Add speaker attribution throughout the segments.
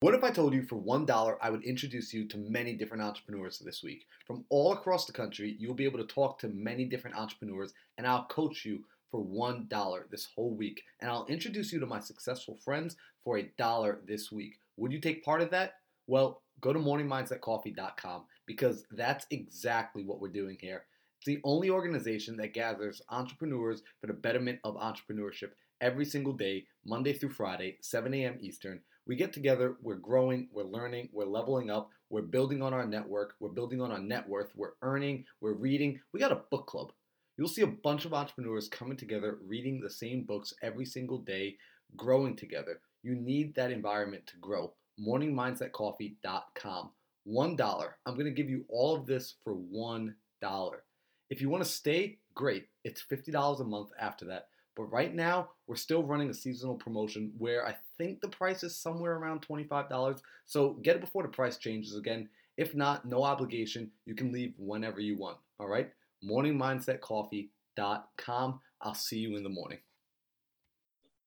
Speaker 1: What if I told you for $1 I would introduce you to many different entrepreneurs this week? From all across the country, you'll be able to talk to many different entrepreneurs, and I'll coach you for $1 this whole week. And I'll introduce you to my successful friends for a dollar this week. Would you take part of that? Well, go to morningmindsetcoffee.com because that's exactly what we're doing here. It's the only organization that gathers entrepreneurs for the betterment of entrepreneurship every single day, Monday through Friday, 7 a.m. Eastern. We get together, we're growing, we're learning, we're leveling up, we're building on our network, we're building on our net worth, we're earning, we're reading. We got a book club. You'll see a bunch of entrepreneurs coming together, reading the same books every single day, growing together. You need that environment to grow. MorningMindsetCoffee.com. $1. I'm going to give you all of this for $1. If you want to stay, great. It's $50 a month after that. But right now, we're still running a seasonal promotion where I think the price is somewhere around $25. So get it before the price changes again. If not, no obligation. You can leave whenever you want. All right? MorningMindsetCoffee.com. I'll see you in the morning.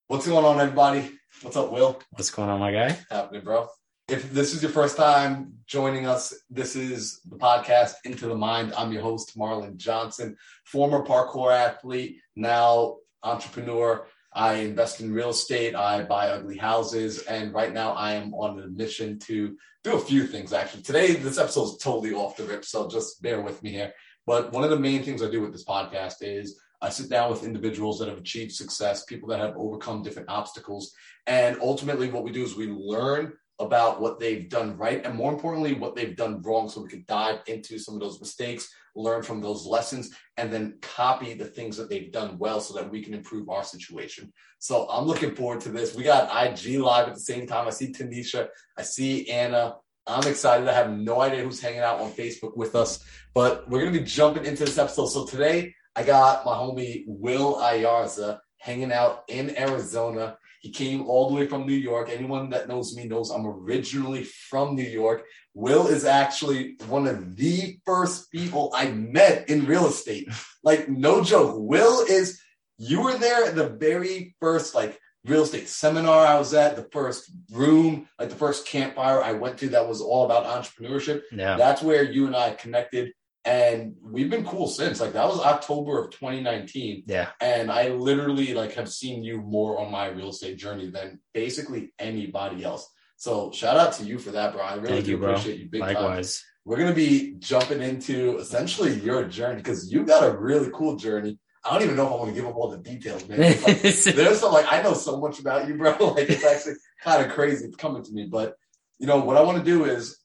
Speaker 2: What's going on, everybody? What's up, Will?
Speaker 3: What's going on, my guy?
Speaker 2: Happening, bro. If this is your first time joining us, this is the podcast Into the Mind. I'm your host, Marlon Johnson, former parkour athlete, now entrepreneur. I invest in real estate. I buy ugly houses. And right now I am on a mission to do a few things actually. Today, this episode is totally off the rip. So just bear with me here. But one of the main things I do with this podcast is I sit down with individuals that have achieved success, people that have overcome different obstacles. And ultimately, what we do is we learn about what they've done right and more importantly what they've done wrong so we can dive into some of those mistakes learn from those lessons and then copy the things that they've done well so that we can improve our situation. So i'm looking forward to this. We got ig live at the same time. I see tanisha. I see anna. I'm excited. I have no idea who's hanging out on facebook with us but we're going to be jumping into this episode. So today i got my homie will ayarza hanging out in arizona he came all the way from New York. Anyone that knows me knows I'm originally from New York. Will is actually one of the first people I met in real estate. Like, no joke. Will is, you were there at the very first, like, real estate seminar I was at, the first room, like the first campfire I went to that was all about entrepreneurship.
Speaker 3: Yeah.
Speaker 2: That's where you and I connected and we've been cool since. Like that was october of 2019
Speaker 3: Yeah.
Speaker 2: and i literally like have seen you more on my real estate journey than basically anybody else. So shout out to you for that bro. I really
Speaker 3: Thank
Speaker 2: do
Speaker 3: you,
Speaker 2: appreciate you big time.
Speaker 3: Likewise.
Speaker 2: we're going to be jumping into essentially your journey because you got a really cool journey. I don't even know if i want to give up all the details man. Like, there's some like i know so much about you bro. Like it's actually kind of crazy it's coming to me. But you know what i want to do is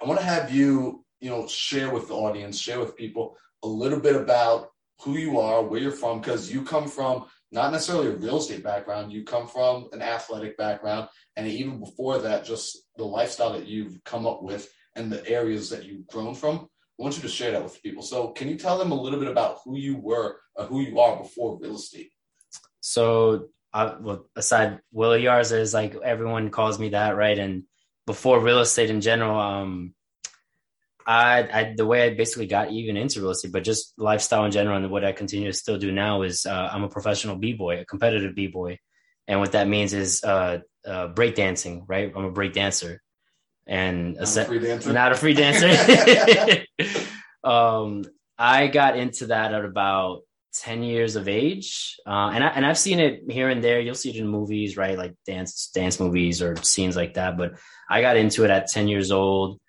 Speaker 2: i want to have you you know, share with the audience, share with people a little bit about who you are, where you're from, because you come from not necessarily a real estate background, you come from an athletic background, and even before that, just the lifestyle that you've come up with and the areas that you've grown from. I want you to share that with people. So, can you tell them a little bit about who you were, or who you are before real estate?
Speaker 3: So, uh, well, aside Will Yarza is like everyone calls me that, right? And before real estate in general, um, I, I the way I basically got even into real estate, but just lifestyle in general, and what I continue to still do now is uh, I'm a professional b boy, a competitive b boy, and what that means is uh, uh, break dancing, right? I'm a break dancer, and
Speaker 2: Not a free dancer.
Speaker 3: not a free dancer. um, I got into that at about 10 years of age. Uh, and I, and I've seen it here and there. You'll see it in movies, right? Like dance, dance movies or scenes like that. But I got into it at 10 years old.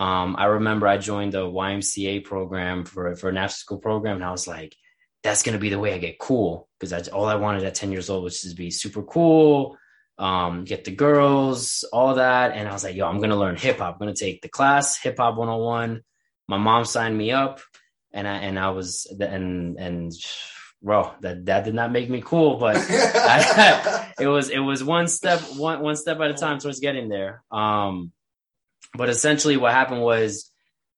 Speaker 3: Um, I remember I joined the YMCA program for, for an after school program. And I was like, that's going to be the way I get cool. Cause that's all I wanted at 10 years old, was to be super cool. Um, get the girls, all that. And I was like, yo, I'm going to learn hip hop. I'm going to take the class, hip hop 101. My mom signed me up and I, and I was, and, and bro, that, that did not make me cool, but I, it was, it was one step, one, one step at a time towards getting there. Um, but essentially what happened was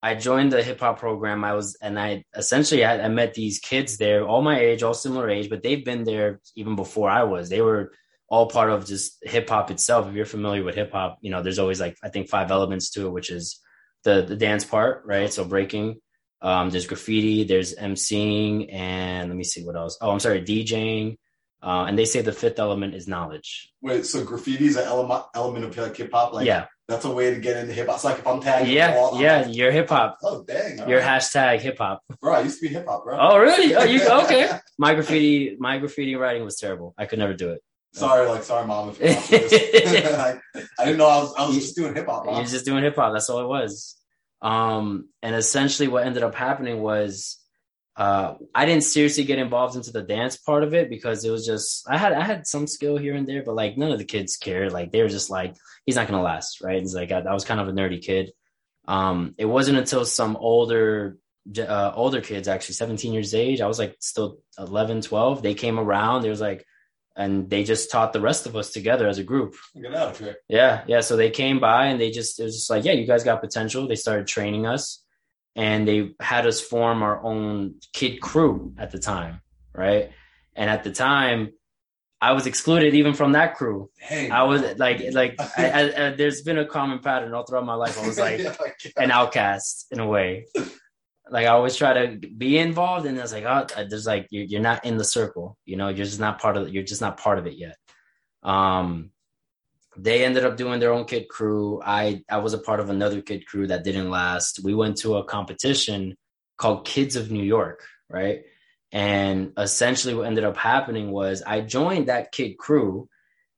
Speaker 3: I joined the hip hop program. I was, and I essentially I, I met these kids there, all my age, all similar age, but they've been there even before I was. They were all part of just hip hop itself. If you're familiar with hip hop, you know, there's always like I think five elements to it, which is the the dance part, right? So breaking. Um, there's graffiti, there's emceeing, and let me see what else. Oh, I'm sorry, DJing, Uh, and they say the fifth element is knowledge.
Speaker 2: Wait, so graffiti is an element element of like hip hop? Like,
Speaker 3: yeah,
Speaker 2: that's a way to get into hip hop. It's like if I'm tagging,
Speaker 3: yeah,
Speaker 2: all,
Speaker 3: yeah.
Speaker 2: like,
Speaker 3: You're hip hop.
Speaker 2: oh dang,
Speaker 3: You're
Speaker 2: right.
Speaker 3: hashtag hip hop.
Speaker 2: bro. I used to be hip hop, bro.
Speaker 3: Oh, really? Oh, you okay? My graffiti, my graffiti writing was terrible. I could never do it.
Speaker 2: sorry, like sorry, mom, if you're I didn't know I was. I was just doing hip hop.
Speaker 3: You're just doing hip hop. That's all it was. Um, and essentially, what ended up happening was, uh, I didn't seriously get involved into the dance part of it because it was just I had I had some skill here and there, but like none of the kids cared. Like they were just like, he's not gonna last, right? It's like I, I was kind of a nerdy kid. Um, it wasn't until some older uh, older kids, actually 17 years age, I was like still 11, 12. They came around. There was like, and they just taught the rest of us together as a group.
Speaker 2: Out of here.
Speaker 3: Yeah, yeah. So they came by and they just it was just like, yeah, you guys got potential. They started training us, and they had us form our own kid crew at the time, right? And at the time, I was excluded even from that crew.
Speaker 2: Hey,
Speaker 3: I was like, like I, I, I, there's been a common pattern all throughout my life. I was like
Speaker 2: Yeah,
Speaker 3: an outcast in a way. Like I always try to be involved, and it's like, oh, there's like you're, you're not in the circle. You know, you're just not part of. You're just not part of it yet. Um, they ended up doing their own kid crew. I I was a part of another kid crew that didn't last. We went to a competition called Kids of New York, right? And essentially, what ended up happening was I joined that kid crew.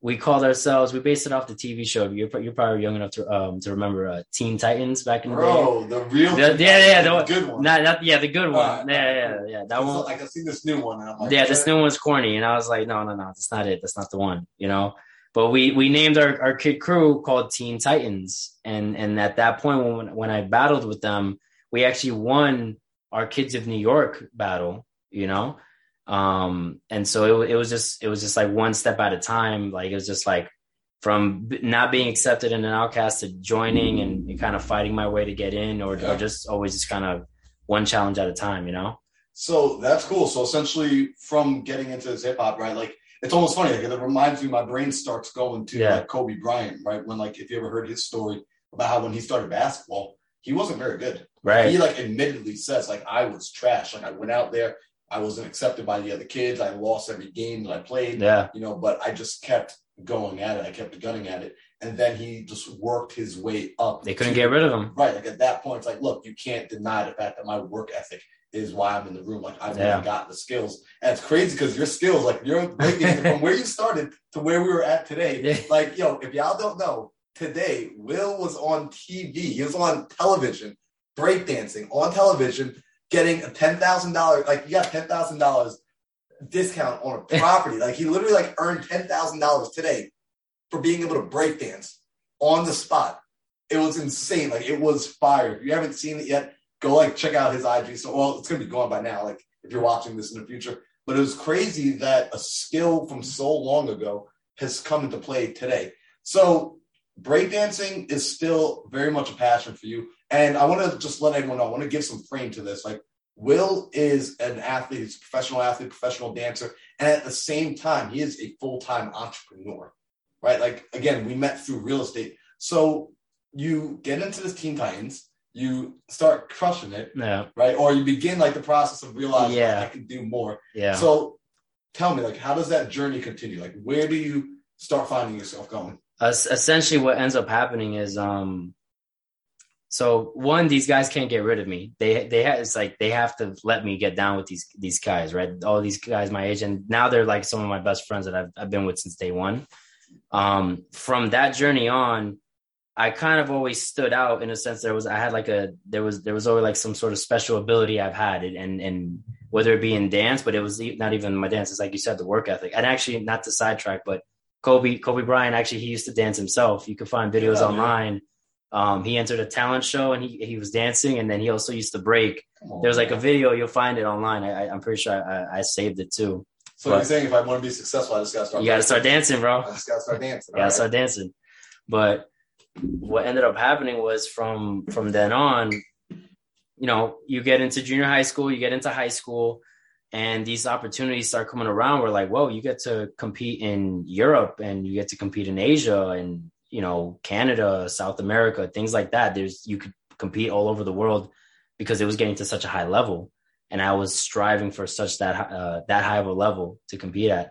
Speaker 3: We called ourselves. We based it off the TV show. You're, you're probably young enough to um to remember uh, Teen Titans back in the day.
Speaker 2: bro, the real,
Speaker 3: The- yeah, yeah, the,
Speaker 2: good one.
Speaker 3: Not, not, yeah, the good one.
Speaker 2: Alright,
Speaker 3: yeah,
Speaker 2: alright,
Speaker 3: yeah, yeah. That one.
Speaker 2: Like I see this new one, like,
Speaker 3: yeah, this new one's corny, and I was like, no, no, no, that's not it. That's not the one. You know. But we we named our, our kid crew called Teen Titans, and and at that point when when I battled with them, we actually won our Kids of New York battle. You know, um, and so it it was just it was just like one step at a time. Like it was just like from not being accepted in an outcast to joining and, and kind of fighting my way to get in, or
Speaker 2: Yeah.
Speaker 3: or just always just kind of one challenge at a time. You know.
Speaker 2: So that's cool. So essentially, from getting into this hip hop, right? Like it's almost funny. Like it reminds me, my brain starts going to
Speaker 3: Yeah.
Speaker 2: like Kobe Bryant, right? When like if you ever heard his story about how when he started basketball, he wasn't very good.
Speaker 3: Right.
Speaker 2: He like admittedly says like I was trash. Like I went out there, I wasn't accepted by the other kids. I lost every game that I played.
Speaker 3: Yeah.
Speaker 2: You know, but I just kept going at it. I kept gunning at it, and then he just worked his way up.
Speaker 3: They couldn't
Speaker 2: to-
Speaker 3: get rid of him.
Speaker 2: Right. Like at that point, it's like, look, you can't deny the fact that my work ethic is why I'm in the room. Like I've
Speaker 3: Yeah.
Speaker 2: got the skills. And it's crazy because your skills, like you're breaking from where you started to where we were at today.
Speaker 3: Yeah.
Speaker 2: Like, yo, if y'all don't know, today Will was on TV. He was on television, breakdancing on television, getting a ten thousand dollars, like you got ten thousand dollars discount on a property. like he literally like earned ten thousand dollars today for being able to breakdance on the spot. It was insane. Like it was fire. If you haven't seen it yet, go like check out his IG. So well, it's gonna be gone by now. Like if you're watching this in the future. But it was crazy that a skill from so long ago has come into play today. So breakdancing is still very much a passion for you. And I want to just let everyone know, I want to give some frame to this. Like Will is an athlete, he's a professional athlete, professional dancer, and at the same time, he is a full-time entrepreneur. Right? Like again, we met through real estate. So you get into this Teen Titans, you start crushing it,
Speaker 3: Yeah.
Speaker 2: right? Or you begin like the process of realizing
Speaker 3: Yeah.
Speaker 2: like, I can do more.
Speaker 3: Yeah.
Speaker 2: So tell me, like, how does that journey continue? Like, where do you start finding yourself going?
Speaker 3: Es- essentially what ends up happening is um so one these guys can't get rid of me they they ha- it's like they have to let me get down with these these guys right all these guys my age and now they're like some of my best friends that I've, I've been with since day one um from that journey on I kind of always stood out in a sense there was I had like a there was there was always like some sort of special ability I've had and and whether it be in dance but it was not even my dance it's like you said the work ethic and actually not to sidetrack but Kobe Kobe Bryant actually he used to dance himself. You can find videos
Speaker 2: Yeah,
Speaker 3: online. Um, he entered a talent show and he he was dancing, and then he also used to break.
Speaker 2: On,
Speaker 3: There's like a video you'll find it online. I, I'm pretty sure I, I saved it too.
Speaker 2: So you're saying if I want to be successful, I just gotta start.
Speaker 3: You got to start dancing, bro.
Speaker 2: I just gotta start dancing.
Speaker 3: Got to start dancing. But what ended up happening was from from then on, you know, you get into junior high school, you get into high school, and these opportunities start coming around. We're like, whoa, you get to compete in Europe and you get to compete in Asia and you know Canada, South America, things like that. There's you could compete all over the world because it was getting to such a high level, and I was striving for such that uh, that high of a level to compete at.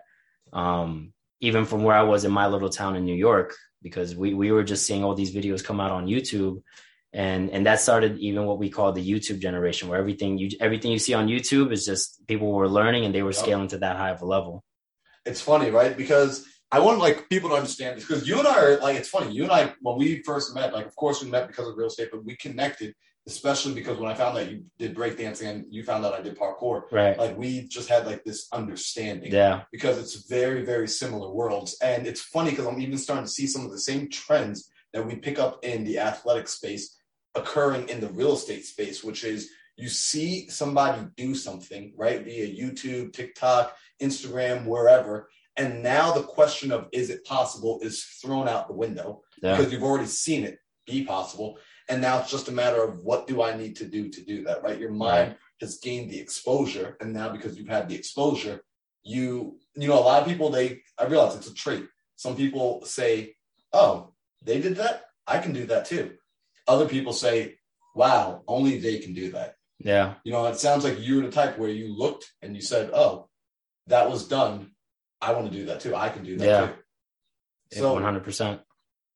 Speaker 3: Um, even from where I was in my little town in New York, because we we were just seeing all these videos come out on YouTube, and and that started even what we call the YouTube generation, where everything you everything you see on YouTube is just people were learning and they were scaling to that high of a level.
Speaker 2: it's funny, right? Because I want like people to understand this because you and I are like it's funny. You and I when we first met, like of course we met because of real estate, but we connected especially because when I found that you did breakdancing and you found out I did parkour,
Speaker 3: Right.
Speaker 2: like we just had like this understanding
Speaker 3: Yeah.
Speaker 2: because it's very very similar worlds, and it's funny because I'm even starting to see some of the same trends that we pick up in the athletic space occurring in the real estate space, which is you see somebody do something right via YouTube, TikTok, Instagram, wherever. And now the question of is it possible is thrown out the window
Speaker 3: Yeah.
Speaker 2: because you've already seen it be possible. And now it's just a matter of what do I need to do to do that, right? Your mind has gained the exposure. And now because you've had the exposure, you, you know, a lot of people, they, I realize it's a trait. Some people say, oh, they did that. I can do that too. Other people say, wow, only they can do that.
Speaker 3: Yeah.
Speaker 2: You know, it sounds like you were the type where you looked and you said, "Oh, that was done. I want to do that too. I can do that
Speaker 3: Yeah.
Speaker 2: too." So,
Speaker 3: One hundred percent.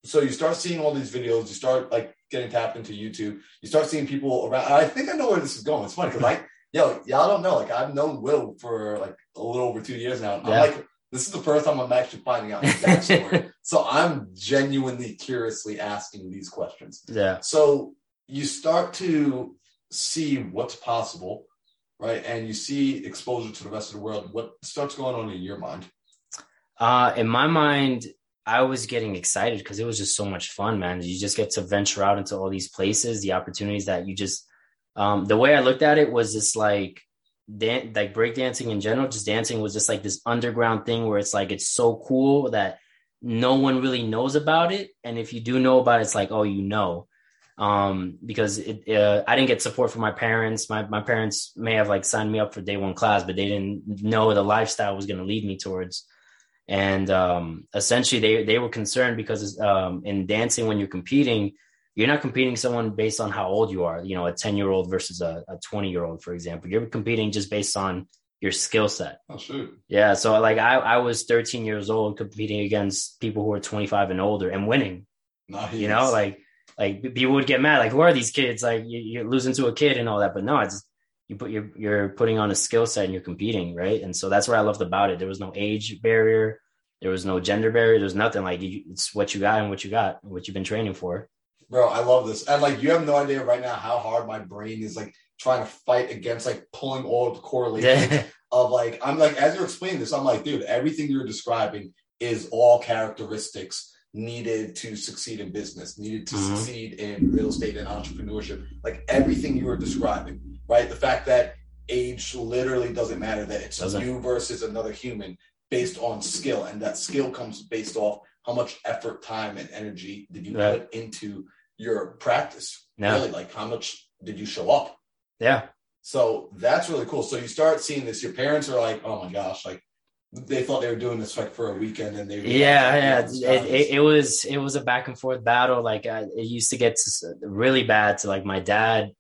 Speaker 2: so you start seeing all these videos. You start like getting tapped into YouTube. You start seeing people around. I think I know where this is going. It's funny because I, yo, y'all don't know. Like I've known Will for like a little over two years now. I'm like, this is the first time I'm actually finding out his backstory. so I'm genuinely curiously asking these questions.
Speaker 3: Yeah.
Speaker 2: So you start to see what's possible, right? And you see exposure to the rest of the world. What starts going on in your mind?
Speaker 3: Uh, in my mind, I was getting excited because it was just so much fun, man. You just get to venture out into all these places, the opportunities that you just. Um, the way I looked at it was just like, dan- like breakdancing in general. Just dancing was just like this underground thing where it's like it's so cool that no one really knows about it, and if you do know about it, it's like oh, you know. Um, because it, uh, I didn't get support from my parents. My my parents may have like signed me up for day one class, but they didn't know the lifestyle was going to lead me towards and um, essentially they they were concerned because um, in dancing when you're competing you're not competing someone based on how old you are you know a 10 year old versus a 20 year old for example. You're competing just based on your skill set.
Speaker 2: Oh shoot!
Speaker 3: yeah so like I, I was 13 years old competing against people who are 25 and older and winning.
Speaker 2: Nice.
Speaker 3: you know like like people would get mad like who are these kids? Like you, you're losing to a kid and all that. But no it's you put your you're putting on a skill set and you're competing right? And so that's what i loved about it. There was no age barrier. There was no gender barrier. There's nothing. Like you, it's what you got and what you got and what you've been training for.
Speaker 2: Bro, I love this. And like, you have no idea right now how hard my brain is like trying to fight against like pulling all the correlations
Speaker 3: yeah
Speaker 2: of like I'm like as you're explaining this, I'm like, dude, everything you're describing is all characteristics needed to succeed in business, needed to
Speaker 3: Mhm.
Speaker 2: succeed in real estate and entrepreneurship. Like everything you were describing, right? The fact that age literally doesn't matter, that it's
Speaker 3: Doesn't.
Speaker 2: you versus another human based on skill, and that skill comes based off how much effort, time, and energy did you
Speaker 3: Right.
Speaker 2: put into your practice.
Speaker 3: Yeah.
Speaker 2: Really, like how much did you show up?
Speaker 3: yeah
Speaker 2: So that's really cool. So you start seeing this. Your parents are like, "Oh my gosh!" Like they thought they were doing this like for a weekend, and they
Speaker 3: yeah
Speaker 2: like,
Speaker 3: yeah
Speaker 2: you know, this
Speaker 3: it, it, it was it was a back and forth battle like I, it used to get to, really bad to like my dad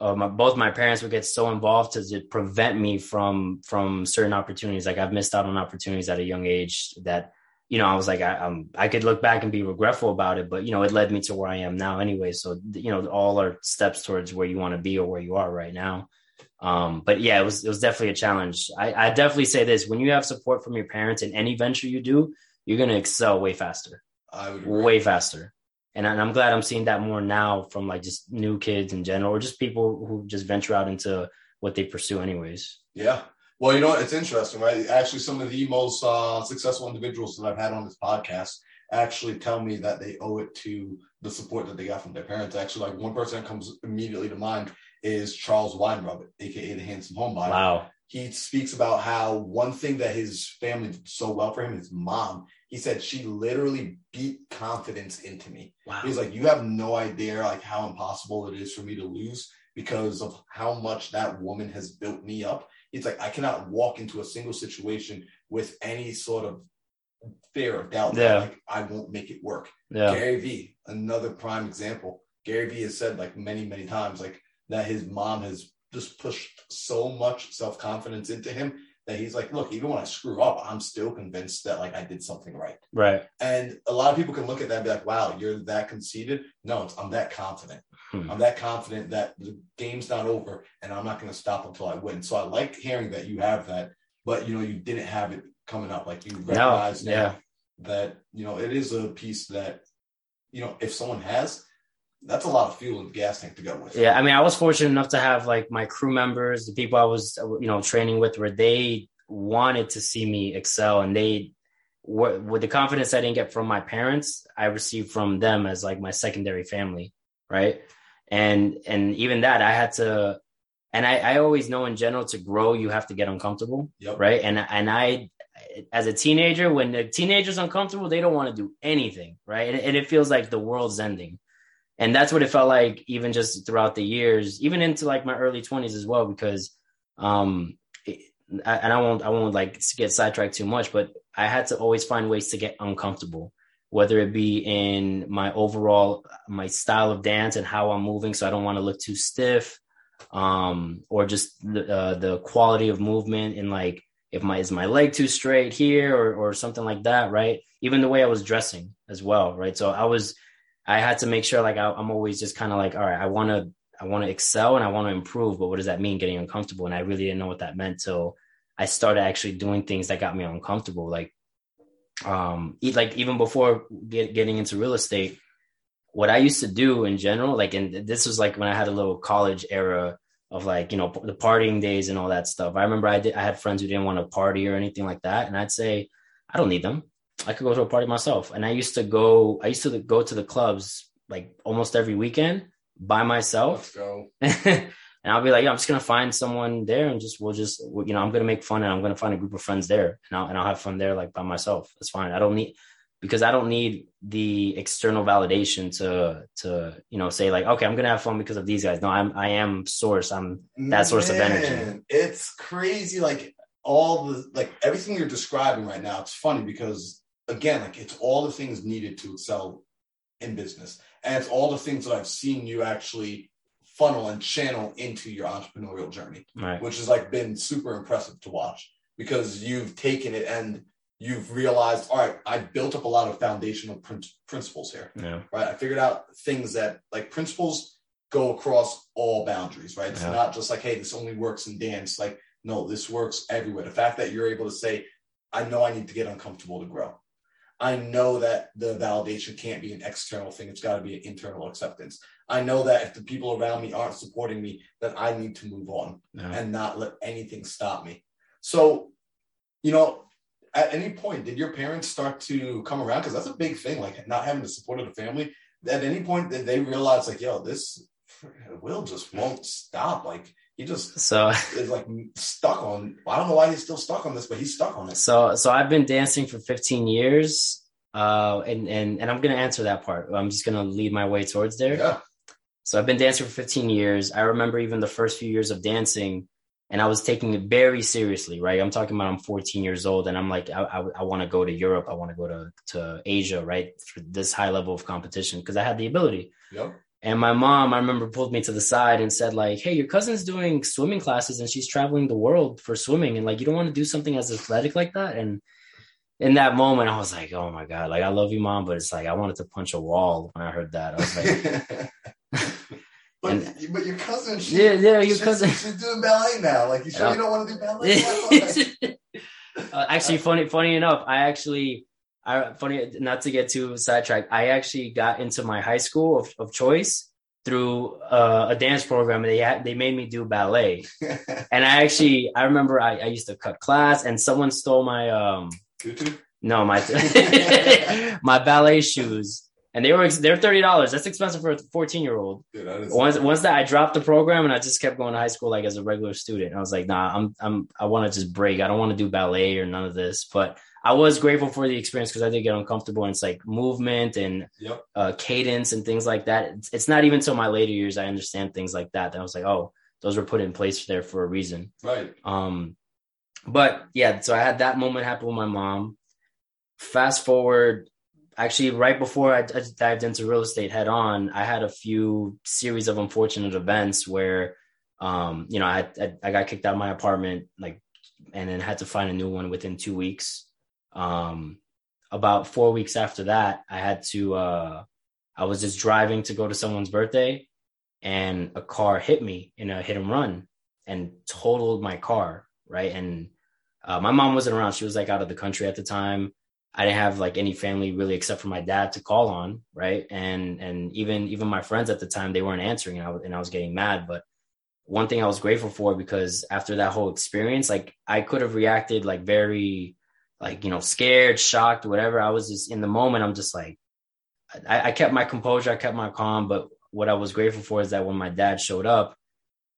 Speaker 3: uh, my, both my parents would get so involved to, prevent me from from certain opportunities. Like i've missed out on opportunities at a young age that you know i was like i um, i could look back and be regretful about it but you know it led me to where i am now anyway. So you know all are steps towards where you want to be or where you are right now. Um but yeah it was it was definitely a challenge. I i definitely say this when you have support from your parents in any venture you do you're going to excel way faster.
Speaker 2: I would agree.
Speaker 3: way faster and, i'm glad i'm seeing that more now from like just new kids in general or just people who just venture out into what they pursue anyways
Speaker 2: Yeah. Well, you know what? It's interesting, right? Actually, some of the most uh, successful individuals that I've had on this podcast actually tell me that they owe it to the support that they got from their parents. Actually, like one person that comes immediately to mind is Charles Weinrub, aka the Handsome homebody.
Speaker 3: Wow
Speaker 2: he speaks about how one thing that his family did so well for him, his mom, he said she literally beat confidence into me.
Speaker 3: wow
Speaker 2: He's like, you have no idea like how impossible it is for me to lose because of how much that woman has built me up. He's like, I cannot walk into a single situation with any sort of fear of doubt
Speaker 3: Yeah.
Speaker 2: like I won't make it work.
Speaker 3: yeah
Speaker 2: Gary Vee, another prime example. Gary Vee has said like many, many times, like that his mom has just pushed so much self confidence into him that he's like, look, even when I screw up, I'm still convinced that like I did something right.
Speaker 3: Right.
Speaker 2: And a lot of people can look at that and be like, wow, you're that conceited. No, it's, I'm that confident.
Speaker 3: Hmm.
Speaker 2: I'm that confident that the game's not over and I'm not going to stop until I win. So I like hearing that you have that, but you know, you didn't have it coming up. Like you recognize
Speaker 3: No,
Speaker 2: now
Speaker 3: yeah.
Speaker 2: that, you know, it is a piece that, you know, if someone has, that's a lot of fuel and gas tank to go with.
Speaker 3: Yeah, I mean, I was fortunate enough to have like my crew members, the people I was, you know, training with, where they wanted to see me excel, and they were with the confidence I didn't get from my parents, I received from them as like my secondary family, right? And and even that, I had to, and I, I always know in general to grow, you have to get uncomfortable,
Speaker 2: Yep.
Speaker 3: right? And and I, as a teenager, when the teenager's uncomfortable, they don't want to do anything, right? And, and it feels like the world's ending and that's what it felt like even just throughout the years even into like my early 20s as well because um it, I, and i won't i won't like get sidetracked too much but i had to always find ways to get uncomfortable whether it be in my overall my style of dance and how i'm moving so i don't want to look too stiff um or just the uh, the quality of movement and like if my is my leg too straight here or or something like that right? Even the way i was dressing as well right? So i was I had to make sure like I, I'm always just kind of like, all right, I want to I want to excel and I want to improve, but what does that mean getting uncomfortable? And I really didn't know what that meant till I started actually doing things that got me uncomfortable. Like um like even before get, getting into real estate, what I used to do in general, like and this was like when I had a little college era of like, you know, the partying days and all that stuff. I remember I did I had friends who didn't want to party or anything like that. And I'd say, I don't need them. I could go to a party myself. And I used to go, I used to go to the clubs like almost every weekend by myself.
Speaker 2: Let's go.
Speaker 3: and I'll be like, yeah, I'm just gonna find someone there and just we'll just you know I'm gonna make fun and I'm gonna find a group of friends there and I'll and I'll have fun there like by myself. That's fine. I don't need because I don't need the external validation to to you know say like okay I'm gonna have fun because of these guys. No, I'm I am source. I'm That source of energy.
Speaker 2: It's crazy. Like all the like everything you're describing right now. It's funny because again, like it's all the things needed to excel in business, and it's all the things that I've seen you actually funnel and channel into your entrepreneurial journey,
Speaker 3: right.
Speaker 2: which has like been super impressive to watch because you've taken it and you've realized, all right, I built up a lot of foundational prin- principles here
Speaker 3: Yeah.
Speaker 2: right? I figured out things that like principles go across all boundaries, right? It's
Speaker 3: Yeah.
Speaker 2: not just like, hey, this only works in dance. Like, no, this works everywhere. The fact that you're able to say, I know I need to get uncomfortable to grow. I know that the validation can't be an external thing. It's got to be an internal acceptance. I know that if the people around me aren't supporting me, that I need to move on and not let anything stop me. So, you know, at any point, did your parents start to come around? Because that's a big thing, like not having the support of the family. At any point, did they realize, like, yo, this Will just won't stop? Like, he just
Speaker 3: So
Speaker 2: is like stuck on. I don't know why he's still stuck on this, but he's stuck on it.
Speaker 3: So so I've been dancing for 15 years. Uh and and and I'm gonna answer that part. I'm just gonna lead my way towards there.
Speaker 2: Yeah.
Speaker 3: So I've been dancing for 15 years. I remember even the first few years of dancing, and I was taking it very seriously, right? I'm talking about I'm 14 years old, and I'm like, I, I, I want to go to Europe. I want to go to to Asia, right? For this high level of competition because I had the ability.
Speaker 2: Yep.
Speaker 3: And my mom, I remember, pulled me to the side and said, like, hey, your cousin's doing swimming classes and she's traveling the world for swimming. And like, you don't want to do something as athletic like that. And in that moment, I was like, oh my God, like, I love you, mom. But it's like, I wanted to punch a wall when I heard that. I was like,
Speaker 2: but
Speaker 3: And-
Speaker 2: but your cousin, she,
Speaker 3: yeah, yeah, your
Speaker 2: she's,
Speaker 3: cousin.
Speaker 2: she's doing ballet now. Like, you sure
Speaker 3: Yeah.
Speaker 2: you don't want to do ballet?
Speaker 3: uh, actually, funny, funny enough, I actually, I funny not to get too sidetracked. I actually got into my high school of, of choice through uh, a dance program. They had they made me do ballet, and I actually I remember I, I used to cut class, and someone stole my um
Speaker 2: Tutu?
Speaker 3: no my my ballet shoes. And they were they're thirty dollars. That's expensive for a fourteen year old
Speaker 2: Dude, that is
Speaker 3: once once that I dropped the program and I just kept going to high school like as a regular student. I was like, nah, I'm I'm I want to just break. I don't want to do ballet or none of this. But I was grateful for the experience because I did get uncomfortable and it's like movement and
Speaker 2: Yep.
Speaker 3: uh, cadence and things like that. It's, it's not even till my later years I understand things like that. That I was like, oh, those were put in place there for a reason.
Speaker 2: right.
Speaker 3: Um, but yeah, so I had that moment happen with my mom. Fast forward, actually, right before I, I dived into real estate head on, I had a few series of unfortunate events where, um, you know, I, I I got kicked out of my apartment like and then had to find a new one within two weeks. Um, about four weeks after that, I had to. Uh, I was just driving to go to someone's birthday, and a car hit me in a hit and run and totaled my car. Right, and uh, my mom wasn't around; she was like out of the country at the time. I didn't have like any family really except for my dad to call on, right? And and even even my friends at the time they weren't answering, and I was, and I was getting mad. But one thing I was grateful for because after that whole experience, like I could have reacted like very, like you know, scared, shocked, whatever. I was just in the moment. I'm just like, I, I kept my composure, I kept my calm. But what I was grateful for is that when my dad showed up,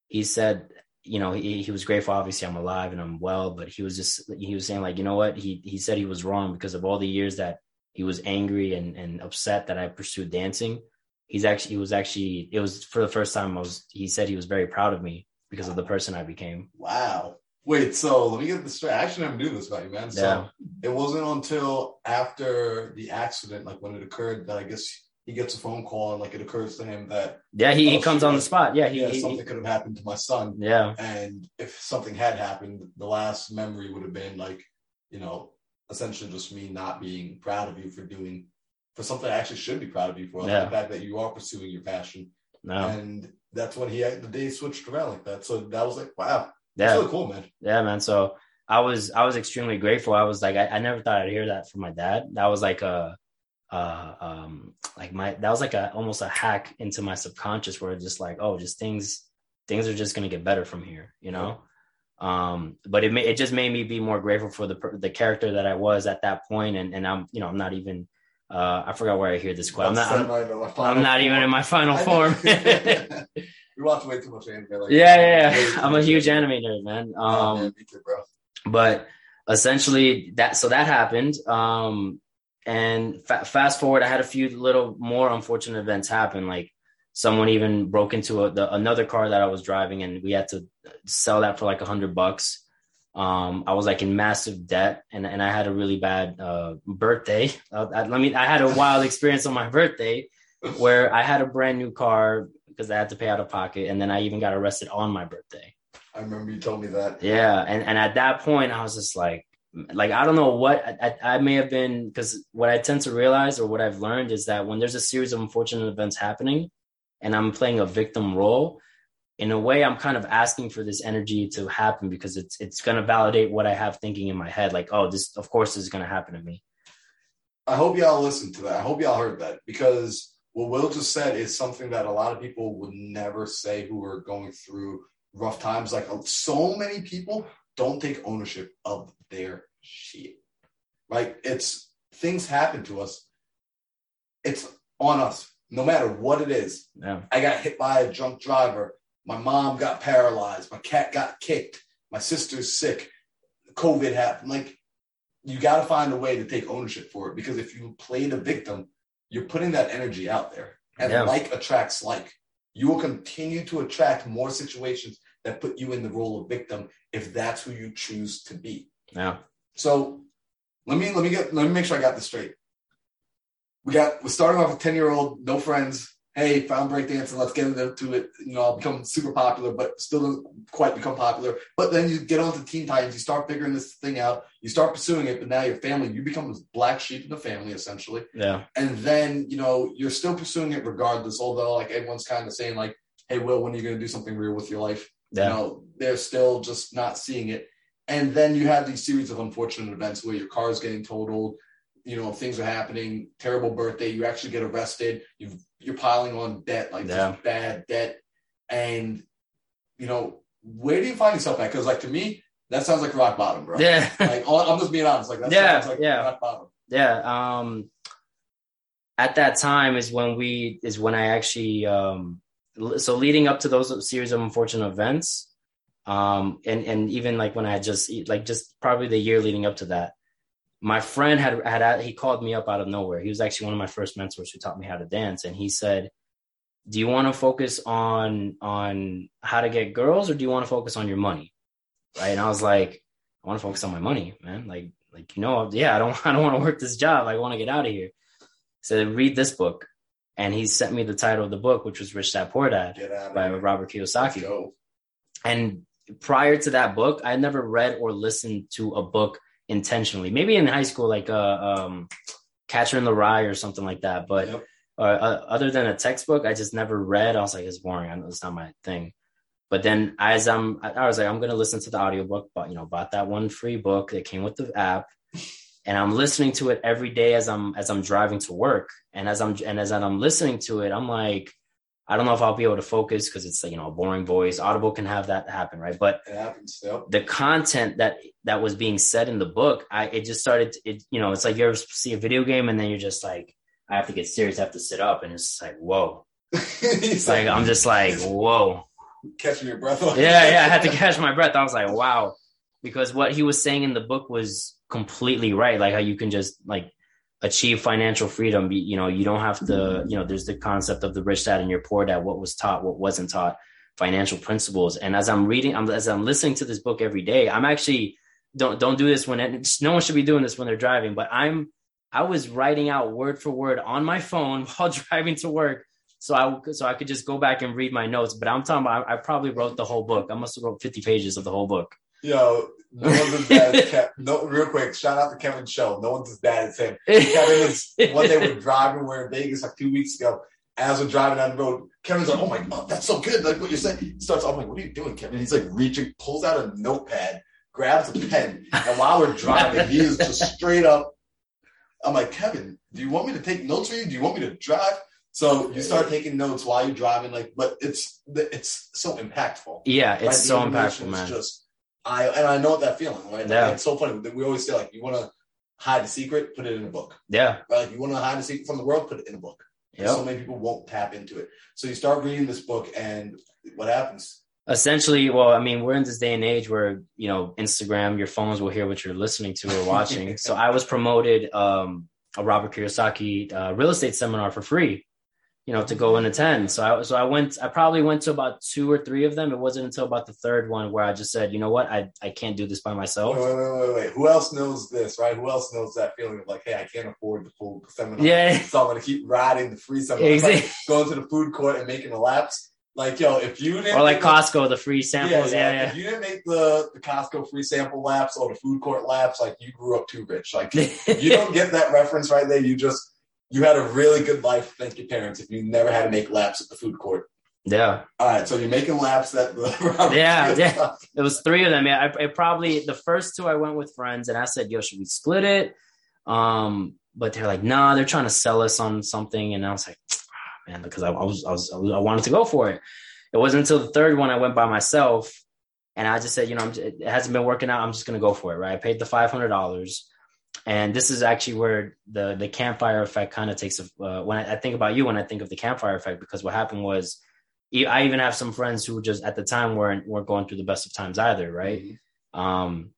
Speaker 3: he said, you know, he, he was grateful. Obviously, I'm alive and I'm well, but he was just he was saying like, you know what? He he said he was wrong because of all the years that he was angry and and upset that I pursued dancing. He's actually he was actually it was for the first time I was he said he was very proud of me because of the person I became.
Speaker 2: Wow. Wait, so let me get this straight. I actually never knew this about you, man. So
Speaker 3: Yeah.
Speaker 2: it wasn't until after the accident, like when it occurred, that I guess he gets a phone call and like it occurs to him that
Speaker 3: Yeah, he, he
Speaker 2: Oh,
Speaker 3: comes
Speaker 2: shit.
Speaker 3: on the spot. Yeah, he,
Speaker 2: yeah,
Speaker 3: he-
Speaker 2: something could have happened to my son.
Speaker 3: yeah,
Speaker 2: And if something had happened, the last memory would have been like, you know, essentially just me not being proud of you for doing for something I actually should be proud of you for. like
Speaker 3: Yeah.
Speaker 2: the fact that you are pursuing your passion.
Speaker 3: no,
Speaker 2: And that's when he the day switched around like that. So that was like, wow.
Speaker 3: Yeah,
Speaker 2: really cool, man.
Speaker 3: yeah, man. So I was I was extremely grateful. I was like I, I never thought I'd hear that from my dad. That was like a uh um like my that was like a almost a hack into my subconscious where it's just like oh just things things are just gonna get better from here you know um but it ma- it just made me be more grateful for the the character that I was at that point and and I'm you know I'm not even uh I forgot where I hear this quote I'm not I'm,
Speaker 2: my- my final
Speaker 3: I'm not even in my final form.
Speaker 2: you watch way too much anime. Like,
Speaker 3: yeah, yeah, yeah. I'm a huge anime nerd, man.
Speaker 2: Oh,
Speaker 3: Um,
Speaker 2: man, me too, bro.
Speaker 3: but essentially that so that happened. Um, and fa- fast forward, I had a few little more unfortunate events happen. Like someone even broke into a, the, another car that I was driving, and we had to sell that for like a hundred bucks. Um, I was like in massive debt, and and I had a really bad uh, birthday. Uh, I, let me. I had a wild experience on my birthday where I had a brand new car because I had to pay out of pocket, and then I even got arrested on my birthday.
Speaker 2: I remember you told me that.
Speaker 3: Yeah, and and at that point, I was just like, like I don't know what I, I, may have been because what I tend to realize or what I've learned is that when there's a series of unfortunate events happening, and I'm playing a victim role, in a way, I'm kind of asking for this energy to happen because it's it's going to validate what I have thinking in my head, like, oh, this of course this is going to happen to me.
Speaker 2: I hope y'all listened to that. I hope y'all heard that because what Will just said is something that a lot of people would never say who are going through rough times. Like so many people don't take ownership of their shit. Like it's things happen to us. It's on us, no matter what it is.
Speaker 3: Yeah,
Speaker 2: I got hit by a drunk driver. My mom got paralyzed. My cat got kicked. My sister's sick. COVID happened. Like, you got to find a way to take ownership for it because if you play the victim, you're putting that energy out there. And
Speaker 3: Yeah.
Speaker 2: like attracts like. You will continue to attract more situations that put you in the role of victim if that's who you choose to be.
Speaker 3: yeah,
Speaker 2: So let me let me get let me make sure I got this straight. We got we're starting off with 10 year old, no friends. Hey, found breakdancing, let's get into it. You know, I'll become super popular, but still don't quite become popular. But then you get on to teen titans, you start figuring this thing out, you start pursuing it, but now your family, you become this black sheep in the family, essentially.
Speaker 3: yeah,
Speaker 2: And then, you know, you're still pursuing it regardless, although like everyone's kind of saying, like, hey, Will, when are you gonna do something real with your life?
Speaker 3: yeah,
Speaker 2: you know they're still just not seeing it and then you have these series of unfortunate events where your car is getting totaled you know things are happening terrible birthday you actually get arrested you you're piling on debt like
Speaker 3: Yeah.
Speaker 2: just bad debt and you know where do you find yourself at because like to me that sounds like rock bottom bro
Speaker 3: yeah.
Speaker 2: like i'm just being honest like that
Speaker 3: Yeah,
Speaker 2: sounds like
Speaker 3: yeah.
Speaker 2: rock bottom
Speaker 3: yeah um at that time is when we is when i actually um so leading up to those series of unfortunate events um and and even like when i just like just probably the year leading up to that my friend had had he called me up out of nowhere. He was actually one of my first mentors who taught me how to dance. And he said do you want to focus on on how to get girls or do you want to focus on your money? Right? And i was like i want to focus on my money man. Like like you know yeah i don't i don't want to work this job. I want to get out of here so read this book. And he sent me the title of the book which was rich dad poor dad by
Speaker 2: here.
Speaker 3: robert kiyosaki. And prior to that book, I never read or listened to a book intentionally. Maybe in high school, like uh, um, Catcher in the Rye or something like that. But
Speaker 2: Yep.
Speaker 3: uh, uh, other than a textbook, I just never read. I was like, it's boring. I know it's not my thing. But then as I'm, I I was like, I'm gonna listen to the audiobook. But you know, bought that one free book that came with the app, and I'm listening to it every day as I'm as I'm driving to work. And as I'm and as I'm listening to it, I'm like, I don't know if I'll be able to focus because it's like you know a boring voice. Audible can have that happen, right? But
Speaker 2: It happens. Yep.
Speaker 3: the content that that was being said in the book, I it just started. It you know, it's like you ever see a video game and then you're just like, I have to get serious. I have to sit up, and it's like, whoa. It's like I'm just like, whoa.
Speaker 2: catching your breath.
Speaker 3: Yeah, yeah. I had to catch my breath. I was like, wow, because what he was saying in the book was completely right. Like how you can just like achieve financial freedom. You know, you don't have to. Mm-hmm. You know, there's the concept of the rich dad and your poor dad. What was taught, what wasn't taught, financial principles. And as I'm reading, I'm, as I'm listening to this book every day, I'm actually don't don't do this when it, no one should be doing this when they're driving. But I'm I was writing out word for word on my phone while driving to work so I so I could just go back and read my notes. But I'm talking about I, I probably wrote the whole book. I must have wrote 50 pages of the whole book.
Speaker 2: Yo, no one's as bad as Kevin. No, real quick, shout out to Kevin Show. No one's as bad as him. Kevin is when they were driving. We're in Vegas like two weeks ago. As we're driving down the road, Kevin's like, "Oh my god, that's so good!" Like what you're saying. He starts. I'm like, "What are you doing, Kevin?" And He's like reaching, pulls out a notepad, grabs a pen, and while we're driving, he is just straight up. I'm like, Kevin, do you want me to take notes for you? Do you want me to drive? So you start taking notes while you're driving, like, but it's it's so impactful.
Speaker 3: Yeah, it's
Speaker 2: Right?
Speaker 3: So impactful, man.
Speaker 2: Just I and I know that feeling, right? Like,
Speaker 3: Yeah.
Speaker 2: it's so funny. that We always say like, you want to hide a secret, put it in a book.
Speaker 3: yeah,
Speaker 2: Right? Like you want to hide a secret from the world, put it in a book. And So many people won't tap into it. So you start reading this book, and what happens?
Speaker 3: Essentially, well, I mean, we're in this day and age where you know Instagram, your phones will hear what you're listening to or watching. so I was promoted um, a Robert Kiyosaki uh, real estate seminar for free. You know, to go and attend. So I so I went. I probably went to about two or three of them. It wasn't until about the third one where I just said, you know what, I I can't do this by myself.
Speaker 2: Wait, wait, wait, wait. Who else knows this, right? Who else knows that feeling of like, hey, I can't afford the full seminar.
Speaker 3: Yeah,
Speaker 2: So I'm gonna keep riding the free seminar.
Speaker 3: Exactly.
Speaker 2: like going to the food court and making a laps. Like, yo, if you didn't
Speaker 3: Or like Costco, the free samples. Yeah, yeah.
Speaker 2: If you didn't make the, the Costco free sample laps or the food court laps, like you grew up too rich. Like you don't get that reference right there. You just you had a really good life. Thank your parents if you never had to make laps at the food court.
Speaker 3: yeah.
Speaker 2: All right, so you're making laps at the
Speaker 3: Yeah, yeah. It was three of them. Yeah, I, I probably the first two I went with friends, and I said, "Yo, should we split it?" Um, but they're like, "Nah, they're trying to sell us on something," and I was like, ah, "Man," because I, I was, I was, I wanted to go for it. It wasn't until the third one I went by myself, and I just said, "You know, I'm, it hasn't been working out. I'm just gonna go for it." Right? I paid the five hundred dollars, and this is actually where the the campfire effect kind of takes. A, uh, when I, I think about you, when I think of the campfire effect, because what happened was. I even have some friends who just at the time weren't weren't going through the best of times either, right? um,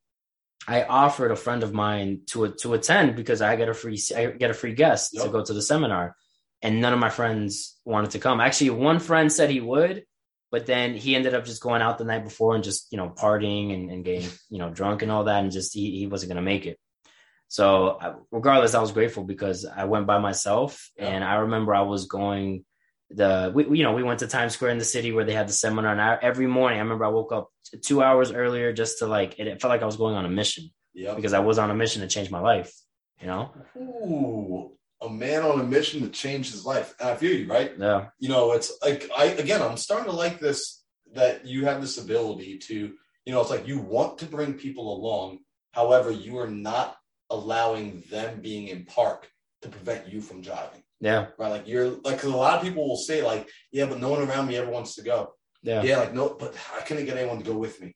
Speaker 3: I offered a friend of mine to to attend because I get a free I get a free guest to go to the seminar, and none of my friends wanted to come. Actually, one friend said he would, but then he ended up just going out the night before and just you know partying and, and getting you know drunk and all that, and just he, he wasn't gonna make it. So regardless, I was grateful because I went by myself,
Speaker 2: Yeah.
Speaker 3: and I remember I was going the we, you know we went to Times Square in the city where they had the seminar and I, every morning I remember I woke up two hours earlier just to like it, it felt like I was going on a mission
Speaker 2: Yep.
Speaker 3: because I was on a mission to change my life you know
Speaker 2: Ooh, a man on a mission to change his life. And I feel you, right?
Speaker 3: yeah
Speaker 2: you know, it's like I again, I'm starting to like this that you have this ability to, you know, it's like you want to bring people along. However, you are not allowing them being in park to prevent you from driving.
Speaker 3: yeah
Speaker 2: Right? Like you're like, cause a lot of people will say like, yeah, but no one around me ever wants to go.
Speaker 3: yeah
Speaker 2: Yeah, like no, but I couldn't get anyone to go with me.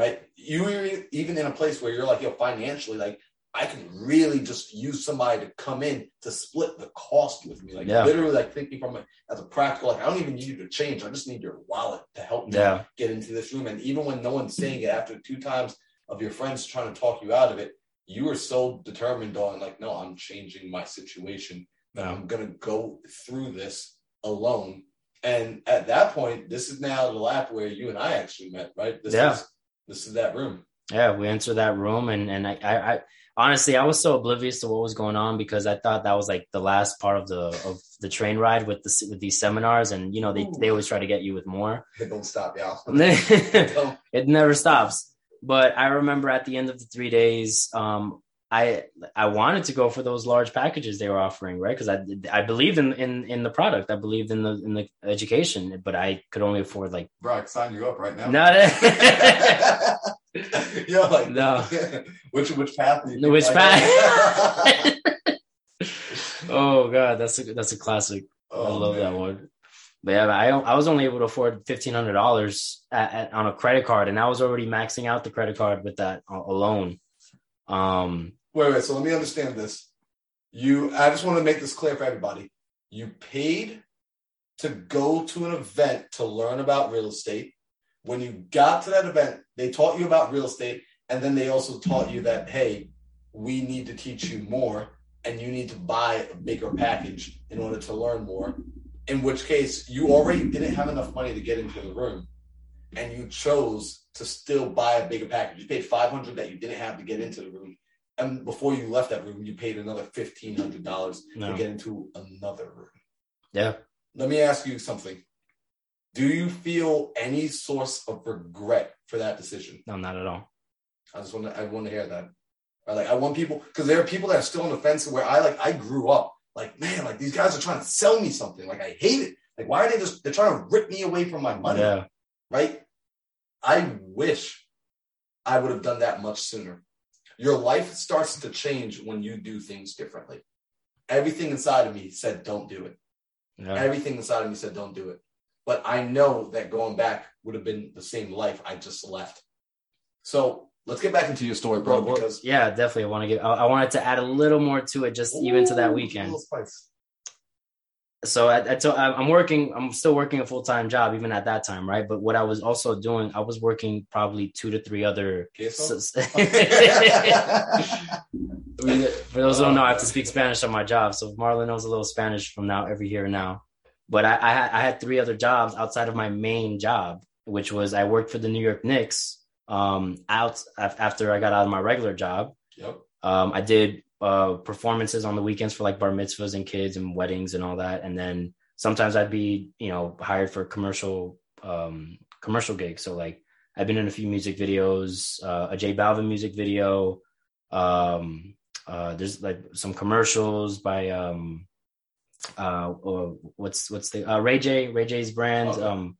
Speaker 2: Right? You are even in a place where you're like, yo, financially, like I can really just use somebody to come in to split the cost with me. Like
Speaker 3: Yeah.
Speaker 2: literally, like thinking from it as a practical, like I don't even need you to change. I just need your wallet to help me
Speaker 3: yeah
Speaker 2: get into this room. And even when no one's saying it, after two times of your friends trying to talk you out of it, you are so determined on like, no, I'm changing my situation. that I'm gonna go through this alone. And at that point, this is now the lap where you and I actually met, right? This
Speaker 3: Yeah.
Speaker 2: is this is that room.
Speaker 3: yeah we entered that room and and I, I i honestly, I was so oblivious to what was going on because I thought that was like the last part of the of the train ride with the with these seminars, and you know they
Speaker 2: Ooh.
Speaker 3: they always try to get you with more.
Speaker 2: It don't stop, y'all.
Speaker 3: it never stops. But I remember at the end of the three days, um, I I wanted to go for those large packages they were offering, right? Because I I believed in, in in the product, I believed in the in the education, but I could only afford like
Speaker 2: Bro, I sign you up right now.
Speaker 3: not.
Speaker 2: You're like
Speaker 3: No.
Speaker 2: which which path? Do you
Speaker 3: which
Speaker 2: I
Speaker 3: path? oh god, that's a that's a classic. I
Speaker 2: Oh,
Speaker 3: love that one. But yeah, I I was only able to afford fifteen hundred dollars on a credit card, and I was already maxing out the credit card with that alone. Um,
Speaker 2: Wait, wait. So let me understand this. You, I just want to make this clear for everybody. You paid to go to an event to learn about real estate. When you got to that event, they taught you about real estate, and then they also taught you that hey, we need to teach you more, and you need to buy a bigger package in order to learn more. In which case, you already didn't have enough money to get into the room, and you chose to still buy a bigger package. You paid five hundred that you didn't have to get into the room, and before you left that room, you paid another fifteen hundred dollars
Speaker 3: No.
Speaker 2: to get into another room.
Speaker 3: yeah,
Speaker 2: Let me ask you something. Do you feel any source of regret for that decision?
Speaker 3: no, not at all.
Speaker 2: I just want to I want to hear that. I like I want people because there are people that are still on the fence where I like I grew up like man like these guys are trying to sell me something like I hate it like why are they just they're trying to rip me away from my money
Speaker 3: Yeah,
Speaker 2: right? I wish I would have done that much sooner. Your life starts to change when you do things differently. Everything inside of me said, don't do it.
Speaker 3: yeah.
Speaker 2: Everything inside of me said, don't do it. But I know that going back would have been the same life I just left. So let's get back into your story, bro,
Speaker 3: Well,
Speaker 2: because
Speaker 3: yeah, definitely. I want to get. I, I wanted to add a little more to it, just even to that weekend. so I, I to, I'm working. I'm still working a full time job even at that time, right? But what I was also doing, I was working probably two to three other. S- For those who don't know, I have to speak Spanish on my job. So Marlon knows a little Spanish from now every here and now. But I, I, had, I had three other jobs outside of my main job, which was I worked for the New York Knicks. Um, out after I got out of my regular job,
Speaker 2: Yep.
Speaker 3: um, I did uh, performances on the weekends for like bar mitzvahs and kids and weddings and all that. And then sometimes I'd be, you know, hired for commercial um, commercial gigs. So like I've been in a few music videos, uh, a J Balvin music video. Um, uh, there's like some commercials by um, uh, what's what's the uh, Ray J Ray J's brand.
Speaker 2: Okay.
Speaker 3: Um,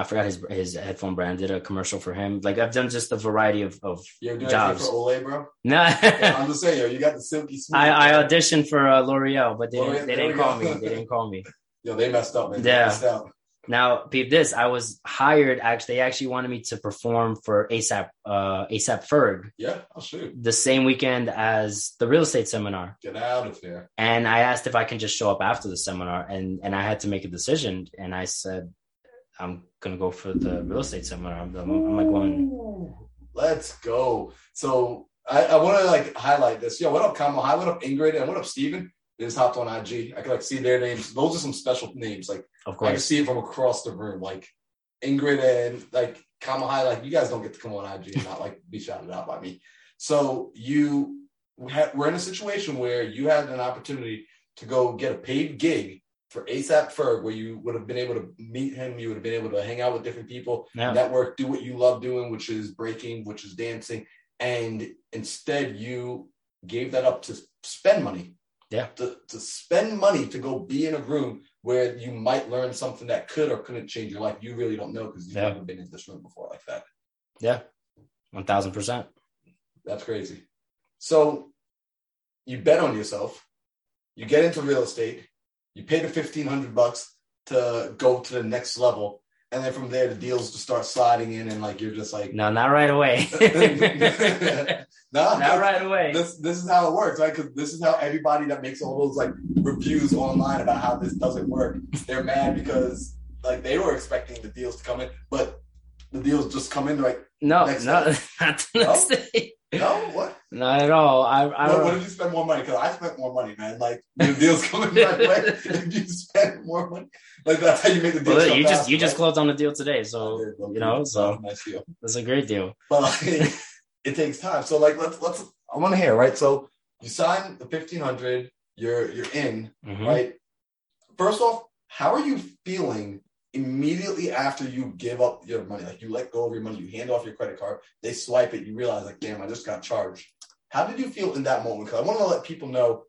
Speaker 3: I forgot his his headphone brand. Did a commercial for him. Like I've done just a variety of of
Speaker 2: You ever
Speaker 3: jobs.
Speaker 2: for Olay, bro?
Speaker 3: no.
Speaker 2: I'm just saying, yo, you got the silky smooth.
Speaker 3: I, I auditioned for uh, L'Oreal, but they
Speaker 2: L'Oreal,
Speaker 3: didn't, they didn't call me. They didn't call me.
Speaker 2: Yo, they messed up, man. They
Speaker 3: Yeah.
Speaker 2: messed out.
Speaker 3: Now, peep this. I was hired. Actually, they actually wanted me to perform for ASAP uh, ASAP Ferg
Speaker 2: Yeah, I'll shoot.
Speaker 3: the same weekend as the real estate seminar,
Speaker 2: Get out of here.
Speaker 3: and I asked if I can just show up after the seminar, and and I had to make a decision, and I said I'm gonna go for the real estate seminar. I'm, I'm, I'm like going.
Speaker 2: Let's go. So I, I want to like highlight this. Yo, what up, Kamal? Hi, what up, Ingrid? And what up, Steven? They just hopped on IG. I can like see their names. Those are some special names. Like
Speaker 3: Of course.
Speaker 2: I can see it from across the room. Like Ingrid and like Kamal High, like you guys don't get to come on IG and not like be shouted out by me. So you we're in a situation where you had an opportunity to go get a paid gig for ASAP Ferg, where you would have been able to meet him, you would have been able to hang out with different people,
Speaker 3: yeah,
Speaker 2: network, do what you love doing, which is breaking, which is dancing, and instead you gave that up to spend money.
Speaker 3: Yeah.
Speaker 2: To, to spend money to go be in a room where you might learn something that could or couldn't change your life. You really don't know because you've
Speaker 3: Yeah.
Speaker 2: never been in this room before like that.
Speaker 3: yeah, one thousand percent.
Speaker 2: That's crazy. So you bet on yourself, you get into real estate, you pay the fifteen hundred bucks to go to the next level, and then from there the deals just start sliding in, and like you're just like,
Speaker 3: No, not right away.
Speaker 2: no,
Speaker 3: not right away.
Speaker 2: This this is how it works, right? Because this is how everybody that makes all those like reviews online about how this doesn't work, they're mad because like they were expecting the deals to come in, but the deals just come in like,
Speaker 3: No,
Speaker 2: Next
Speaker 3: no,
Speaker 2: day.
Speaker 3: not the next day.
Speaker 2: No, what?
Speaker 3: Not at all. I, I
Speaker 2: What, what if you spend more money? Because I spent more money, man. Like the deals coming right away. If you spend more money, like that's how you make the deal.
Speaker 3: well, you just you just closed on the deal today, so
Speaker 2: did,
Speaker 3: you know, so
Speaker 2: nice deal.
Speaker 3: that's a great deal.
Speaker 2: But like, it takes time. So like let's let's I want to hear, right? So you sign the fifteen hundred, you're you're in,
Speaker 3: Mhm.
Speaker 2: right? First off, how are you feeling immediately after you give up your money? Like you let go of your money, you hand off your credit card, they swipe it, you realize like, damn, I just got charged. How did you feel in that moment? Because I want to let people know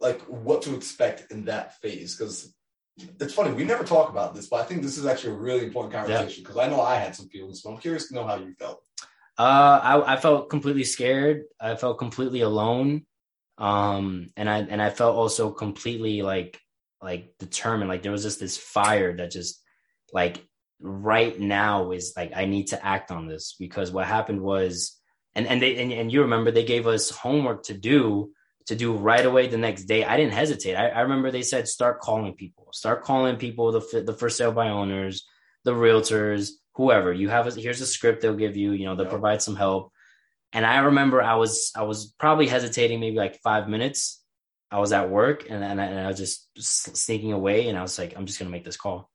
Speaker 2: like what to expect in that phase. Because it's funny, we never talk about this, but I think this is actually a really important conversation because I know I had some feelings, but I'm curious to know how you felt.
Speaker 3: Uh, I, I felt completely scared. I felt completely alone. Um, and I and I felt also completely like like determined. Like there was just this fire that just like right now is like I need to act on this because what happened was and and they and, and you remember they gave us homework to do to do right away the next day. I didn't hesitate. I, I remember they said start calling people, start calling people the the for sale by owners, the realtors, whoever. You have a, here's a script they'll give you. You know they'll provide some help. And I remember I was I was probably hesitating maybe like five minutes. I was at work and and I, and I was just sneaking away and I was like I'm just gonna make this call.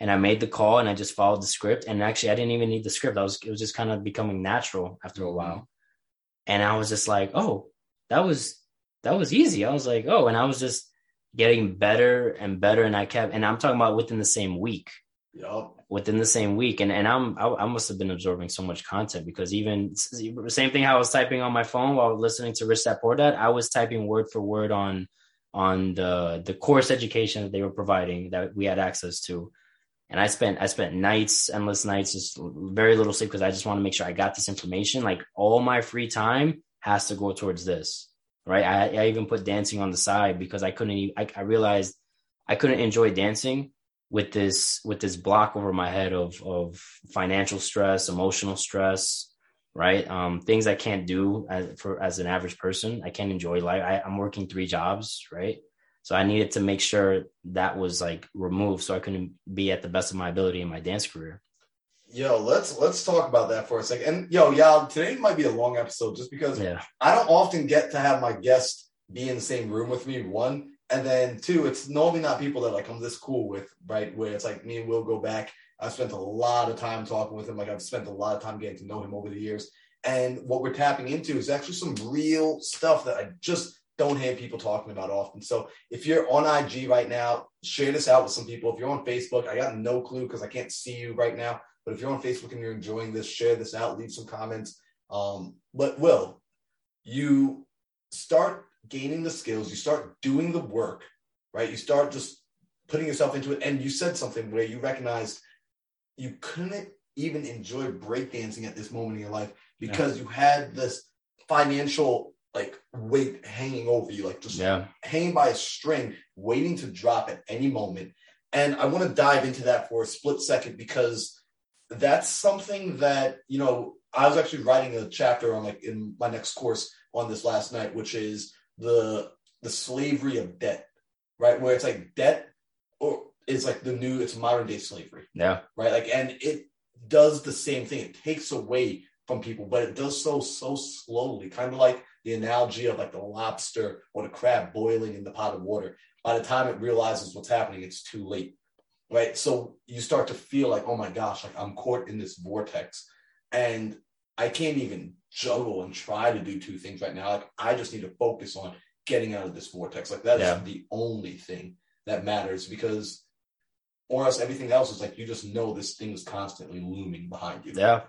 Speaker 3: And I made the call and I just followed the script. And actually, I didn't even need the script. I was it was just kind of becoming natural after a while. Mm-hmm. And I was just like, oh, that was that was easy. I was like, oh, and I was just getting better and better. And I kept, and I'm talking about within the same week,
Speaker 2: Yup.
Speaker 3: within the same week. And and I'm I, I must have been absorbing so much content because even the same thing how I was typing on my phone while listening to Rich Dad Poor Dad, I was typing word for word on on the the course education that they were providing that we had access to. And I spent I spent nights, endless nights, just very little sleep because I just want to make sure I got this information. Like all my free time has to go towards this, right? I, I even put dancing on the side because I couldn't. I realized I couldn't enjoy dancing with this with this block over my head of of financial stress, emotional stress, right? Um, things I can't do as for as an average person. I can't enjoy life. I, I'm working three jobs, right? So I needed to make sure that was like removed so I couldn't be at the best of my ability in my dance career.
Speaker 2: Yo, let's let's talk about that for a second. And yo, y'all, today might be a long episode just because
Speaker 3: Yeah.
Speaker 2: I don't often get to have my guest be in the same room with me. One, and then two, it's normally not people that like I'm this cool with, right? Where it's like me and Will go back. I've spent a lot of time talking with him. Like I've spent a lot of time getting to know him over the years. And what we're tapping into is actually some real stuff that I just don't hear people talking about often. So if you're on IG right now, share this out with some people. If you're on Facebook, I got no clue because I can't see you right now. But if you're on Facebook and you're enjoying this, share this out, leave some comments. Um, but Will, you start gaining the skills, you start doing the work, right? You start just putting yourself into it. And you said something where you recognized you couldn't even enjoy breakdancing at this moment in your life because you had this financial like weight hanging over you, like just
Speaker 3: Yeah.
Speaker 2: hanging by a string, waiting to drop at any moment. And I want to dive into that for a split second because that's something that, you know, I was actually writing a chapter on like in my next course on this last night, which is the the slavery of debt, right? Where it's like debt or is like the new it's modern day slavery
Speaker 3: Yeah.
Speaker 2: right? Like, and it does the same thing. It takes away from people, but it does so so slowly, kind of like the analogy of like the lobster or the crab boiling in the pot of water. By the time it realizes what's happening, it's too late, right? So you start to feel like, oh my gosh, like I'm caught in this vortex, and I can't even juggle and try to do two things right now. Like I just need to focus on getting out of this vortex. Like that's
Speaker 3: Yeah.
Speaker 2: the only thing that matters because or else everything else is like you just know this thing is constantly looming behind you.
Speaker 3: Yeah.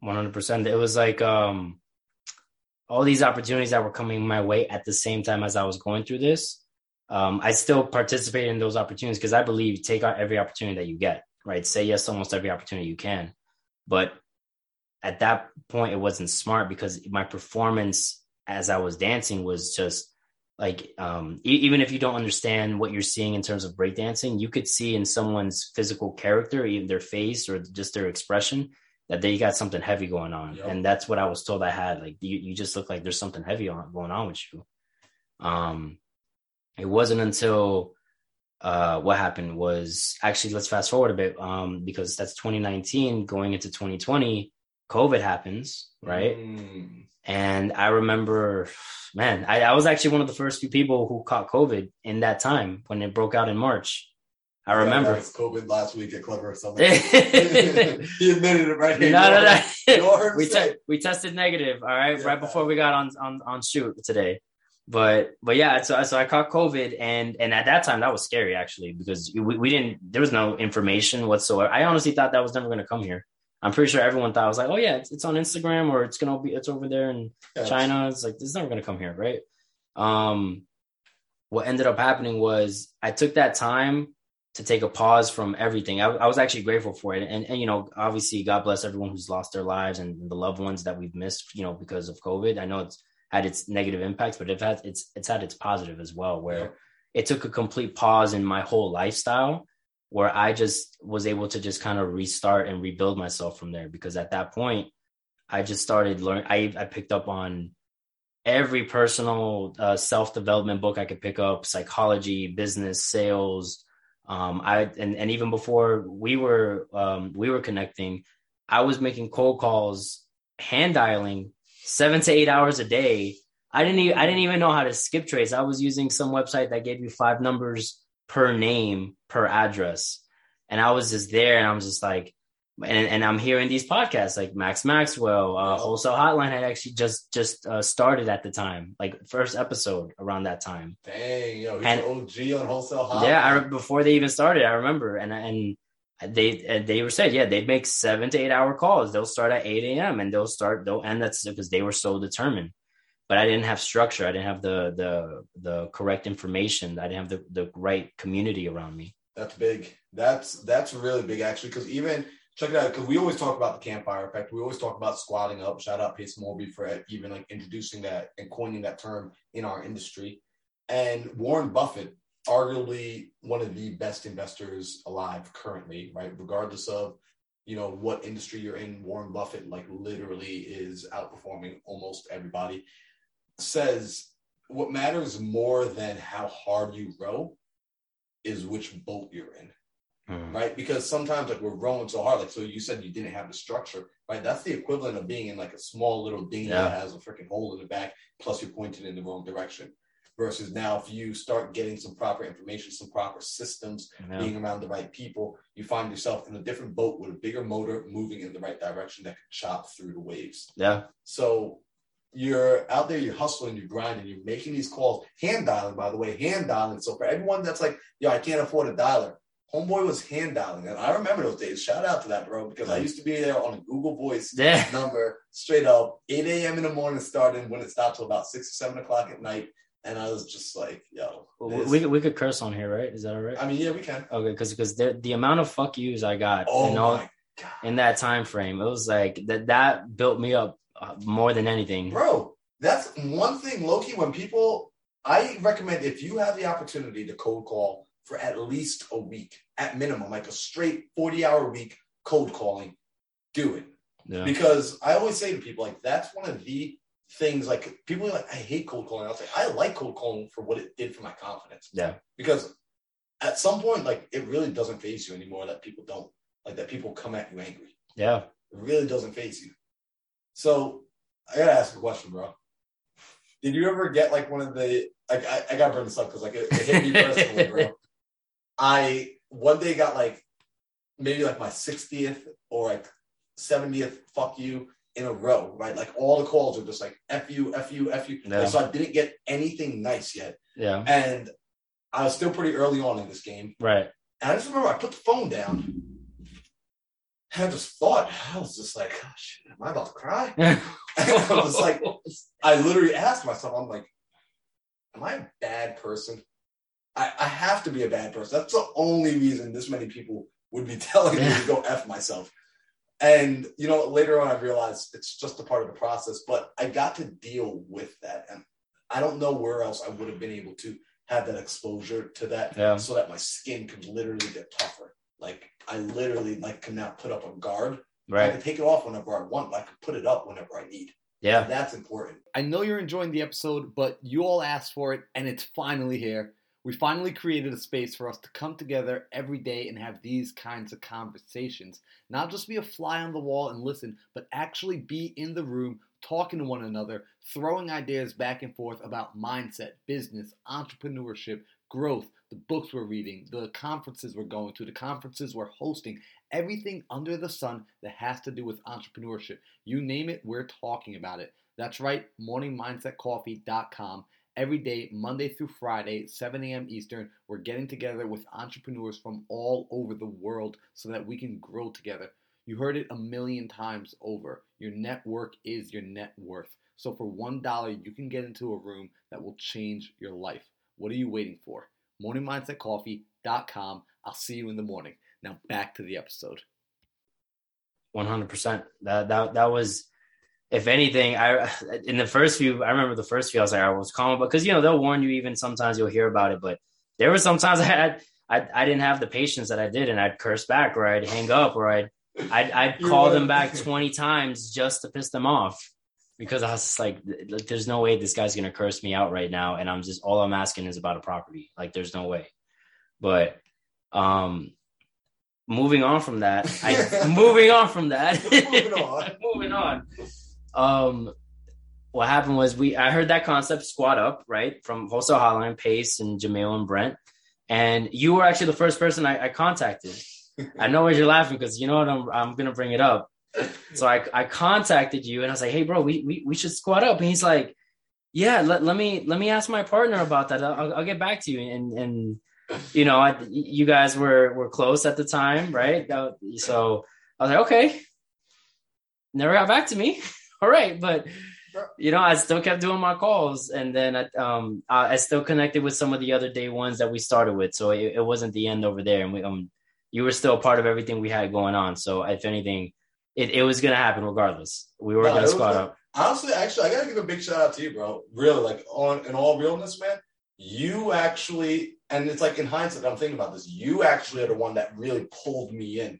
Speaker 3: One hundred percent. It was like um all these opportunities that were coming my way at the same time as I was going through this. Um, I still participate in those opportunities because I believe take out every opportunity that you get, right? Say yes to almost every opportunity you can. But at that point, it wasn't smart because my performance as I was dancing was just like, um, e- even if you don't understand what you're seeing in terms of breakdancing, you could see in someone's physical character, even their face or just their expression, that they got something heavy going on.
Speaker 2: Yep.
Speaker 3: And that's what I was told I had. Like, you, you just look like there's something heavy on going on with you. Um, it wasn't until uh, what happened was actually let's fast forward a bit um, because that's 2019 going into 2020 covid happens right
Speaker 2: Mm.
Speaker 3: and i remember man I, I was actually one of the first few people who caught covid in that time when it broke out in march I remember.
Speaker 2: Yeah, COVID last week at Clever Summit.
Speaker 3: no,
Speaker 2: he admitted it right here.
Speaker 3: no, no.
Speaker 2: Him
Speaker 3: we te- we tested negative. All right,
Speaker 2: Yeah.
Speaker 3: right before we got on on on shoot today. But but yeah, so so I caught COVID, and and at that time that was scary actually because we, we didn't there was no information whatsoever. I honestly thought that was never going to come here. I'm pretty sure everyone thought I was like, oh yeah, it's, it's on Instagram or it's gonna be it's over there in
Speaker 2: Yeah,
Speaker 3: China. It's like this is never gonna come here, right? Um, what ended up happening was I took that time to take a pause from everything. I, I was actually grateful for it, and and you know, obviously, God bless everyone who's lost their lives and the loved ones that we've missed, you know, because of COVID. I know it's had its negative impacts, but it had it's it's had its positive as well, where
Speaker 2: Yeah.
Speaker 3: it took a complete pause in my whole lifestyle where I just was able to just kind of restart and rebuild myself from there because at that point I just started learning I I picked up on every personal uh, self-development book I could pick up psychology business sales um I and and even before we were um we were connecting I was making cold calls hand dialing 7 to 8 hours a day. I didn't even, I didn't even know how to skip trace. I was using some website that gave you five numbers per name per address. And i was just there and i was just like and, and i'm hearing these podcasts like max maxwell uh, wholesale hotline had actually just just uh, started at the time like first episode around that time.
Speaker 2: Dang, yo, he's
Speaker 3: And-
Speaker 2: an OG on wholesale hot.
Speaker 3: yeah I, before they even started i remember. And and they and they were said yeah they'd make seven to eight hour calls. They'll start at 8 a.m and they'll start they'll end that's because they were so determined. But i didn't have structure. I didn't have the the the correct information. I didn't have the, the right community around me.
Speaker 2: That's big. That's that's really big actually, because even check it out, because we always talk about the campfire effect. We always talk about squatting up. Shout out Pace Morby for even like introducing that and coining that term in our industry. And Warren Buffett, arguably one of the best investors alive currently, right? Regardless of you know what industry you're in, Warren Buffett like literally is outperforming almost everybody. Says what matters more than how hard you row is which boat you're in,
Speaker 3: Hmm.
Speaker 2: right? Because sometimes like we're rowing so hard, like so you said you didn't have the structure, right? That's the equivalent of being in like a small little dinghy
Speaker 3: Yeah.
Speaker 2: that has a freaking hole in the back, plus you're pointed in the wrong direction. Versus now, if you start getting some proper information, some proper systems,
Speaker 3: Yeah.
Speaker 2: being around the right people, you find yourself in a different boat with a bigger motor moving in the right direction that can chop through the waves.
Speaker 3: yeah
Speaker 2: So you're out there, you're hustling, you're grinding, you're making these calls, hand dialing, by the way, hand dialing. So for everyone that's like, yo, I can't afford a dialer, homeboy was hand dialing. And I remember those days. Shout out to that, bro, because I used to be there on a Google Voice
Speaker 3: yeah
Speaker 2: number straight up, 8 a.m. in the morning starting when it stopped till about six or seven o'clock at night. And I was just like, yo,
Speaker 3: we, we, we could curse on here right is that all right
Speaker 2: I mean, yeah, we can.
Speaker 3: okay because because the, the amount of fuck yous i got
Speaker 2: Oh my God.
Speaker 3: in that time frame it was like that that built me up uh, more than anything
Speaker 2: Bro, that's one thing, Loki. When people, I recommend if you have the opportunity to cold call for at least a week, at minimum, like a straight 40 hour week cold calling, do it.
Speaker 3: yeah
Speaker 2: Because I always say to people, like, that's one of the things, like, people are like, I hate cold calling. I'll say, I like cold calling for what it did for my confidence.
Speaker 3: yeah
Speaker 2: Because at some point, like, it really doesn't faze you anymore that people don't, like, that people come at you angry.
Speaker 3: yeah
Speaker 2: It really doesn't face you. So I gotta ask a question, bro. Did you ever get like one of the like I, I gotta bring this up because like it, it hit me personally, bro. I one day got like maybe like my 60th or like 70th fuck you in a row, right? Like all the calls are just like F you, F you, F you. And so I didn't get anything nice yet.
Speaker 3: yeah
Speaker 2: And I was still pretty early on in this game.
Speaker 3: right
Speaker 2: And I just remember I put the phone down. And I just thought, I was just like, oh, shit, am I about to cry? I was like, I literally asked myself, I'm like, am I a bad person? I, I have to be a bad person. That's the only reason this many people would be telling me to go F myself. And, you know, later on, I realized it's just a part of the process, but I got to deal with that. And I don't know where else I would have been able to have that exposure to that
Speaker 3: Yeah.
Speaker 2: so that my skin could literally get tougher. Like, I literally like can now put up a guard.
Speaker 3: Right.
Speaker 2: I can take it off whenever I want, but I can put it up whenever I need.
Speaker 3: yeah
Speaker 2: And that's important.
Speaker 1: I know you're enjoying the episode, but you all asked for it, and it's finally here. We finally created a space for us to come together every day and have these kinds of conversations. Not just be a fly on the wall and listen, but actually be in the room, talking to one another, throwing ideas back and forth about mindset, business, entrepreneurship, growth, the books we're reading, the conferences we're going to, the conferences we're hosting, everything under the sun that has to do with entrepreneurship. You name it, we're talking about it. That's right, morningmindsetcoffee.com. Every day, Monday through Friday, 7 a.m. Eastern, we're getting together with entrepreneurs from all over the world so that we can grow together. You heard it a million times over. Your network is your net worth. So for $1, you can get into a room that will change your life. What are you waiting for? MorningMindsetCoffee.com. I'll see you in the morning. Now back to the episode.
Speaker 3: 100%. That, that, that was, if anything, I, in the first few, I remember the first few, I was like, I was calm, but because, you know, they'll warn you even sometimes you'll hear about it, but there were sometimes I had, I, I didn't have the patience that I did and I'd curse back or I'd hang up or I'd, I'd, I'd call them back 20 times just to piss them off because I was just like, there's no way this guy's gonna curse me out right now, and I'm just all I'm asking is about a property. Like, there's no way. But um, moving on from that, I moving on from that, moving on, moving on. Um, what happened was we I heard that concept squat up right from wholesale hotline, Pace and Jamil and Brent, and you were actually the first person I, I contacted. I know why you're laughing because you know what I'm I'm gonna bring it up so I, I contacted you and I was like, hey, bro, we, we, we should squat up. And he's like, yeah, let, let me let me ask my partner about that. I'll, I'll get back to you. And and you know, I, you guys were were close at the time, right? So I was like, okay. Never got back to me. All right, but you know, I still kept doing my calls, and then I, um, I still connected with some of the other day ones that we started with. So it, it wasn't the end over there, and we um, you were still part of everything we had going on. So if anything, it, it was gonna happen regardless. We were no, gonna squat up.
Speaker 2: Honestly, actually, I gotta give a big shout out to you, bro. Really, like on in all realness, man. You actually, and it's like in hindsight, I'm thinking about this. You actually are the one that really pulled me in,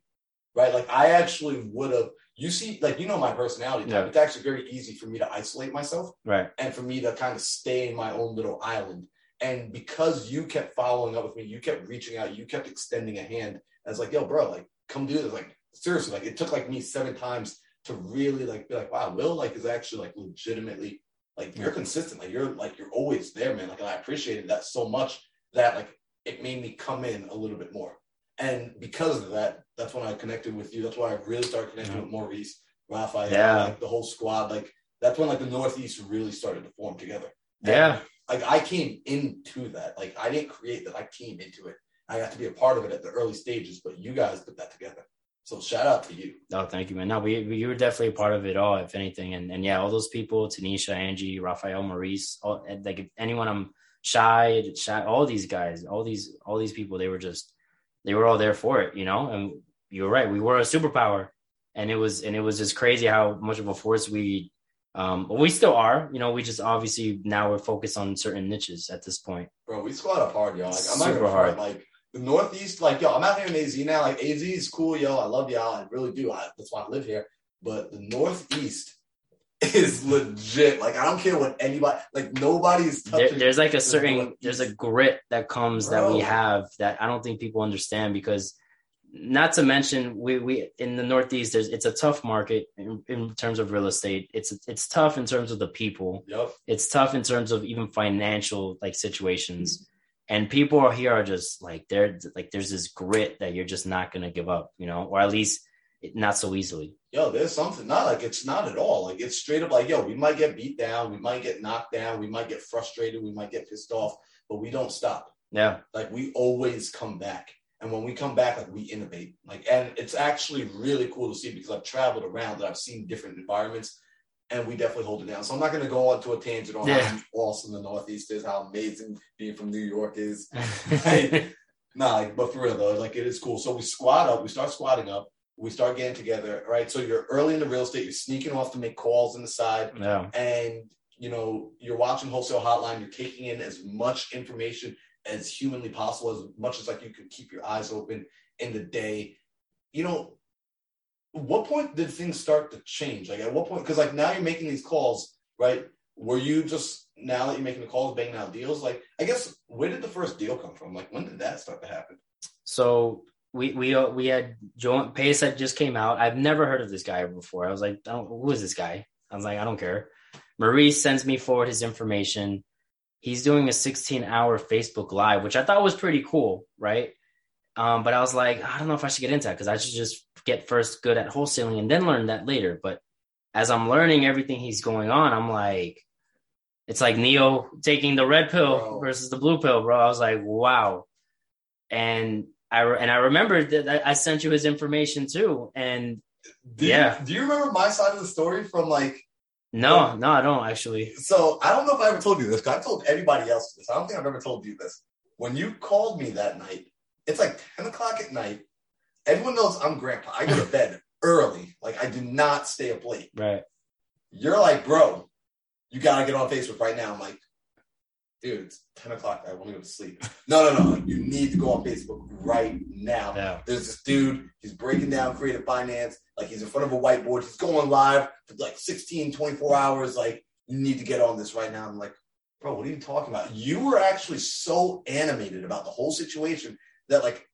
Speaker 2: right? Like I actually would have. You see, like you know my personality type. Yeah. It's actually very easy for me to isolate myself,
Speaker 3: right?
Speaker 2: And for me to kind of stay in my own little island. And because you kept following up with me, you kept reaching out, you kept extending a hand. I was like, yo, bro, like come do this. Like seriously, like it took like me seven times to really like be like, wow, Will like is actually like legitimately like you're consistent, like you're like you're always there, man. Like I appreciated that so much that like it made me come in a little bit more. And because of that, that's when I connected with you. That's why I really started connecting with Maurice, Raphael, yeah. like the whole squad. Like that's when like the Northeast really started to form together.
Speaker 3: And, yeah.
Speaker 2: Like I came into that. Like I didn't create that. I came into it. I got to be a part of it at the early stages, but you guys put that together. So shout out to you.
Speaker 3: Oh, thank you, man. No, we, we you were definitely a part of it all, if anything. And and yeah, all those people, Tanisha, Angie, Raphael, Maurice, all like anyone um, I'm shy, shy, all these guys, all these all these people, they were just they were all there for it, you know. And you were right, we were a superpower, and it was and it was just crazy how much of a force we um we still are, you know, we just obviously now we're focused on certain niches at this point.
Speaker 2: Bro, we squad up hard, y'all. Like, I'm Super not gonna hard. like the Northeast, like yo, I'm out here in AZ now. Like AZ is cool, yo. I love y'all. I really do. I, that's why I live here. But the Northeast is legit. Like I don't care what anybody. Like nobody's
Speaker 3: touching. There, there's like a certain. There's a grit that comes Bro. that we have that I don't think people understand because. Not to mention, we we in the Northeast, there's it's a tough market in, in terms of real estate. It's it's tough in terms of the people.
Speaker 2: Yep.
Speaker 3: It's tough in terms of even financial like situations mm-hmm. and people here are just like they're like there's this grit that you're just not gonna give up, you know, or at least not so easily.
Speaker 2: Yo, there's something not like it's not at all. Like it's straight up like, yo, we might get beat down, we might get knocked down, we might get frustrated, we might get pissed off, but we don't stop.
Speaker 3: Yeah.
Speaker 2: Like we always come back. And when we come back, like we innovate. Like, and it's actually really cool to see because I've traveled around and I've seen different environments and we definitely hold it down. So I'm not going to go on to a tangent on yeah. how awesome the Northeast is, how amazing being from New York is. like, nah, like, but for real though, like it is cool. So we squat up, we start squatting up, we start getting together, right? So you're early in the real estate, you're sneaking off to make calls in the side,
Speaker 3: yeah.
Speaker 2: and you know you're watching wholesale hotline, you're taking in as much information as humanly possible, as much as like you could keep your eyes open in the day. You know, what point did things start to change? Like at what point? Because like now you're making these calls, right? Were you just now that you're making the calls, banging out deals? Like I guess where did the first deal come from? Like when did that start to happen?
Speaker 3: So we we uh, we had Joe Pace that just came out. I've never heard of this guy before. I was like, I who is this guy? I was like, I don't care. Maurice sends me forward his information. He's doing a 16 hour Facebook live, which I thought was pretty cool, right? Um, but I was like, I don't know if I should get into that because I should just get first good at wholesaling and then learn that later. But as I'm learning everything he's going on, I'm like, it's like Neo taking the red pill
Speaker 2: Bro.
Speaker 3: versus the blue pill, bro. I was like, wow. And I re- and I remembered that I- I sent you his information too. And
Speaker 2: Do
Speaker 3: Yeah.
Speaker 2: You, do you remember my side of the story from like?
Speaker 3: No, no, I don't actually.
Speaker 2: So I don't know if I ever told you this. 'cause I've told everybody else this. I don't think I've ever told you this. When you called me that night, it's like ten o'clock at night. Everyone knows I'm grandpa. I go to bed early. Like I do not stay up late.
Speaker 3: Right.
Speaker 2: You're like, bro, you gotta get on Facebook right now. I'm like, dude, it's 10 o'clock. I want to go to sleep. No, no, no. You need to go on Facebook right now.
Speaker 3: Yeah.
Speaker 2: There's this dude, he's breaking down creative finance. Like he's in front of a whiteboard. He's going live for like 16, 24 hours. Like, you need to get on this right now. I'm like, bro, what are you talking about? You were actually so animated about the whole situation that like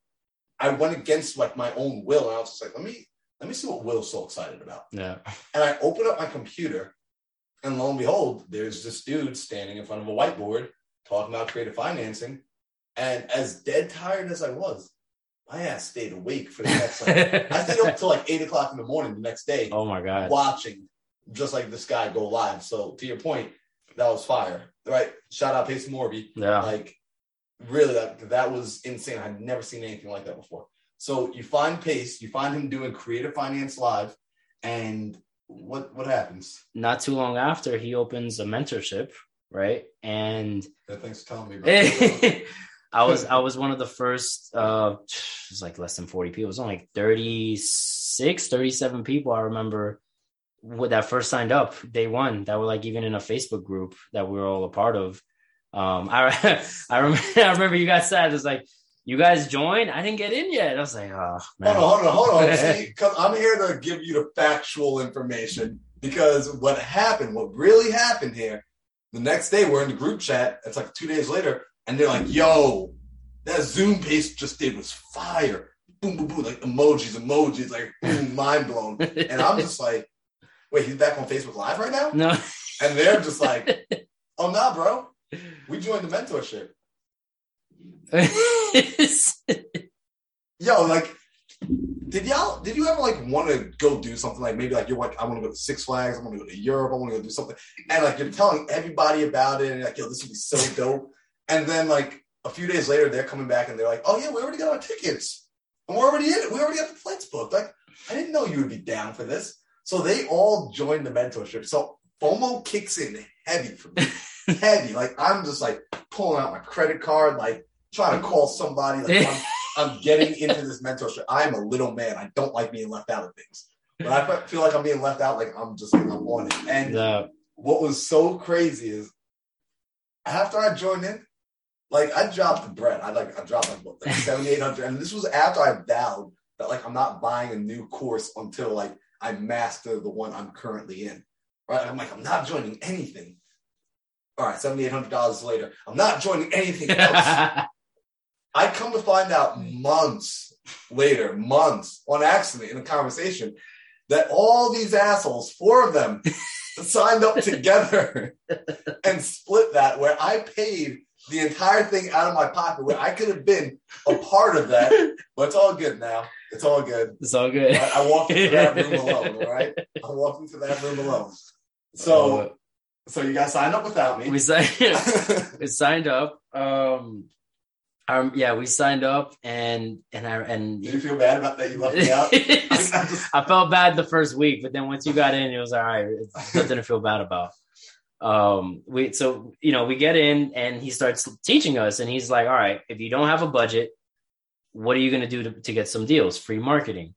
Speaker 2: I went against like my own will. And I was just like, let me let me see what Will's so excited about.
Speaker 3: Yeah.
Speaker 2: And I open up my computer, and lo and behold, there's this dude standing in front of a whiteboard talking about creative financing. And as dead tired as I was, my ass stayed awake for the next like I stayed up till like eight o'clock in the morning the next day
Speaker 3: oh my god.
Speaker 2: watching just like this guy go live. So to your point, that was fire. Right? Shout out Pace Morby.
Speaker 3: Yeah.
Speaker 2: Like really that that was insane. I'd never seen anything like that before. So you find Pace, you find him doing creative finance live, and what what happens?
Speaker 3: Not too long after, he opens a mentorship, right? And
Speaker 2: thanks for telling me about.
Speaker 3: I was I was one of the first uh it was like less than 40 people. It was only like 36, 37 people I remember what that first signed up day one that were like even in a Facebook group that we were all a part of. Um I I remember I remember you guys said it's like you guys joined. I didn't get in yet. I was like, oh man.
Speaker 2: Hold on, hold on, hold on. See, I'm here to give you the factual information. Because what happened, what really happened here, the next day we're in the group chat. It's like two days later, and they're like, "Yo, that Zoom pace just did was fire." Boom, boom, boom, like emojis, emojis, like boom, mind blown. And I'm just like, "Wait, he's back on Facebook Live right now?"
Speaker 3: no.
Speaker 2: And they're just like, "Oh, nah, bro, we joined the mentorship." Yo, like, did y'all did you ever like want to go do something like maybe like you're like I want to go to Six Flags, I want to go to Europe, I want to go do something, and like you're telling everybody about it, and like, yo, this would be so dope. And then like a few days later, they're coming back and they're like, oh yeah, we already got our tickets, and we're already in it. We already got the flights booked. Like, I didn't know you would be down for this. So they all joined the mentorship. So FOMO kicks in heavy for me, heavy. Like I'm just like pulling out my credit card, like trying to call somebody. Like I'm, getting into this mentorship. I'm a little man. I don't like being left out of things. But I feel like I'm being left out. Like I'm just like I'm on it. And
Speaker 3: Yeah.
Speaker 2: what was so crazy is after I joined in, like I dropped the bread. I like I dropped like, like seventy eight hundred, and this was after I vowed that like I'm not buying a new course until like I master the one I'm currently in. Right? I'm like I'm not joining anything. All right, seventy eight hundred dollars later, I'm not joining anything else. I come to find out months later, months on accident in a conversation, that all these assholes, four of them, signed up together and split that, where I paid the entire thing out of my pocket, where I could have been a part of that. But it's all good now. It's all good.
Speaker 3: it's all good.
Speaker 2: I, I walked into that room alone, all right? I walked into that room alone. So, so you guys signed up without me.
Speaker 3: we signed we signed up. Um, um, yeah, we signed up, and and I and
Speaker 2: Did you feel bad about that? You left me out. I, I just,
Speaker 3: I felt bad the first week, but then once you got in, it was all right. It's nothing to feel bad about. Um, we so you know we get in, and he starts teaching us, and he's like, "All right, if you don't have a budget, what are you going to do to to get some deals? Free marketing.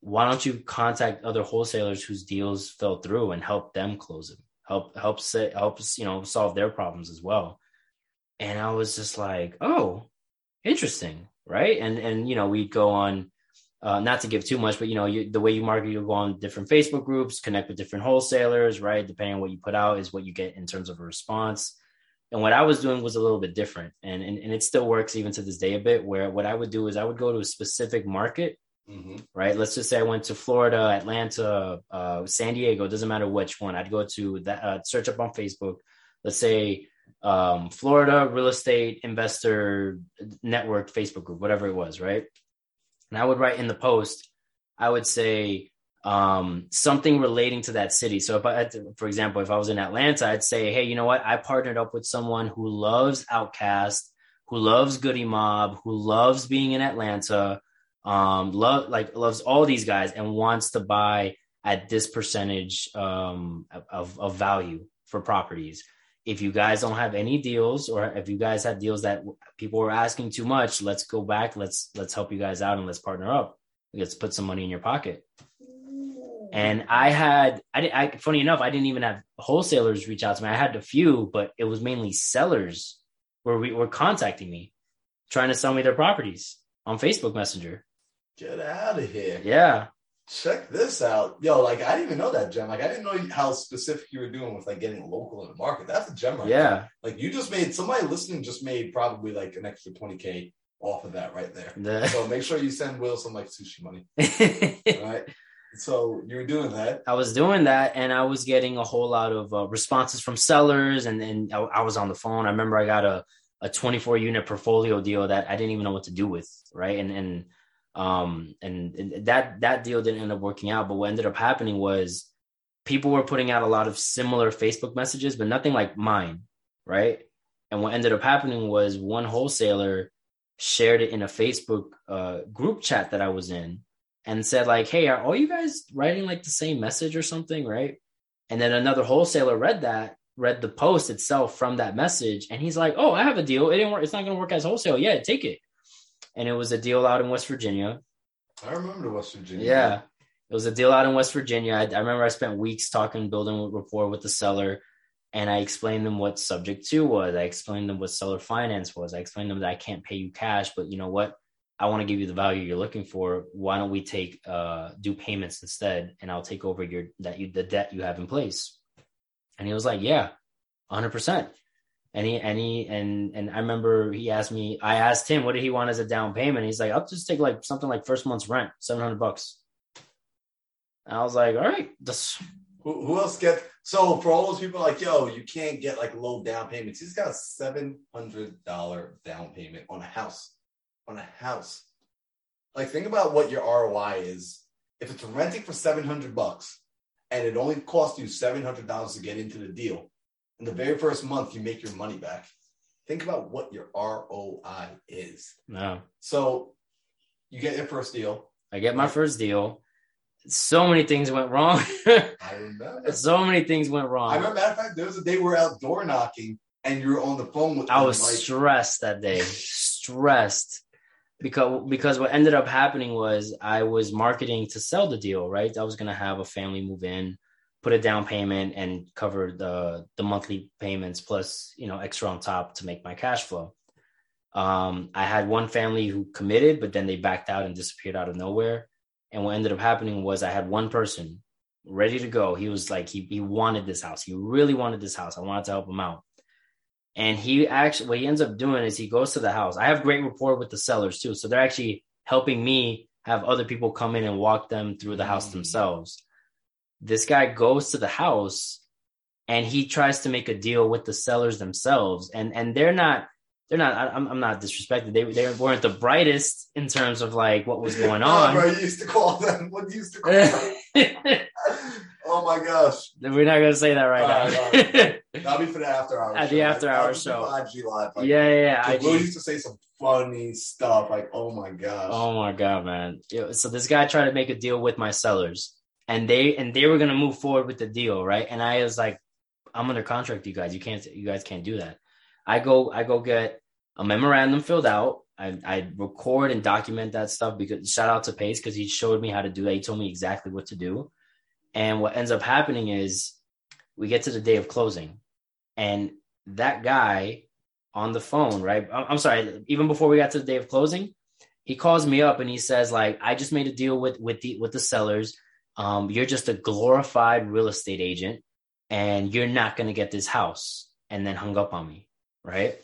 Speaker 3: Why don't you contact other wholesalers whose deals fell through and help them close them? Help help say helps you know solve their problems as well." And I was just like, "Oh, interesting, right?" And and you know we'd go on uh, not to give too much, but you know, you, the way you market, you'll go on different Facebook groups, connect with different wholesalers, right? Depending on what you put out is what you get in terms of a response. And what I was doing was a little bit different. And, and, and it still works even to this day a bit where what I would do is I would go to a specific market,
Speaker 2: Mhm.
Speaker 3: right? Let's just say I went to Florida, Atlanta, uh, San Diego, doesn't matter which one. I'd go to that, uh, search up on Facebook. Let's say um, Florida Real Estate Investor Network Facebook group, whatever it was, right? And I would write in the post, I would say um, something relating to that city. So if I, for example, if I was in Atlanta, I'd say, hey, you know what? I partnered up with someone who loves OutKast, who loves Goodie Mob, who loves being in Atlanta, um, love like loves all these guys and wants to buy at this percentage um, of, of value for properties. If you guys don't have any deals, or if you guys have deals that people are asking too much, let's go back. Let's let's help you guys out and let's partner up. Let's put some money in your pocket. And I had, I, did, I funny enough, I didn't even have wholesalers reach out to me. I had a few, but it was mainly sellers where we were contacting me, trying to sell me their properties on Facebook Messenger.
Speaker 2: Get out of here.
Speaker 3: Yeah.
Speaker 2: Check this out. Yo, like I didn't even know that gem. Like I didn't know how specific you were doing with like getting local in the market. That's a gem right
Speaker 3: Yeah.
Speaker 2: there. Like you just made somebody listening just made probably like an extra 20k off of that right there.
Speaker 3: The-
Speaker 2: So make sure you send Will some like sushi money. All right. So you were doing that.
Speaker 3: I was doing that and I was getting a whole lot of uh, responses from sellers and then I, I was on the phone. I remember I got a, a 24 unit portfolio deal that I didn't even know what to do with. Right. And, and, um, and, and that, that deal didn't end up working out. But what ended up happening was people were putting out a lot of similar Facebook messages, but nothing like mine. Right. And what ended up happening was one wholesaler shared it in a Facebook uh, group chat that I was in and said like, "Hey, are all you guys writing like the same message or something, right?" And then another wholesaler read that, read the post itself from that message, and he's like, "Oh, I have a deal. It didn't work. It's not going to work as wholesale. Yeah, take it." And it was a deal out in West Virginia.
Speaker 2: I remember West Virginia.
Speaker 3: Yeah, it was a deal out in West Virginia. I, I remember I spent weeks talking, building rapport with the seller, and I explained them what subject to was. I explained them what seller finance was. I explained them that I can't pay you cash, but you know what? I want to give you the value you're looking for. Why don't we take uh do payments instead, and I'll take over your that you the debt you have in place. And he was like, Yeah, hundred percent. And he and he and and I remember he asked me, I asked him what did he want as a down payment. He's like, I'll just take like something like first month's rent, seven hundred bucks. I was like, all right,
Speaker 2: Who, who else get so for all those people like, yo, you can't get like low down payments. He's got a seven hundred dollar down payment on a house. On a house. Like think about what your ROI is. If it's renting for seven hundred bucks and it only costs you seven hundred dollars to get into the deal, in the very first month you make your money back. Think about what your ROI is.
Speaker 3: no.
Speaker 2: So you get your first deal.
Speaker 3: I get my first deal. So many things went wrong.
Speaker 2: I remember.
Speaker 3: so many things went wrong.
Speaker 2: I remember, matter of fact, there was a day we were out door knocking and you were on the phone with
Speaker 3: I was
Speaker 2: like,
Speaker 3: stressed that day, stressed because because what ended up happening was I was marketing to sell the deal. Right, I was gonna have a family move in, put a down payment, and cover the the monthly payments plus you know extra on top to make my cash flow. Um, I had one family who committed, but then they backed out and disappeared out of nowhere. And what ended up happening was I had one person ready to go. He was like he he wanted this house. He really wanted this house. I wanted to help him out. And he actually, what he ends up doing is he goes to the house. I have great rapport with the sellers too. So they're actually helping me have other people come in and walk them through the house
Speaker 2: Mm.
Speaker 3: themselves. This guy goes to the house and he tries to make a deal with the sellers themselves. And, and they're not, they're not, I- I'm, I'm not disrespected. They, they weren't the brightest in terms of like what was going
Speaker 2: No, oh,
Speaker 3: on.
Speaker 2: bro, you used to call them. What you used to call them? Oh my gosh.
Speaker 3: We're not going to say that right
Speaker 2: All
Speaker 3: now.
Speaker 2: right, all That'll be for the after hours.
Speaker 3: At the after hours show.
Speaker 2: IG live. Like,
Speaker 3: yeah, yeah, yeah.
Speaker 2: Will used to say some funny stuff. Like, oh my gosh.
Speaker 3: Oh my god, man! So this guy tried to make a deal with my sellers, and they and they were gonna move forward with the deal, right? And I was like, "I'm under contract, you guys. You can't, you guys can't do that." I go, I go get a memorandum filled out. I, I record and document that stuff because shout out to Pace because he showed me how to do that. He told me exactly what to do. And what ends up happening is we get to the day of closing, and that guy on the phone, right? I'm I'm sorry, even before we got to the day of closing, he calls me up and he says like i just made a deal with with the with the sellers um you're just a glorified real estate agent and you're not going to get this house and then hung up on me right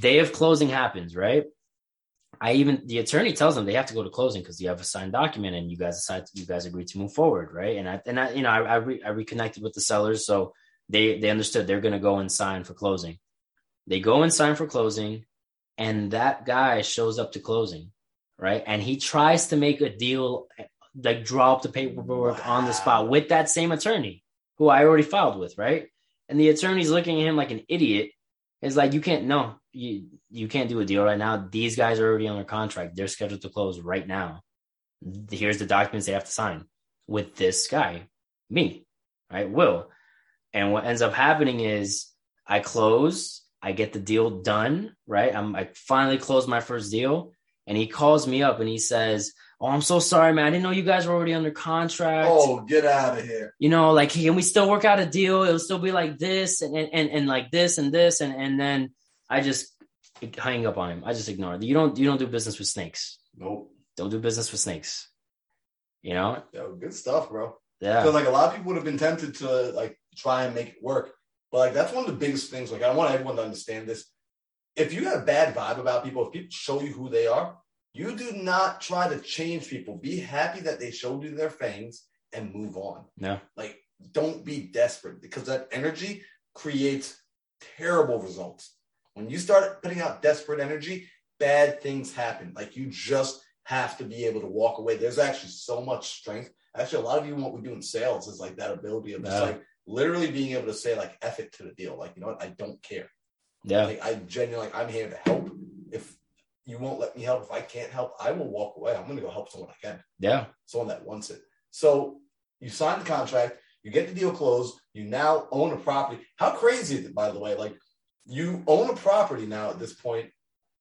Speaker 3: day of closing happens right i even the attorney tells them they have to go to closing because you have a signed document and you guys decide you guys agreed to move forward right and i and i you know i I, re, I reconnected with the sellers so they they understood they're going to go and sign for closing. They go and sign for closing, and that guy shows up to closing, right? And he tries to make a deal, like draw up the paperwork wow. on the spot with that same attorney who I already filed with, right? And the attorney's looking at him like an idiot. It's like you can't no, you you can't do a deal right now. These guys are already under contract. They're scheduled to close right now. Here's the documents they have to sign with this guy, me, right? Will. And what ends up happening is I close, I get the deal done, right? I'm I finally close my first deal, and he calls me up and he says, "Oh, I'm so sorry, man. I didn't know you guys were already under contract.
Speaker 2: Oh, get out of here.
Speaker 3: You know, like, can we still work out a deal? It'll still be like this and and and, like this and this and and then I just hang up on him. I just ignore it. You don't you don't do business with snakes.
Speaker 2: Nope.
Speaker 3: Don't do business with snakes. You know?
Speaker 2: Yo, good stuff, bro.
Speaker 3: Yeah.
Speaker 2: Because like a lot of people would have been tempted to like try and make it work. But like that's one of the biggest things. Like I want everyone to understand this. If you have a bad vibe about people, if people show you who they are, you do not try to change people. Be happy that they showed you their fangs and move on.
Speaker 3: Yeah.
Speaker 2: Like don't be desperate because that energy creates terrible results. When you start putting out desperate energy, bad things happen. Like you just have to be able to walk away. There's actually so much strength. Actually, a lot of you, what we do in sales is like that ability of just yeah. like literally being able to say like "eff it" to the deal. Like, you know what? I don't care.
Speaker 3: Yeah.
Speaker 2: Like, I genuinely like I'm here to help. If you won't let me help, if I can't help, I will walk away. I'm going to go help someone I can.
Speaker 3: Yeah.
Speaker 2: Someone that wants it. So you sign the contract, you get the deal closed, you now own a property. How crazy is it, by the way? Like you own a property now at this point,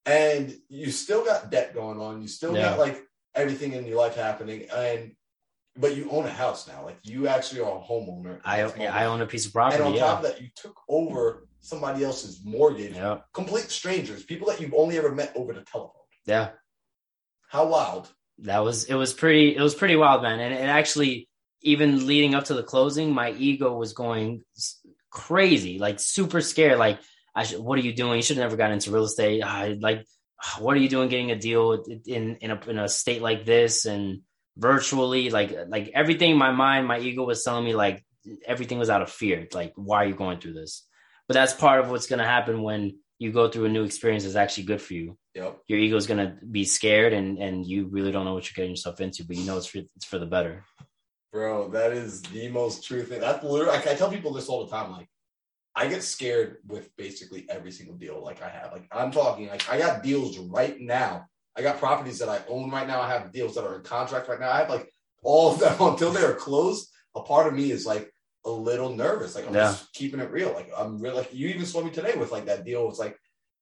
Speaker 2: and you still got debt going on. You still yeah. got like everything in your life happening, and but you own a house now. Like you actually are a homeowner.
Speaker 3: I yeah, I own a piece of property.
Speaker 2: And on
Speaker 3: yeah.
Speaker 2: top of that, you took over somebody else's mortgage.
Speaker 3: Yeah.
Speaker 2: Complete strangers, people that you've only ever met over the telephone.
Speaker 3: Yeah.
Speaker 2: How wild.
Speaker 3: That was it was pretty it was pretty wild, man. And it actually even leading up to the closing, my ego was going crazy, like super scared. Like, I should, what are you doing? You should have never gotten into real estate. Ah, I, like, what are you doing getting a deal in in a in a state like this? And virtually like like everything my mind my ego was telling me like everything was out of fear like why are you going through this but that's part of what's going to happen when you go through a new experience that's actually good for you
Speaker 2: yep.
Speaker 3: your ego is going to be scared and and you really don't know what you're getting yourself into but you know it's for, it's for the better
Speaker 2: bro that is the most true thing that's literally I, I tell people this all the time like I get scared with basically every single deal like I have. Like I'm talking like I got deals right now I got properties that I own right now. I have deals that are in contract right now. I have like all of them until they're closed. A part of me is like a little nervous. Like I'm yeah. just keeping it real. Like I'm really like you even saw me today with like that deal. It's like,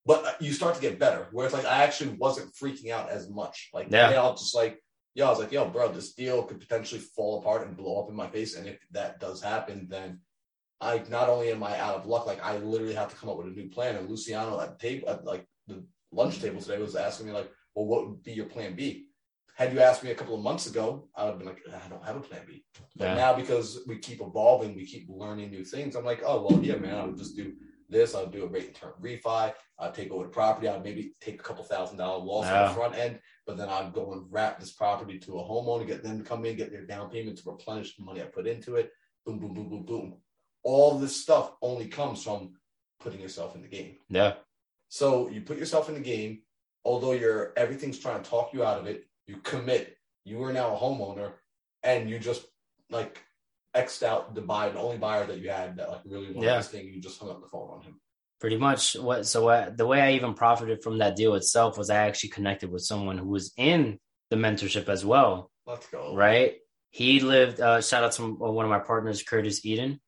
Speaker 2: but uh, you start to get better. Where it's like I actually wasn't freaking out as much. Like yeah, I'll just like yo, I was like, yo, bro, this deal could potentially fall apart and blow up in my face. And if that does happen, then I not only am I out of luck, like I literally have to come up with a new plan. And Luciano at table at like the lunch table today was asking me like, well, what would be your plan B? Had you asked me a couple of months ago, I would have been like, I don't have a plan B. But yeah. now because we keep evolving, we keep learning new things, I'm like, oh well, yeah, man, I'll just do this. I'll do a rate and term refi. I'll take over the property. I'll maybe take a couple thousand dollar loss yeah. on the front end, but then I'll go and wrap this property to a homeowner, get them to come in, get their down payment to replenish the money I put into it. Boom, boom, boom, boom, boom. All this stuff only comes from putting yourself in the game.
Speaker 3: Yeah.
Speaker 2: So you put yourself in the game, although you're everything's trying to talk you out of it, you commit. You are now a homeowner, and you just like xed out the buyer, the only buyer that you had that like really wanted yeah. this thing. You just hung up the phone on him.
Speaker 3: Pretty much. What so what, the way I even profited from that deal itself was I actually connected with someone who was in the mentorship as well.
Speaker 2: Let's go.
Speaker 3: Right. He lived. Uh, shout out to one of my partners, Curtis Eden.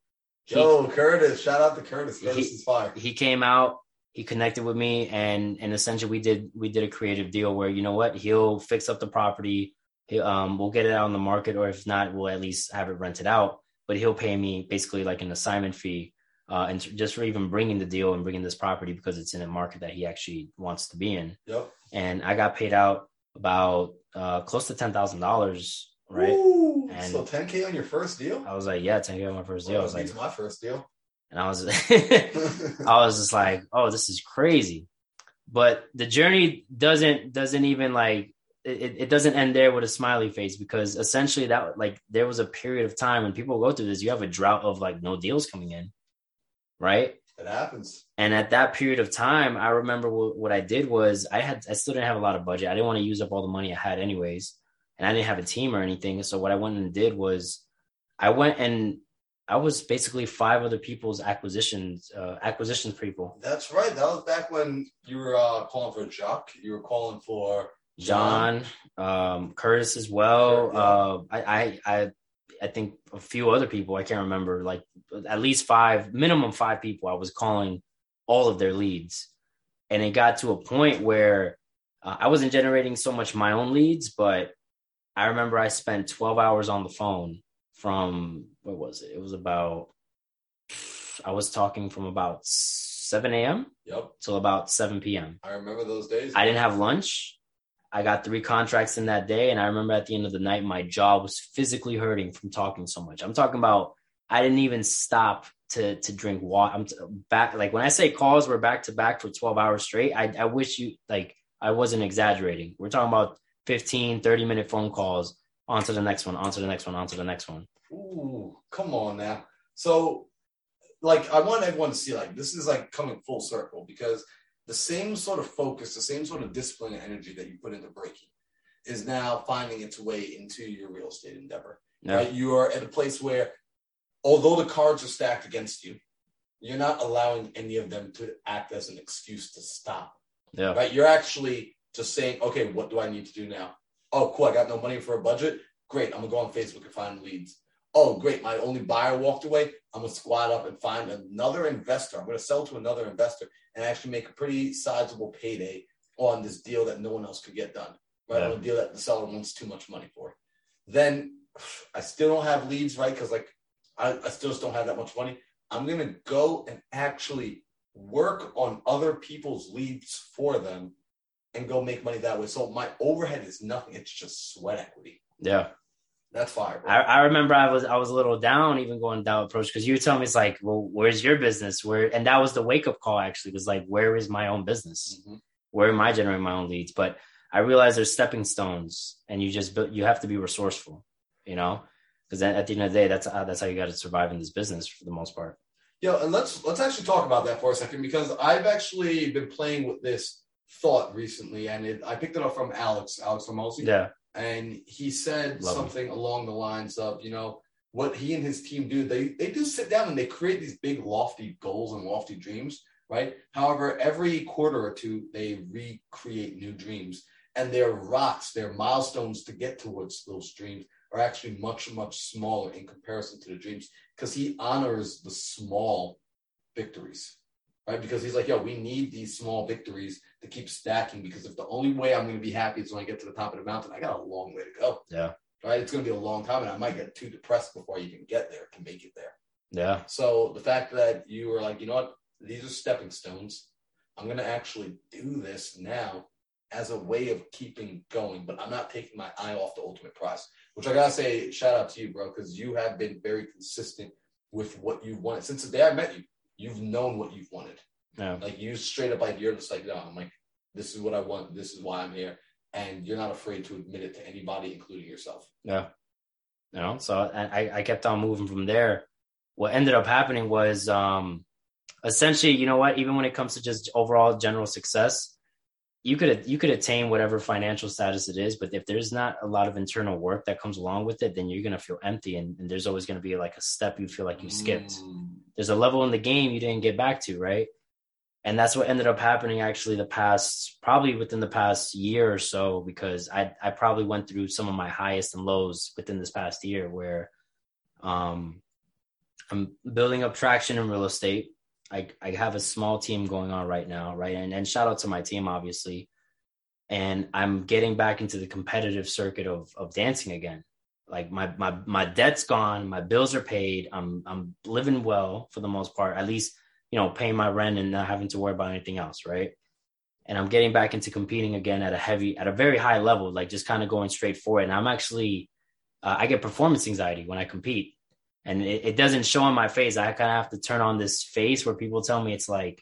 Speaker 2: He, Yo, Curtis! Shout out to Curtis. Curtis he, is fire.
Speaker 3: He came out he connected with me and and essentially we did we did a creative deal where you know what he'll fix up the property he, um we'll get it out on the market or if not we'll at least have it rented out but he'll pay me basically like an assignment fee uh, and just for even bringing the deal and bringing this property because it's in a market that he actually wants to be in.
Speaker 2: Yep.
Speaker 3: And I got paid out about uh, close to ten thousand dollars, right?
Speaker 2: Ooh, and so ten k on your first deal.
Speaker 3: I was like, yeah, ten k on my first deal. Well, I was
Speaker 2: like, my first deal.
Speaker 3: And I was, I was just like, oh, this is crazy. But the journey doesn't doesn't even like it, it doesn't end there with a smiley face because essentially that like there was a period of time when people go through this, you have a drought of like no deals coming in. right?
Speaker 2: It happens.
Speaker 3: And at that period of time, I remember what, what I did was I had I still didn't have a lot of budget. I didn't want to use up all the money I had anyways, and I didn't have a team or anything. So what I went and did was I went and I was basically five other people's acquisitions uh, acquisitions people.
Speaker 2: That's right. That was back when you were uh, calling for Jock. You were calling for
Speaker 3: John, um, Curtis as well. Uh, I, I, I, I think a few other people. I can't remember. Like at least five, minimum five people. I was calling all of their leads, and it got to a point where uh, I wasn't generating so much my own leads, but I remember I spent twelve hours on the phone from what was it? It was about. I was talking from about seven a.m.
Speaker 2: Yep.
Speaker 3: till about seven p.m.
Speaker 2: I remember those days.
Speaker 3: I didn't have lunch. I got three contracts in that day. And I remember at the end of the night, my jaw was physically hurting from talking so much. I'm talking about, I didn't even stop to, to drink water. I'm t- back. Like when I say calls were back to back for 12 hours straight, I, I wish you, like, I wasn't exaggerating. We're talking about 15, 30 minute phone calls on to the next one, on to the next one, on to the next one.
Speaker 2: Ooh, come on now. So, like, I want everyone to see like this is like coming full circle because the same sort of focus, the same sort of discipline and energy that you put into breaking is now finding its way into your real estate endeavor.
Speaker 3: Yeah.
Speaker 2: Right? You are at a place where, although the cards are stacked against you, you're not allowing any of them to act as an excuse to stop.
Speaker 3: Yeah.
Speaker 2: Right? You're actually just saying, okay, what do I need to do now? Oh, cool. I got no money for a budget. Great. I'm gonna go on Facebook and find leads. Oh, great. My only buyer walked away. I'm gonna squat up and find another investor. I'm gonna sell to another investor and actually make a pretty sizable payday on this deal that no one else could get done. Right?
Speaker 3: Yeah.
Speaker 2: On a deal that the seller wants too much money for. Then I still don't have leads, right? Because like I, I still just don't have that much money. I'm gonna go and actually work on other people's leads for them and go make money that way. So my overhead is nothing. It's just sweat equity.
Speaker 3: Yeah.
Speaker 2: That's fire. Bro.
Speaker 3: I, I remember I was I was a little down even going down approach because you were telling me it's like, well, where's your business? Where and that was the wake up call actually was like, where is my own business?
Speaker 2: Mhm.
Speaker 3: Where am I generating my own leads? But I realized there's stepping stones, and you just build, you have to be resourceful, you know, because at the end of the day, that's how, that's how you got to survive in this business for the most part.
Speaker 2: Yeah, and let's let's actually talk about that for a second because I've actually been playing with this thought recently, and it, I picked it up from Alex, Alex Hormozi,
Speaker 3: Yeah,
Speaker 2: and he said
Speaker 3: Love him.
Speaker 2: something along the lines of, you know, what he and his team do. They they do sit down and they create these big lofty goals and lofty dreams, right? However, every quarter or two they recreate new dreams, and their rocks, their milestones to get towards those dreams are actually much much smaller in comparison to the dreams because he honors the small victories, right? Because he's like, yo, we need these small victories to keep stacking because if the only way I'm going to be happy is when I get to the top of the mountain, I got a long way to go.
Speaker 3: Yeah.
Speaker 2: Right. It's going to be a long time and I might get too depressed before I even get there to make it there.
Speaker 3: yeah,
Speaker 2: So the fact that you were like, you know what, these are stepping stones. I'm going to actually do this now as a way of keeping going, but I'm not taking my eye off the ultimate prize, which I got to say, shout out to you, bro, because you have been very consistent with what you've wanted. Since the day I met you, you've known what you've wanted.
Speaker 3: yeah,
Speaker 2: Like you straight up like you're just like, no, I'm like, this is what I want. This is why I'm here. And you're not afraid to admit it to anybody, including yourself.
Speaker 3: yeah. You know, so I I kept on moving from there. What ended up happening was, um, essentially, you know what? Even when it comes to just overall general success, you could you could attain whatever financial status it is, but if there's not a lot of internal work that comes along with it, then you're gonna feel empty, and, and there's always gonna be like a step you feel like you skipped.
Speaker 2: Mm.
Speaker 3: There's a level in the game you didn't get back to, right? And that's what ended up happening actually the past probably within the past year or so because I I probably went through some of my highest and lows within this past year where um I'm building up traction in real estate. I I have a small team going on right now, right? And and shout out to my team obviously. And I'm getting back into the competitive circuit of of dancing again. Like my my my debt's gone, my bills are paid. I'm I'm living well for the most part, at least you know, paying my rent and not having to worry about anything else, right? And I'm getting back into competing again at a heavy, at a very high level, like just kind of going straight for it. And I'm actually, uh, I get performance anxiety when I compete, and it, it doesn't show on my face. I kind of have to turn on this face where people tell me it's like,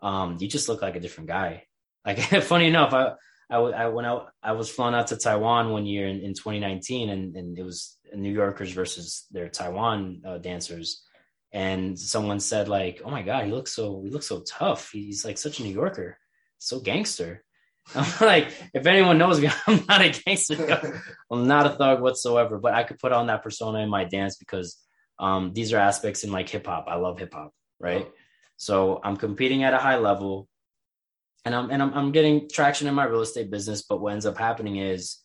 Speaker 3: um, you just look like a different guy. Like, funny enough, I, I, I when I, I was flown out to Taiwan one year in, in 2019, and, and it was New Yorkers versus their Taiwan uh, dancers and someone said like, "Oh my god, he looks so he looks so tough. He's like such a New Yorker, so gangster." I'm like, if anyone knows me, I'm not a gangster. I'm not a thug whatsoever. But I could put on that persona in my dance because um, these are aspects in like hip hop. I love hip hop, right? Oh. So I'm competing at a high level, and I'm and I'm, I'm getting traction in my real estate business. But what ends up happening is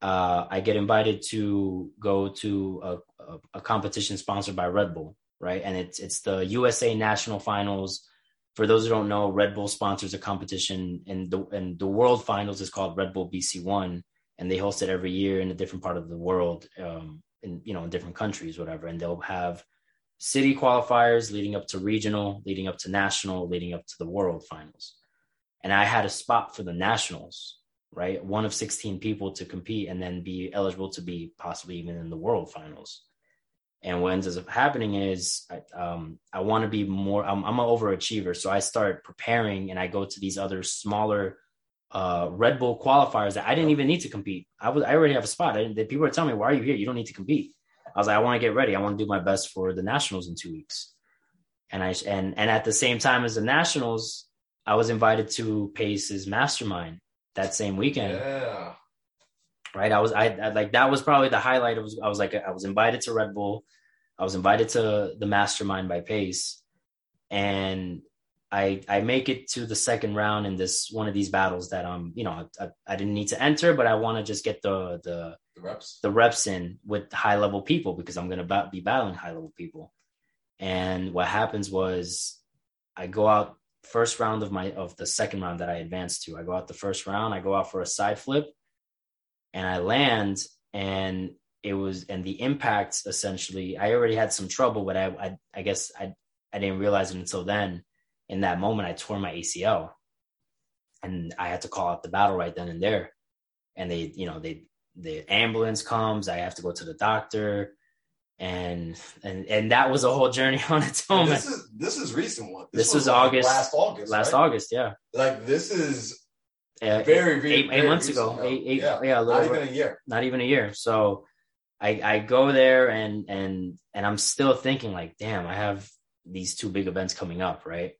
Speaker 3: uh, I get invited to go to a, a, a, competition sponsored by Red Bull, right? And it's it's the USA National Finals. For those who don't know, Red Bull sponsors a competition, and the and the World Finals is called Red Bull BC One, and they host it every year in a different part of the world, um, in you know in different countries, whatever. And they'll have city qualifiers leading up to regional, leading up to national, leading up to the World Finals. And I had a spot for the nationals right? One of 16 people to compete and then be eligible to be possibly even in the world finals. And what ends up happening is I, um, I want to be more, I'm, I'm, an overachiever. So I start preparing and I go to these other smaller uh, Red Bull qualifiers that I didn't even need to compete. I was, I already have a spot. I, the people are telling me, why are you here? You don't need to compete. I was like, I want to get ready. I want to do my best for the nationals in two weeks. And I, and, and at the same time as the nationals, I was invited to Pace's mastermind that same weekend.
Speaker 2: Yeah.
Speaker 3: Right. I was I, I, like that was probably the highlight. It was I was like I was invited to Red Bull. I was invited to the mastermind by Pace. And I I make it to the second round in this one of these battles that um you know I, I didn't need to enter, but I want to just get the the
Speaker 2: the reps
Speaker 3: the reps in with high level people because I'm gonna be battling high level people. And what happens was I go out first round of my of the second round that I advanced to. I go out the first round, I go out for a side flip, and I land, and it was and the impact essentially. I already had some trouble, but I I, I guess I I didn't realize it until then. In that moment, I tore my ACL, and I had to call out the battle right then and there. And they, you know, they the ambulance comes. I have to go to the doctor and and and that was a whole journey on its own.
Speaker 2: This is this is recent one.
Speaker 3: This, this was, was like
Speaker 2: August, last August,
Speaker 3: last
Speaker 2: right?
Speaker 3: August, yeah.
Speaker 2: Like this is uh, very, very
Speaker 3: eight, eight months ago, eight, eight, yeah,
Speaker 2: yeah
Speaker 3: not
Speaker 2: even a year,
Speaker 3: not even a year. So I I go there and and and I'm still thinking like, damn, I have these two big events coming up, right?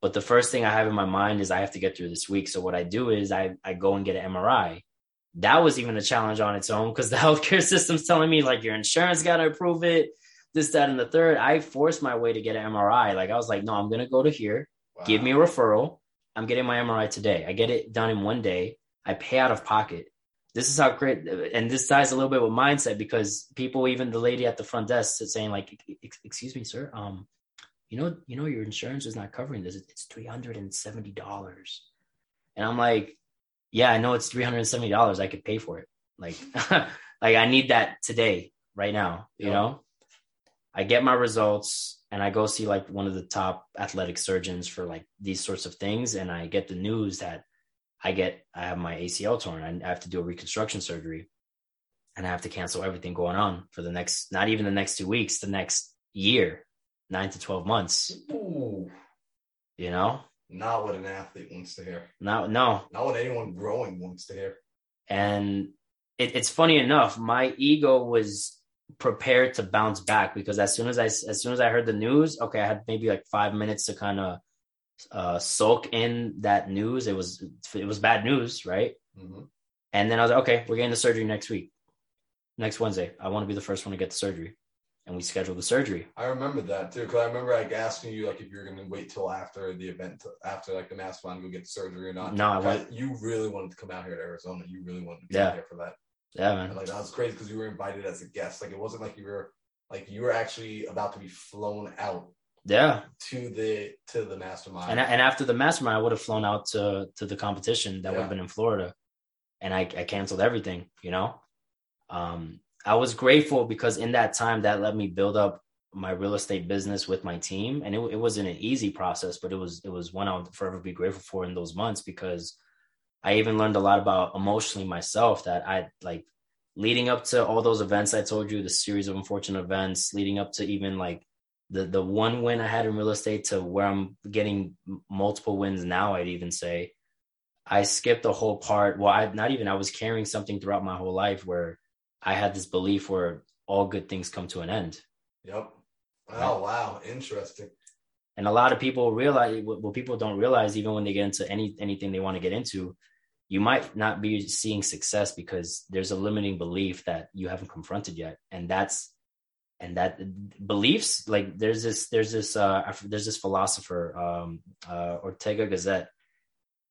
Speaker 3: But the first thing I have in my mind is I have to get through this week. So what I do is I I go and get an MRI that was even a challenge on its own because the healthcare system's telling me like your insurance got to approve it this, that, and the third. I forced my way to get an MRI. Like I was like, no, I'm gonna go to here, wow. give me a referral. I'm getting my MRI today. I get it done in one day. I pay out of pocket. This is how great, and this ties a little bit with mindset because people, even the lady at the front desk, is saying like, "Excuse me, sir, um, you know, you know, your insurance is not covering this. It's three hundred and seventy dollars." And I'm like, "Yeah, I know it's three hundred and seventy dollars. I could pay for it. Like, like I need that today, right now. You yeah. know." I get my results and I go see like one of the top athletic surgeons for like these sorts of things. And I get the news that I get, I have my ACL torn. I have to do a reconstruction surgery and I have to cancel everything going on for the next, not even the next two weeks, the next year, nine to 12 months.
Speaker 2: Ooh.
Speaker 3: You know?
Speaker 2: Not what an athlete wants to hear.
Speaker 3: No, no.
Speaker 2: Not what anyone growing wants to hear.
Speaker 3: And it, it's funny enough, my ego was prepared to bounce back because as soon as I as soon as I heard the news, okay, I had maybe like five minutes to kind of uh, soak in that news. It was it was bad news, right? Mm-hmm. And then I was like, okay, we're getting the surgery next week, next Wednesday. I want to be the first one to get the surgery, and we scheduled the surgery.
Speaker 2: I remember that too because I remember like asking you like if you're going to wait till after the event, after like the mass one, go get the surgery or not.
Speaker 3: No, I went.
Speaker 2: You really wanted to come out here to Arizona. You really wanted to be
Speaker 3: yeah.
Speaker 2: here for that.
Speaker 3: Yeah, man.
Speaker 2: And, like that was crazy because you were invited as a guest. Like it wasn't like you were like you were actually about to be flown out.
Speaker 3: Yeah.
Speaker 2: To the to the mastermind.
Speaker 3: And and after the mastermind, I would have flown out to to the competition that yeah. would have been in Florida, and I I canceled everything. You know, um, I was grateful because in that time that let me build up my real estate business with my team, and it it wasn't an easy process, but it was it was one I'll forever be grateful for in those months because I even learned a lot about emotionally myself that I like leading up to all those events I told you, the series of unfortunate events, leading up to even like the the one win I had in real estate to where I'm getting multiple wins now, I'd even say. I skipped the whole part. Well, I not even I was carrying something throughout my whole life where I had this belief where all good things come to an end.
Speaker 2: Yep. Oh wow, interesting.
Speaker 3: And a lot of people realize what people don't realize, even when they get into any anything they want to get into, you might not be seeing success because there's a limiting belief that you haven't confronted yet, and that's and that beliefs like there's this there's this uh there's this philosopher um uh Ortega Gasset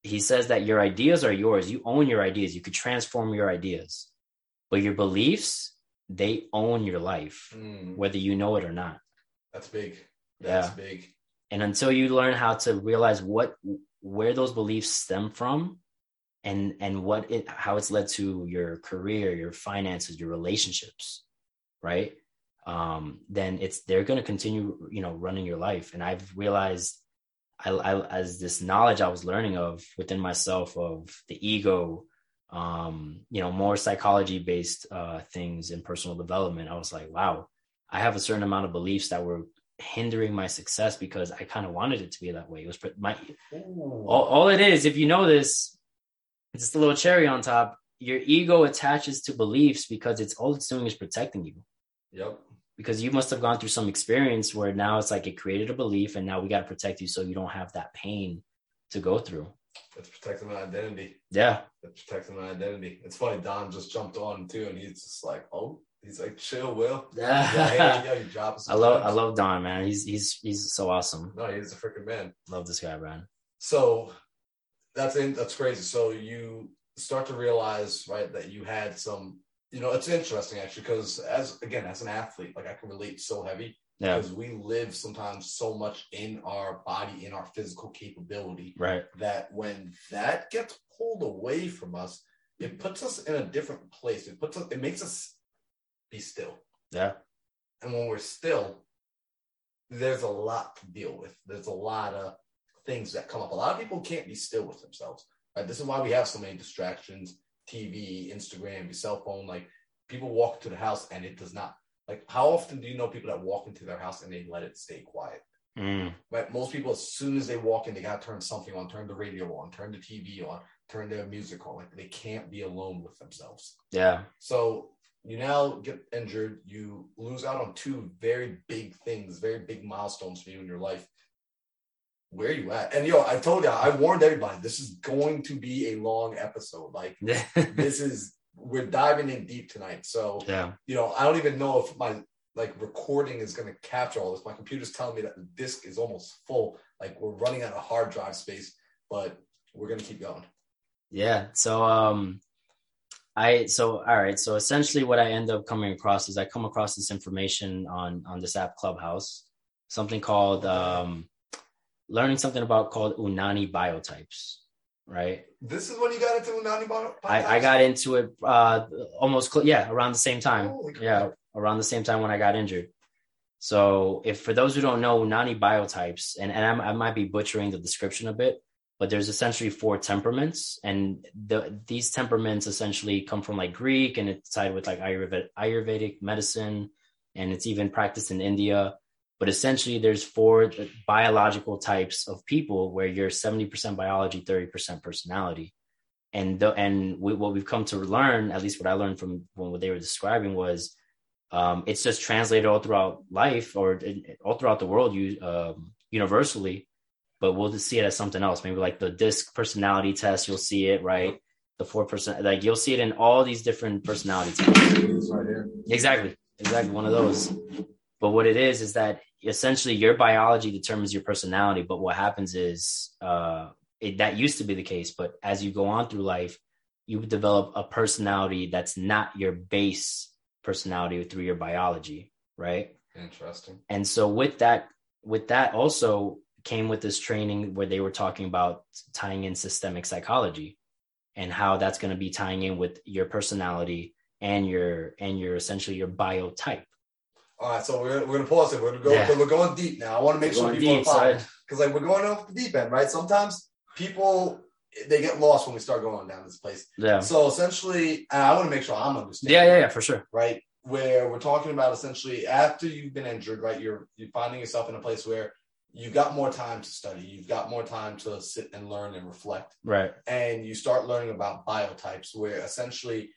Speaker 3: he says that your ideas are yours. You own your ideas. You could transform your ideas but your beliefs they own your life
Speaker 2: Mm,
Speaker 3: whether you know it or not
Speaker 2: that's big. That's
Speaker 3: Yeah.
Speaker 2: big.
Speaker 3: and until you learn how to realize what where those beliefs stem from and and what it how it's led to your career your finances your relationships right um then it's they're going to continue you know running your life and i've realized I, I as this knowledge i was learning of within myself of the ego um you know more psychology based uh things in personal development i was like wow i have a certain amount of beliefs that were hindering my success because I kind of wanted it to be that way. It was my all, all it is. If you know this, it's just a little cherry on top. Your ego attaches to beliefs because it's all it's doing is protecting you.
Speaker 2: Yep.
Speaker 3: Because you must have gone through some experience where now it's like it created a belief, and now we got to protect you so you don't have that pain to go through.
Speaker 2: It's protecting my identity.
Speaker 3: Yeah,
Speaker 2: It's protecting my identity. It's funny. Don just jumped on too, and he's just like, "Oh, he's like, chill, Will." Yeah,
Speaker 3: I
Speaker 2: yeah, you drop
Speaker 3: love I love Don, man. He's he's he's so awesome.
Speaker 2: No, he's a freaking man.
Speaker 3: Love this guy, man.
Speaker 2: So that's in, that's crazy. So you start to realize, right, that you had some. You know, it's interesting actually because as again as an athlete, like I can relate so heavy
Speaker 3: Yeah,
Speaker 2: because we live sometimes so much in our body, in our physical capability,
Speaker 3: right.
Speaker 2: that when that gets pulled away from us, it puts us in a different place. It puts us, it makes us be still.
Speaker 3: Yeah,
Speaker 2: And when we're still, there's a lot to deal with. There's a lot of things that come up. A lot of people can't be still with themselves. Right? This is why we have so many distractions: TV, Instagram, your cell phone. Like people walk to the house and it does not. Like how often do you know people that walk into their house and they let it stay quiet?
Speaker 3: Mm,
Speaker 2: Right? Most people, as soon as they walk in, they gotta turn something on, turn the radio on, turn the TV on, turn their music on. Like they can't be alone with themselves.
Speaker 3: yeah,
Speaker 2: So you now get injured. You lose out on two very big things, very big milestones for you in your life. Where are you at? And yo, I told you, I warned everybody, this is going to be a long episode. Like this is we're diving in deep tonight. So
Speaker 3: yeah.
Speaker 2: you know, I don't even know if my like recording is going to capture all this. My computer's telling me that the disk is almost full. Like we're running out of hard drive space, but we're going to keep going.
Speaker 3: Yeah. So um I so all right. So essentially what I end up coming across is I come across this information on on this app Clubhouse, something called um learning something about called Unani biotypes, right?
Speaker 2: This is when you got into Unani Bono?
Speaker 3: I, I got into it uh almost cl- yeah, around the same time. Yeah, around the same time when I got injured. So if for those who don't know Unani biotypes, and, and I'm, I might be butchering the description a bit, but there's essentially four temperaments, and the, these temperaments essentially come from like Greek, and it's tied with like Ayurvedic, Ayurvedic medicine, and it's even practiced in India. But essentially, there's four biological types of people where you're 70% biology, 30% personality. And the, and we, what we've come to learn, at least what I learned from what they were describing, was um, it's just translated all throughout life or all throughout the world, you, um, universally. But we'll just see it as something else. Maybe like the disc personality test, you'll see it, right? The four percent, like you'll see it in all these different personality tests.
Speaker 2: Right.
Speaker 3: Exactly. Exactly. One of those. But what it is, is that essentially your biology determines your personality. But what happens is, uh, it, that used to be the case. But as you go on through life, you develop a personality that's not your base personality through your biology. Right.
Speaker 2: Interesting.
Speaker 3: And so with that, with that also came with this training where they were talking about tying in systemic psychology and how that's going to be tying in with your personality and your and your essentially your biotype.
Speaker 2: All right, so we're, we're gonna pause it. We're gonna go.
Speaker 3: Yeah.
Speaker 2: We're going deep now. I want to make sure people
Speaker 3: deep,
Speaker 2: are because like we're going off the deep end, right? Sometimes people they get lost when we start going down this place.
Speaker 3: Yeah.
Speaker 2: So essentially, and I want to make sure I'm understanding.
Speaker 3: Yeah, yeah, yeah, for sure.
Speaker 2: right? Where we're talking about essentially after you've been injured, right? You're you're finding yourself in a place where you've got more time to study, you've got more time to sit and learn and reflect,
Speaker 3: Right.
Speaker 2: and you start learning about biotypes, where essentially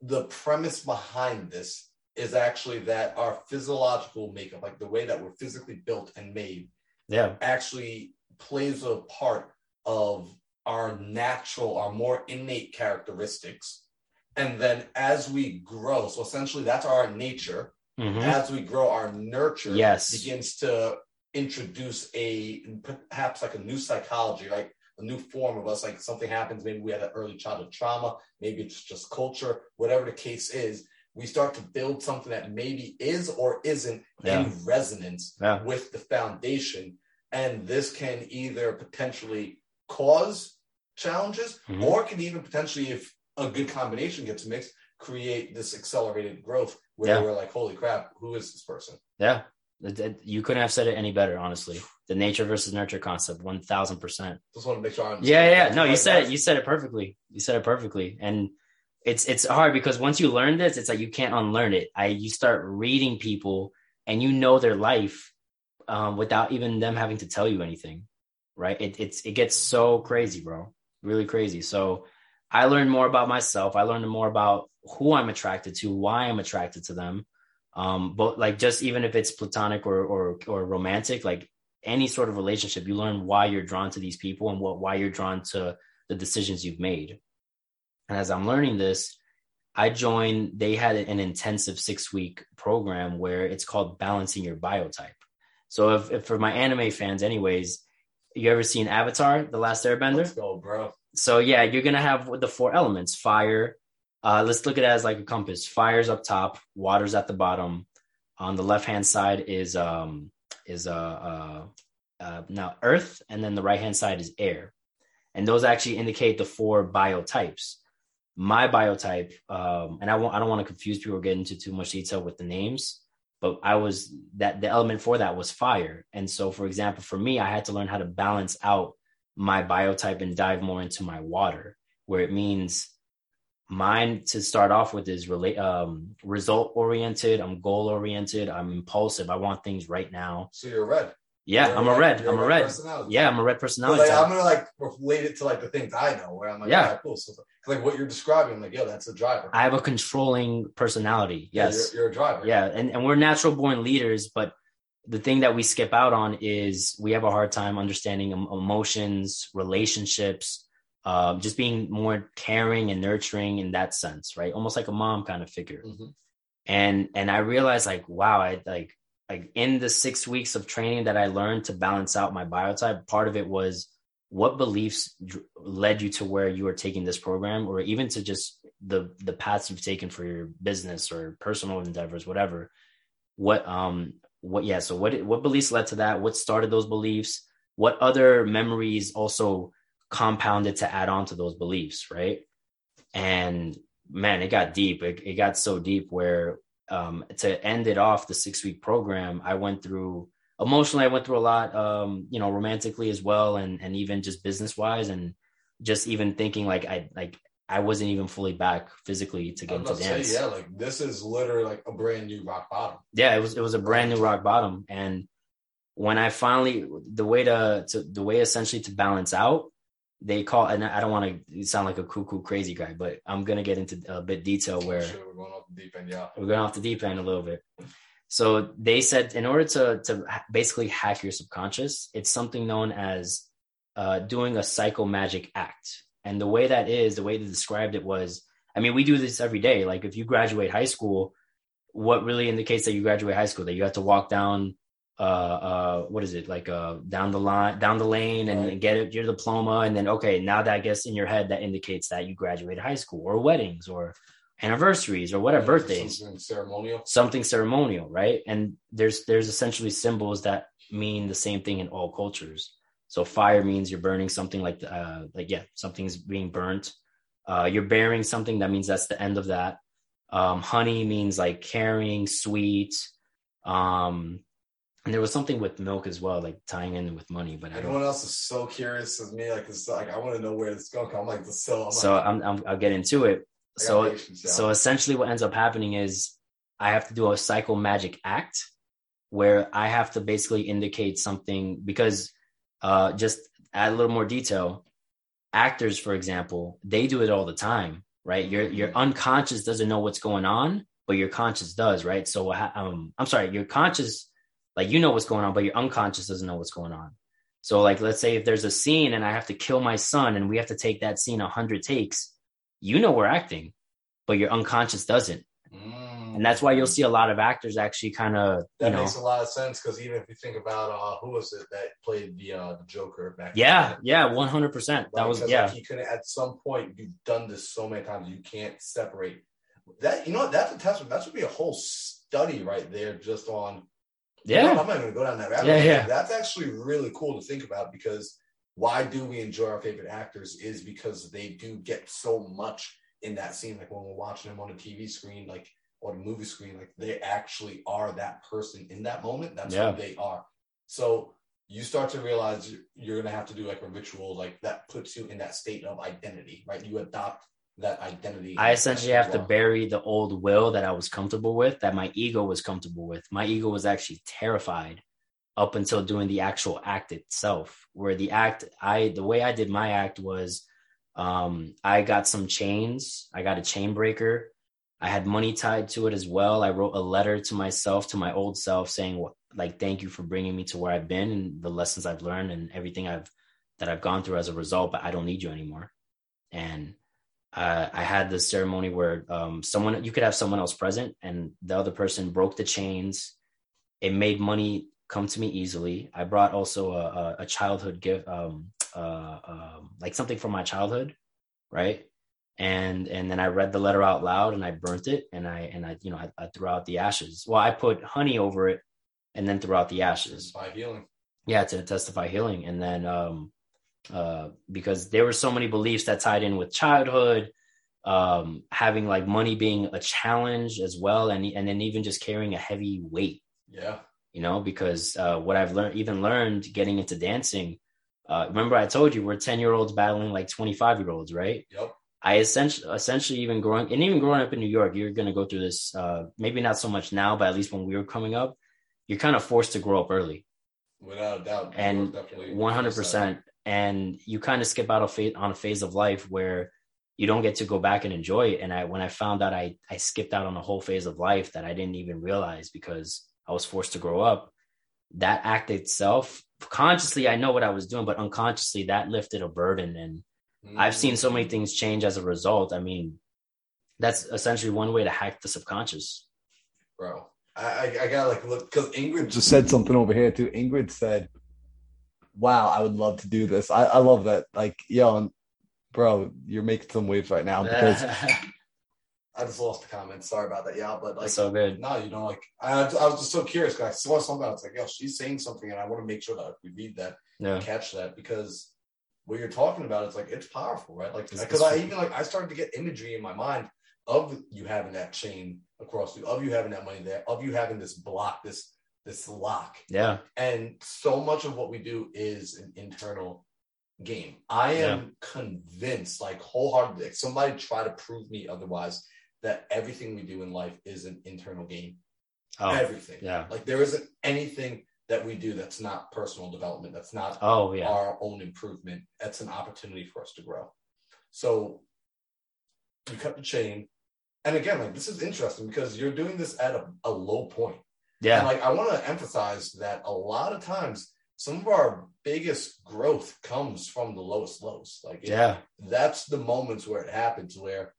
Speaker 2: the premise behind this is actually that our physiological makeup, like the way that we're physically built and made,
Speaker 3: Yeah.
Speaker 2: actually plays a part of our natural, our more innate characteristics. And then as we grow, so essentially that's our nature.
Speaker 3: Mhm.
Speaker 2: As we grow, our nurture
Speaker 3: Yes.
Speaker 2: begins to introduce a perhaps like a new psychology, right? A new form of us. Like something happens, maybe we had an early childhood trauma, maybe it's just culture, whatever the case is. We start to build something that maybe is or isn't
Speaker 3: Yeah.
Speaker 2: in resonance
Speaker 3: Yeah.
Speaker 2: with the foundation. And this can either potentially cause challenges
Speaker 3: Mhm.
Speaker 2: or can even potentially, if a good combination gets mixed, create this accelerated growth where
Speaker 3: Yeah.
Speaker 2: we're like, holy crap, who is this person?
Speaker 3: Yeah. You couldn't have said it any better, honestly. The nature versus nurture concept, one thousand percent.
Speaker 2: Just want to make sure I'm
Speaker 3: Yeah, yeah. No, you said it. You said it perfectly. You said it perfectly. And it's it's hard because once you learn this, it's like you can't unlearn it. I you start reading people and you know their life um, without even them having to tell you anything, right? It it's it gets so crazy, bro. Really crazy. So I learned more about myself. I learned more about who I'm attracted to, why I'm attracted to them. Um, but like just even if it's platonic or or or romantic, like any sort of relationship, you learn why you're drawn to these people and what why you're drawn to the decisions you've made. And as I'm learning this, I joined, they had an intensive six week program where it's called balancing your biotype. So if, if for my anime fans, anyways, you ever seen Avatar, The Last Airbender?
Speaker 2: Let's go, bro.
Speaker 3: So yeah, you're gonna have the four elements: fire. Uh, let's look at it as like a compass. Fire's up top, water's at the bottom. On the left hand side is um is uh, uh uh now earth, and then the right hand side is air, and those actually indicate the four biotypes. My biotype, um, and I won't I don't want to confuse people or get into too much detail with the names, but I was that the element for that was fire, and so for example, for me, I had to learn how to balance out my biotype and dive more into my water, where it means mine to start off with is relate um, result oriented. I'm goal oriented. I'm impulsive. I want things right now.
Speaker 2: So you're red.
Speaker 3: Yeah,
Speaker 2: You're
Speaker 3: I'm a red. I'm a red.
Speaker 2: personality.
Speaker 3: Yeah, I'm a red personality.
Speaker 2: like. I'm gonna like relate it to like the things I know where I'm like,
Speaker 3: Yeah.
Speaker 2: yeah, cool. So like what you're describing, like, yo, that's a driver.
Speaker 3: I have a controlling personality.
Speaker 2: Yeah,
Speaker 3: Yes.
Speaker 2: you're, you're a driver.
Speaker 3: Yeah, and, and we're natural born leaders, but the thing that we skip out on is we have a hard time understanding emotions, relationships, um, just being more caring and nurturing in that sense, right? Almost like a mom kind of figure.
Speaker 2: Mhm.
Speaker 3: And and I realized like, wow, I like like in the six weeks of training that I learned to balance out my biotype, part of it was what beliefs led you to where you are taking this program, or even to just the the paths you've taken for your business or personal endeavors, whatever. What um what yeah, so what what beliefs led to that? What started those beliefs? What other memories also compounded to add on to those beliefs, right? And man, it got deep. It, it got so deep where um, to end it off the six week program, I went through emotionally, I went through a lot, um, you know, romantically as well, and and even just business wise, and just even thinking like I like I wasn't even fully back physically to get into
Speaker 2: to say,
Speaker 3: dance.
Speaker 2: yeah, like this is literally like a brand new rock bottom.
Speaker 3: yeah, it was it was a brand new rock bottom, and when I finally the way to to the way essentially to balance out they call and I don't want to sound like a cuckoo crazy guy, but I'm gonna get into a bit detail where
Speaker 2: Shit, we're going off the deep end, yeah.
Speaker 3: we're going off the deep end a little bit. So they said in order to to basically hack your subconscious, it's something known as uh, doing a psycho magic act. And the way that is, the way they described it was, I mean, we do this every day. Like if you graduate high school, what really indicates that you graduate high school? That you have to walk down, uh, uh, what is it like, uh, down the line, down the lane, and,
Speaker 2: Right.
Speaker 3: get your diploma, and then okay, now that I guess in your head that indicates that you graduated high school, or weddings, or anniversaries, or whatever birthdays
Speaker 2: Something ceremonial.
Speaker 3: something ceremonial, right? And there's there's essentially symbols that mean the same thing in all cultures. So fire means you're burning something like uh like yeah, something's being burnt. Uh you're bearing something that means that's the end of that. Um honey means like caring, sweet. Um and there was something with milk as well, like tying in with money, but I don't
Speaker 2: Everyone else is so curious as me. Like, it's like I want to know where it's going. I'm like, the so. I'm
Speaker 3: so
Speaker 2: like,
Speaker 3: I'm, I'm I'll get into it. So. So essentially, what ends up happening is I have to do a psycho magic act where I have to basically indicate something because uh, just add a little more detail. Actors, for example, they do it all the time, right? Your your unconscious doesn't know what's going on, but your conscious does, right? So, um, I'm sorry, your conscious, like you know what's going on, but your unconscious doesn't know what's going on. So, like, let's say if there's a scene and I have to kill my son, and we have to take that scene a hundred takes, you know we're acting, but your unconscious doesn't.
Speaker 2: Mm.
Speaker 3: And that's why you'll see a lot of actors actually kind of,
Speaker 2: That
Speaker 3: you know,
Speaker 2: makes a lot of sense because even if you think about uh, who was it that played the uh, the Joker back?
Speaker 3: yeah,
Speaker 2: the day?
Speaker 3: yeah, one hundred percent. That was yeah,
Speaker 2: Like, he couldn't. At some point, you've done this so many times, you can't separate that. You know? That's a testament. That should be a whole study right there, just on. You know,
Speaker 3: yeah,
Speaker 2: I'm not going to go down that rabbit
Speaker 3: Yeah,
Speaker 2: hole.
Speaker 3: yeah.
Speaker 2: That's actually really cool to think about because why do we enjoy our favorite actors is because they do get so much in that scene. Like when we're watching them on a TV screen, like on a movie screen, like they actually are that person in that moment. That's
Speaker 3: Yeah.
Speaker 2: who they are. So you start to realize you're, you're going to have to do like a ritual like that puts you in that state of identity, right? You adopt that identity.
Speaker 3: I essentially have to bury the old will that I was comfortable with, that my ego was comfortable with. My ego was actually terrified up until doing the actual act itself. Where the act, I the way I did my act was, um, I got some chains. I got a chain breaker. I had money tied to it as well. I wrote a letter to myself, to my old self, saying like, "Thank you for bringing me to where I've been and the lessons I've learned and everything I've that I've gone through as a result. But I don't need you anymore." And uh, I had this ceremony where um, someone you could have someone else present, and the other person broke the chains. It made money come to me easily. I brought also a, a, a childhood gift, um, uh, um, like something from my childhood, right? And and then I read the letter out loud, and I burnt it, and I and I you know I, I threw out the ashes. Well, I put honey over it, and then threw out the ashes
Speaker 2: by healing.
Speaker 3: yeah to testify healing and then um uh because there were so many beliefs that tied in with childhood um having like money being a challenge as well and and then even just carrying a heavy weight
Speaker 2: Yeah.
Speaker 3: You know because uh what i've learned even learned getting into dancing uh remember i told you we're 10 year olds battling like 25 year olds right
Speaker 2: Yep.
Speaker 3: I essentially, essentially even growing and even growing up in New York, you're going to go through this. Uh, maybe not so much now, but at least when we were coming up, you're kind of forced to grow up early,
Speaker 2: Without a doubt.
Speaker 3: And
Speaker 2: definitely-
Speaker 3: one hundred percent. And you kind of skip out phase on a phase of life where you don't get to go back and enjoy it. And I, when I found out I, I skipped out on a whole phase of life that I didn't even realize because I was forced to grow up. That act itself, consciously, I know what I was doing, but unconsciously, that lifted a burden and mm-hmm. I've seen so many things change as a result. I mean, that's essentially one way to hack the subconscious.
Speaker 2: bro. I, I, I gotta like look because Ingrid just said something over here too. Ingrid said, "Wow, I would love to do this." I, I love that. Like, yo, bro, you're making some waves right now because I just lost the comment. Sorry about that, yeah. But like,
Speaker 3: that's so good.
Speaker 2: no, you know, like I, I was just so curious because I saw something. I was like, yo, she's saying something, and I want to make sure that we read that,
Speaker 3: Yeah.
Speaker 2: catch that because what you're talking about, it's like it's powerful, right? Like, because I even like I started to get imagery in my mind of you having that chain across you, of you having that money there, of you having this block, this this lock,
Speaker 3: Yeah.
Speaker 2: and so much of what we do is an internal game. I am convinced, like wholeheartedly, if somebody try to prove me otherwise, that everything we do in life is an internal game.
Speaker 3: Oh,
Speaker 2: everything.
Speaker 3: yeah.
Speaker 2: Like there isn't anything that we do that's not personal development. That's not
Speaker 3: Oh, yeah.
Speaker 2: our own improvement. That's an opportunity for us to grow. So you cut the chain. And again, like this is interesting because you're doing this at a, a low point. And
Speaker 3: Yeah.
Speaker 2: like I want to emphasize that a lot of times some of our biggest growth comes from the lowest lows. Like
Speaker 3: Yeah.
Speaker 2: that's the moments where it happens where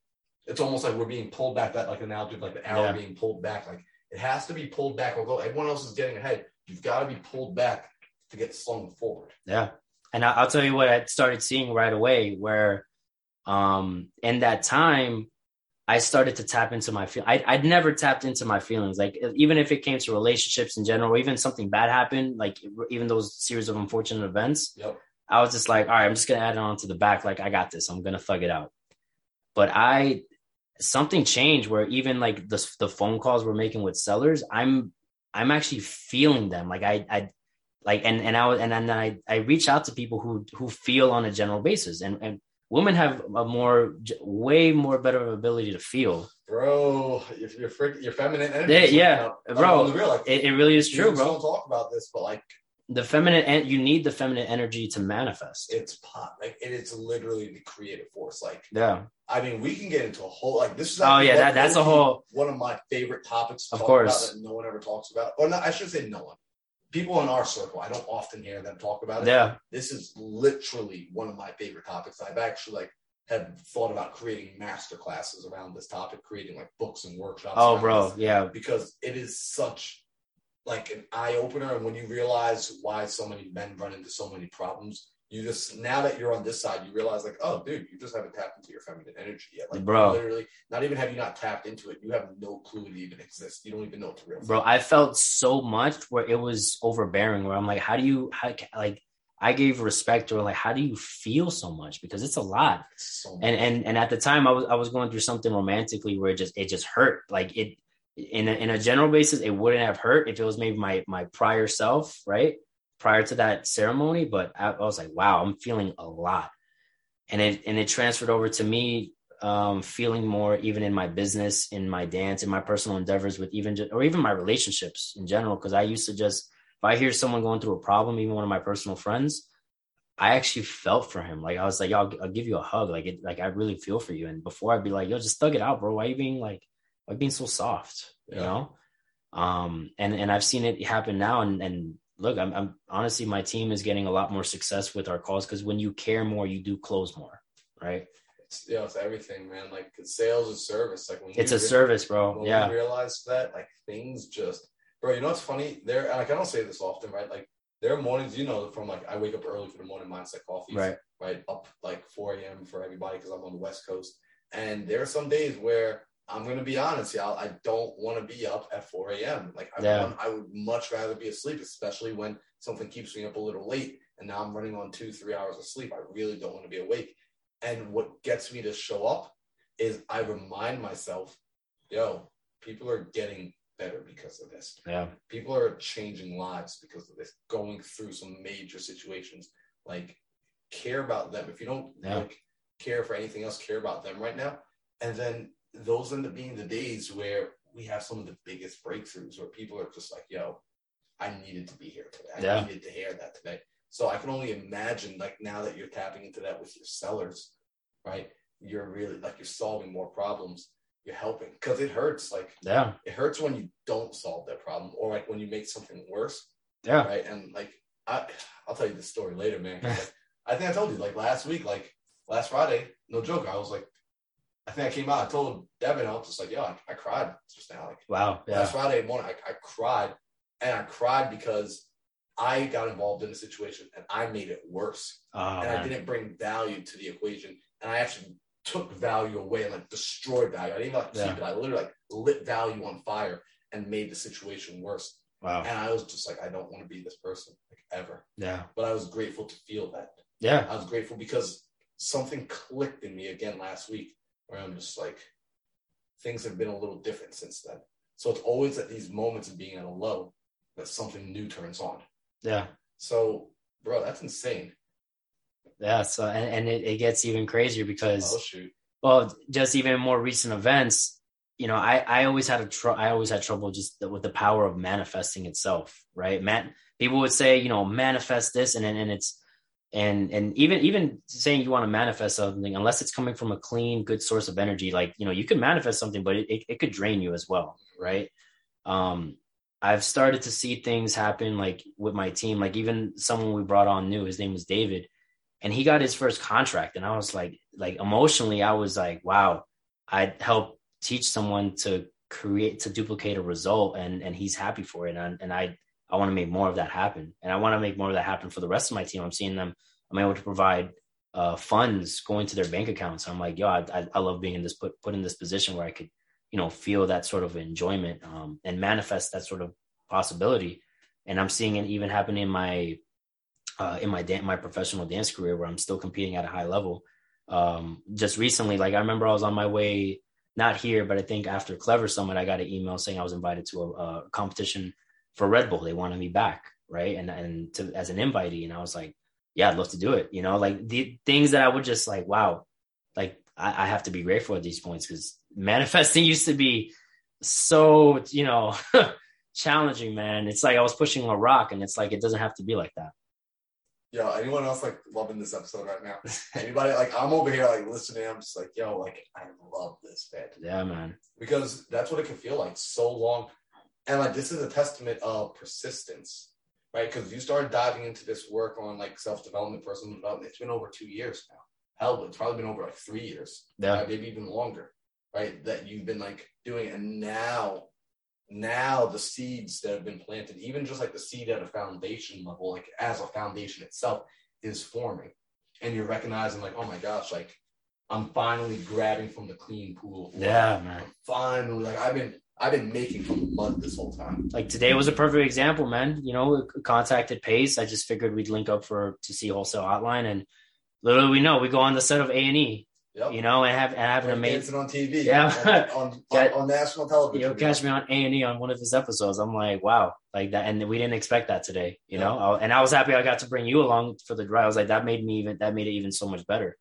Speaker 2: it's almost like we're being pulled back, that like analogy of like the arrow
Speaker 3: Yeah.
Speaker 2: being pulled back. Like it has to be pulled back, although everyone else is getting ahead. You've got to be pulled back to get slung forward.
Speaker 3: Yeah. And I, I'll tell you what I started seeing right away where um in that time I started to tap into my feel. I, I'd never tapped into my feelings. Like even if it came to relationships in general, even something bad happened, like even those series of unfortunate events,
Speaker 2: Yep.
Speaker 3: I was just like, all right, I'm just gonna add it on to the back. Like I got this. I'm gonna thug it out. But I something changed where even like the the phone calls we're making with sellers, I'm I'm actually feeling them. Like I I like and and I was and then I I reach out to people who who feel on a general basis and and women have a more way more better ability to feel.
Speaker 2: Bro, if you're freaking, you're feminine energy.
Speaker 3: Yeah, yeah,
Speaker 2: waking up. Like,
Speaker 3: bro,
Speaker 2: on real, like,
Speaker 3: It, it really is true, bro.
Speaker 2: Don't talk about this, but like
Speaker 3: the feminine and you need the feminine energy to manifest.
Speaker 2: It's pop like it is literally the creative force. Like
Speaker 3: yeah.
Speaker 2: I mean, we can get into a whole like this is.
Speaker 3: Oh yeah, that, that's a whole
Speaker 2: one of my favorite topics. To
Speaker 3: of course,
Speaker 2: about that no one ever talks about, or not. I should say no one. People in our circle, I don't often hear them talk about it.
Speaker 3: Yeah,
Speaker 2: this is literally one of my favorite topics. I've actually like have thought about creating master classes around this topic, creating like books and workshops.
Speaker 3: Oh, bro,
Speaker 2: this,
Speaker 3: yeah,
Speaker 2: because it is such like an eye opener, and when you realize why so many men run into so many problems, you just now that you're on this side, you realize like, oh, dude, you just haven't tapped into your feminine energy yet. Like,
Speaker 3: bro,
Speaker 2: literally, not even have you not tapped into it, you have no clue it even exists. You don't even know it's real.
Speaker 3: Bro, I felt so much where it was overbearing. Where I'm like, how do you, how like, I gave respect or like, how do you feel so much? Because it's a lot.
Speaker 2: So
Speaker 3: and and and at the time, I was I was going through something romantically where it just it just hurt. Like it in a, in a general basis, it wouldn't have hurt if it was maybe my my prior self, right? prior to that ceremony, but I, I, was like, wow, I'm feeling a lot. And it and it transferred over to me um, feeling more even in my business, in my dance, in my personal endeavors with even just, or even my relationships in general. Cause I used to just if I hear someone going through a problem, even one of my personal friends, I actually felt for him. Like I was like, I'll, I'll give you a hug. Like it, like I really feel for you. And before I'd be like, yo, just thug it out, bro. Why are you being like, why being so soft? You know? Um, and and I've seen it happen now, and and look, I'm, I'm honestly, my team is getting a lot more success with our calls because when you care more, you do close more, right?
Speaker 2: It's, yeah, it's everything, man. Like sales is service. Like when
Speaker 3: it's a re- service, bro. yeah,
Speaker 2: realize that, like things just, bro. You know what's funny? There, like I don't say this often, right? Like there are mornings, you know, from like I wake up early for the morning mindset coffee,
Speaker 3: right?
Speaker 2: Right, up like 4 a.m. for everybody because I'm on the West Coast, and there are some days where I'm gonna be honest, y'all. I don't want to be up at 4 a.m. Like I, yeah. I would much rather be asleep, especially when something keeps me up a little late, and now I'm running on two, three hours of sleep. I really don't want to be awake. And what gets me to show up is I remind myself, yo, people are getting better because of this.
Speaker 3: Yeah,
Speaker 2: people are changing lives because of this, going through some major situations. Like care about them. If you don't yeah. like care for anything else, care about them right now, and then those end up being the days where we have some of the biggest breakthroughs where people are just like, yo, I needed to be here today. I yeah. needed to hear that today. So I can only imagine, like, now that you're tapping into that with your sellers, right? You're really like, you're solving more problems. You're helping because it hurts. Like,
Speaker 3: yeah,
Speaker 2: it hurts when you don't solve that problem or like when you make something worse.
Speaker 3: Yeah.
Speaker 2: Right. And like, I, I'll tell you the story later, man. Like, I think I told you, like, last week, like, last Friday, no joke, I was like I think I came out. I told Devin, I was just like, "Yo, I, I cried just now." Like,
Speaker 3: wow,
Speaker 2: yeah. last Friday morning, I, I cried, and I cried because I got involved in a situation and I made it worse,
Speaker 3: oh,
Speaker 2: and
Speaker 3: man.
Speaker 2: I didn't bring value to the equation, and I actually took value away and like destroyed value. I didn't even like keep yeah. it. I literally like lit value on fire and made the situation worse.
Speaker 3: Wow.
Speaker 2: And I was just like, I don't want to be this person like ever.
Speaker 3: Yeah.
Speaker 2: But I was grateful to feel that.
Speaker 3: Yeah.
Speaker 2: I was grateful because something clicked in me again last week where I'm just like, things have been a little different since then. So it's always at these moments of being at a low that something new turns on.
Speaker 3: Yeah.
Speaker 2: So, bro, that's insane.
Speaker 3: Yeah. So, and, and it, it gets even crazier because,
Speaker 2: oh, shoot.
Speaker 3: well, just even more recent events, you know, I, I always had a tr- I always had trouble just with the power of manifesting itself, right? Man, people would say, you know, manifest this, and and it's and and even even saying you want to manifest something unless it's coming from a clean good source of energy like you know you can manifest something but it, it, it could drain you as well right? Um i've started to see things happen like with my team like even someone we brought on new his name was david and he got his first contract and i was like like emotionally i was like wow i helped teach someone to create to duplicate a result and and he's happy for it and, and i I want to make more of that happen. And I want to make more of that happen for the rest of my team. I'm seeing them, I'm able to provide uh, funds going to their bank accounts. I'm like, yo, I, I, love being in this, put, put in this position where I could, you know, feel that sort of enjoyment um, and manifest that sort of possibility. And I'm seeing it even happen in my, uh, in my, dan- my professional dance career where I'm still competing at a high level. Um, just recently, like I remember I was on my way, not here, but I think after Clever Summit, I got an email saying I was invited to a, a competition for Red Bull. They wanted me back, right? And and to as an invitee, and I was like, yeah, I'd love to do it. You know, like the things that I would just like, wow, like I, I have to be grateful at these points because manifesting used to be so, you know, challenging, man. It's like I was pushing a rock, and it's like it doesn't have to be like that.
Speaker 2: Yo, anyone else like loving this episode right now? Anybody like I'm over here like listening. I'm just like, yo, like I love this, man.
Speaker 3: Yeah, man.
Speaker 2: Because that's what it can feel like so long. And like this is a testament of persistence, right? Because you started diving into this work on like self development, personal development. It's been over two years now. Hell, it's probably been over like three years,
Speaker 3: Yeah.
Speaker 2: right? maybe even longer, right? That you've been like doing, it. and now, now the seeds that have been planted, even just like the seed at a foundation level, like as a foundation itself, is forming, and you're recognizing like, oh my gosh, like I'm finally grabbing from the clean pool.
Speaker 3: Yeah, man.
Speaker 2: I'm finally like I've been I've been making the mud this whole time.
Speaker 3: Like today was a perfect example, man. You know, contacted Pace. I just figured we'd link up for to see wholesale hotline, and literally we know we go on the set of A and E.
Speaker 2: Yep.
Speaker 3: You know, and have and have an amazing.
Speaker 2: on TV.
Speaker 3: Yeah.
Speaker 2: On, on, on, on national television.
Speaker 3: You know, catch me on A and E on one of his episodes. I'm like, wow, like that, and we didn't expect that today. You
Speaker 2: Yeah.
Speaker 3: know, and I was happy I got to bring you along for the drive. I was like, that made me even that made it even so much better.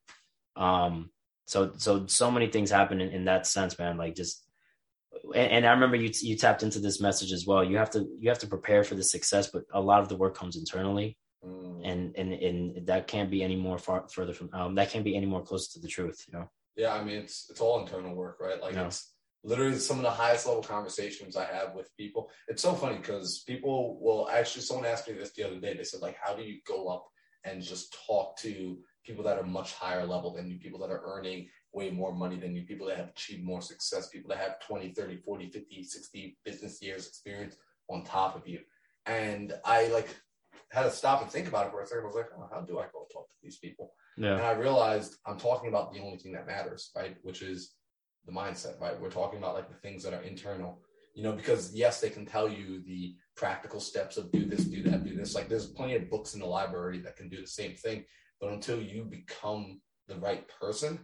Speaker 3: Um, so so so many things happen in, in that sense, man. Like just, and, and I remember you you tapped into this message as well. You have to you have to prepare for the success, but a lot of the work comes internally,
Speaker 2: Mm.
Speaker 3: and and and that can't be any more far further from um that can't be any more close to the truth. You know.
Speaker 2: Yeah, I mean it's it's all internal work, right? Like
Speaker 3: Yeah.
Speaker 2: it's literally some of the highest level conversations I have with people. It's so funny because people will actually someone asked me this the other day. They said, like, how do you go up and just talk to people that are much higher level than you, people that are earning way more money than you, people that have achieved more success, people that have 20, 30, 40, 50, 60 business years experience on top of you. And I like had to stop and think about it for a second. I was like, oh, how do I go talk to these people?
Speaker 3: Yeah.
Speaker 2: And I realized I'm talking about the only thing that matters, right? Which is the mindset, right? We're talking about like the things that are internal, you know, because yes, they can tell you the practical steps of do this, do that, do this. Like there's plenty of books in the library that can do the same thing. But until you become the right person,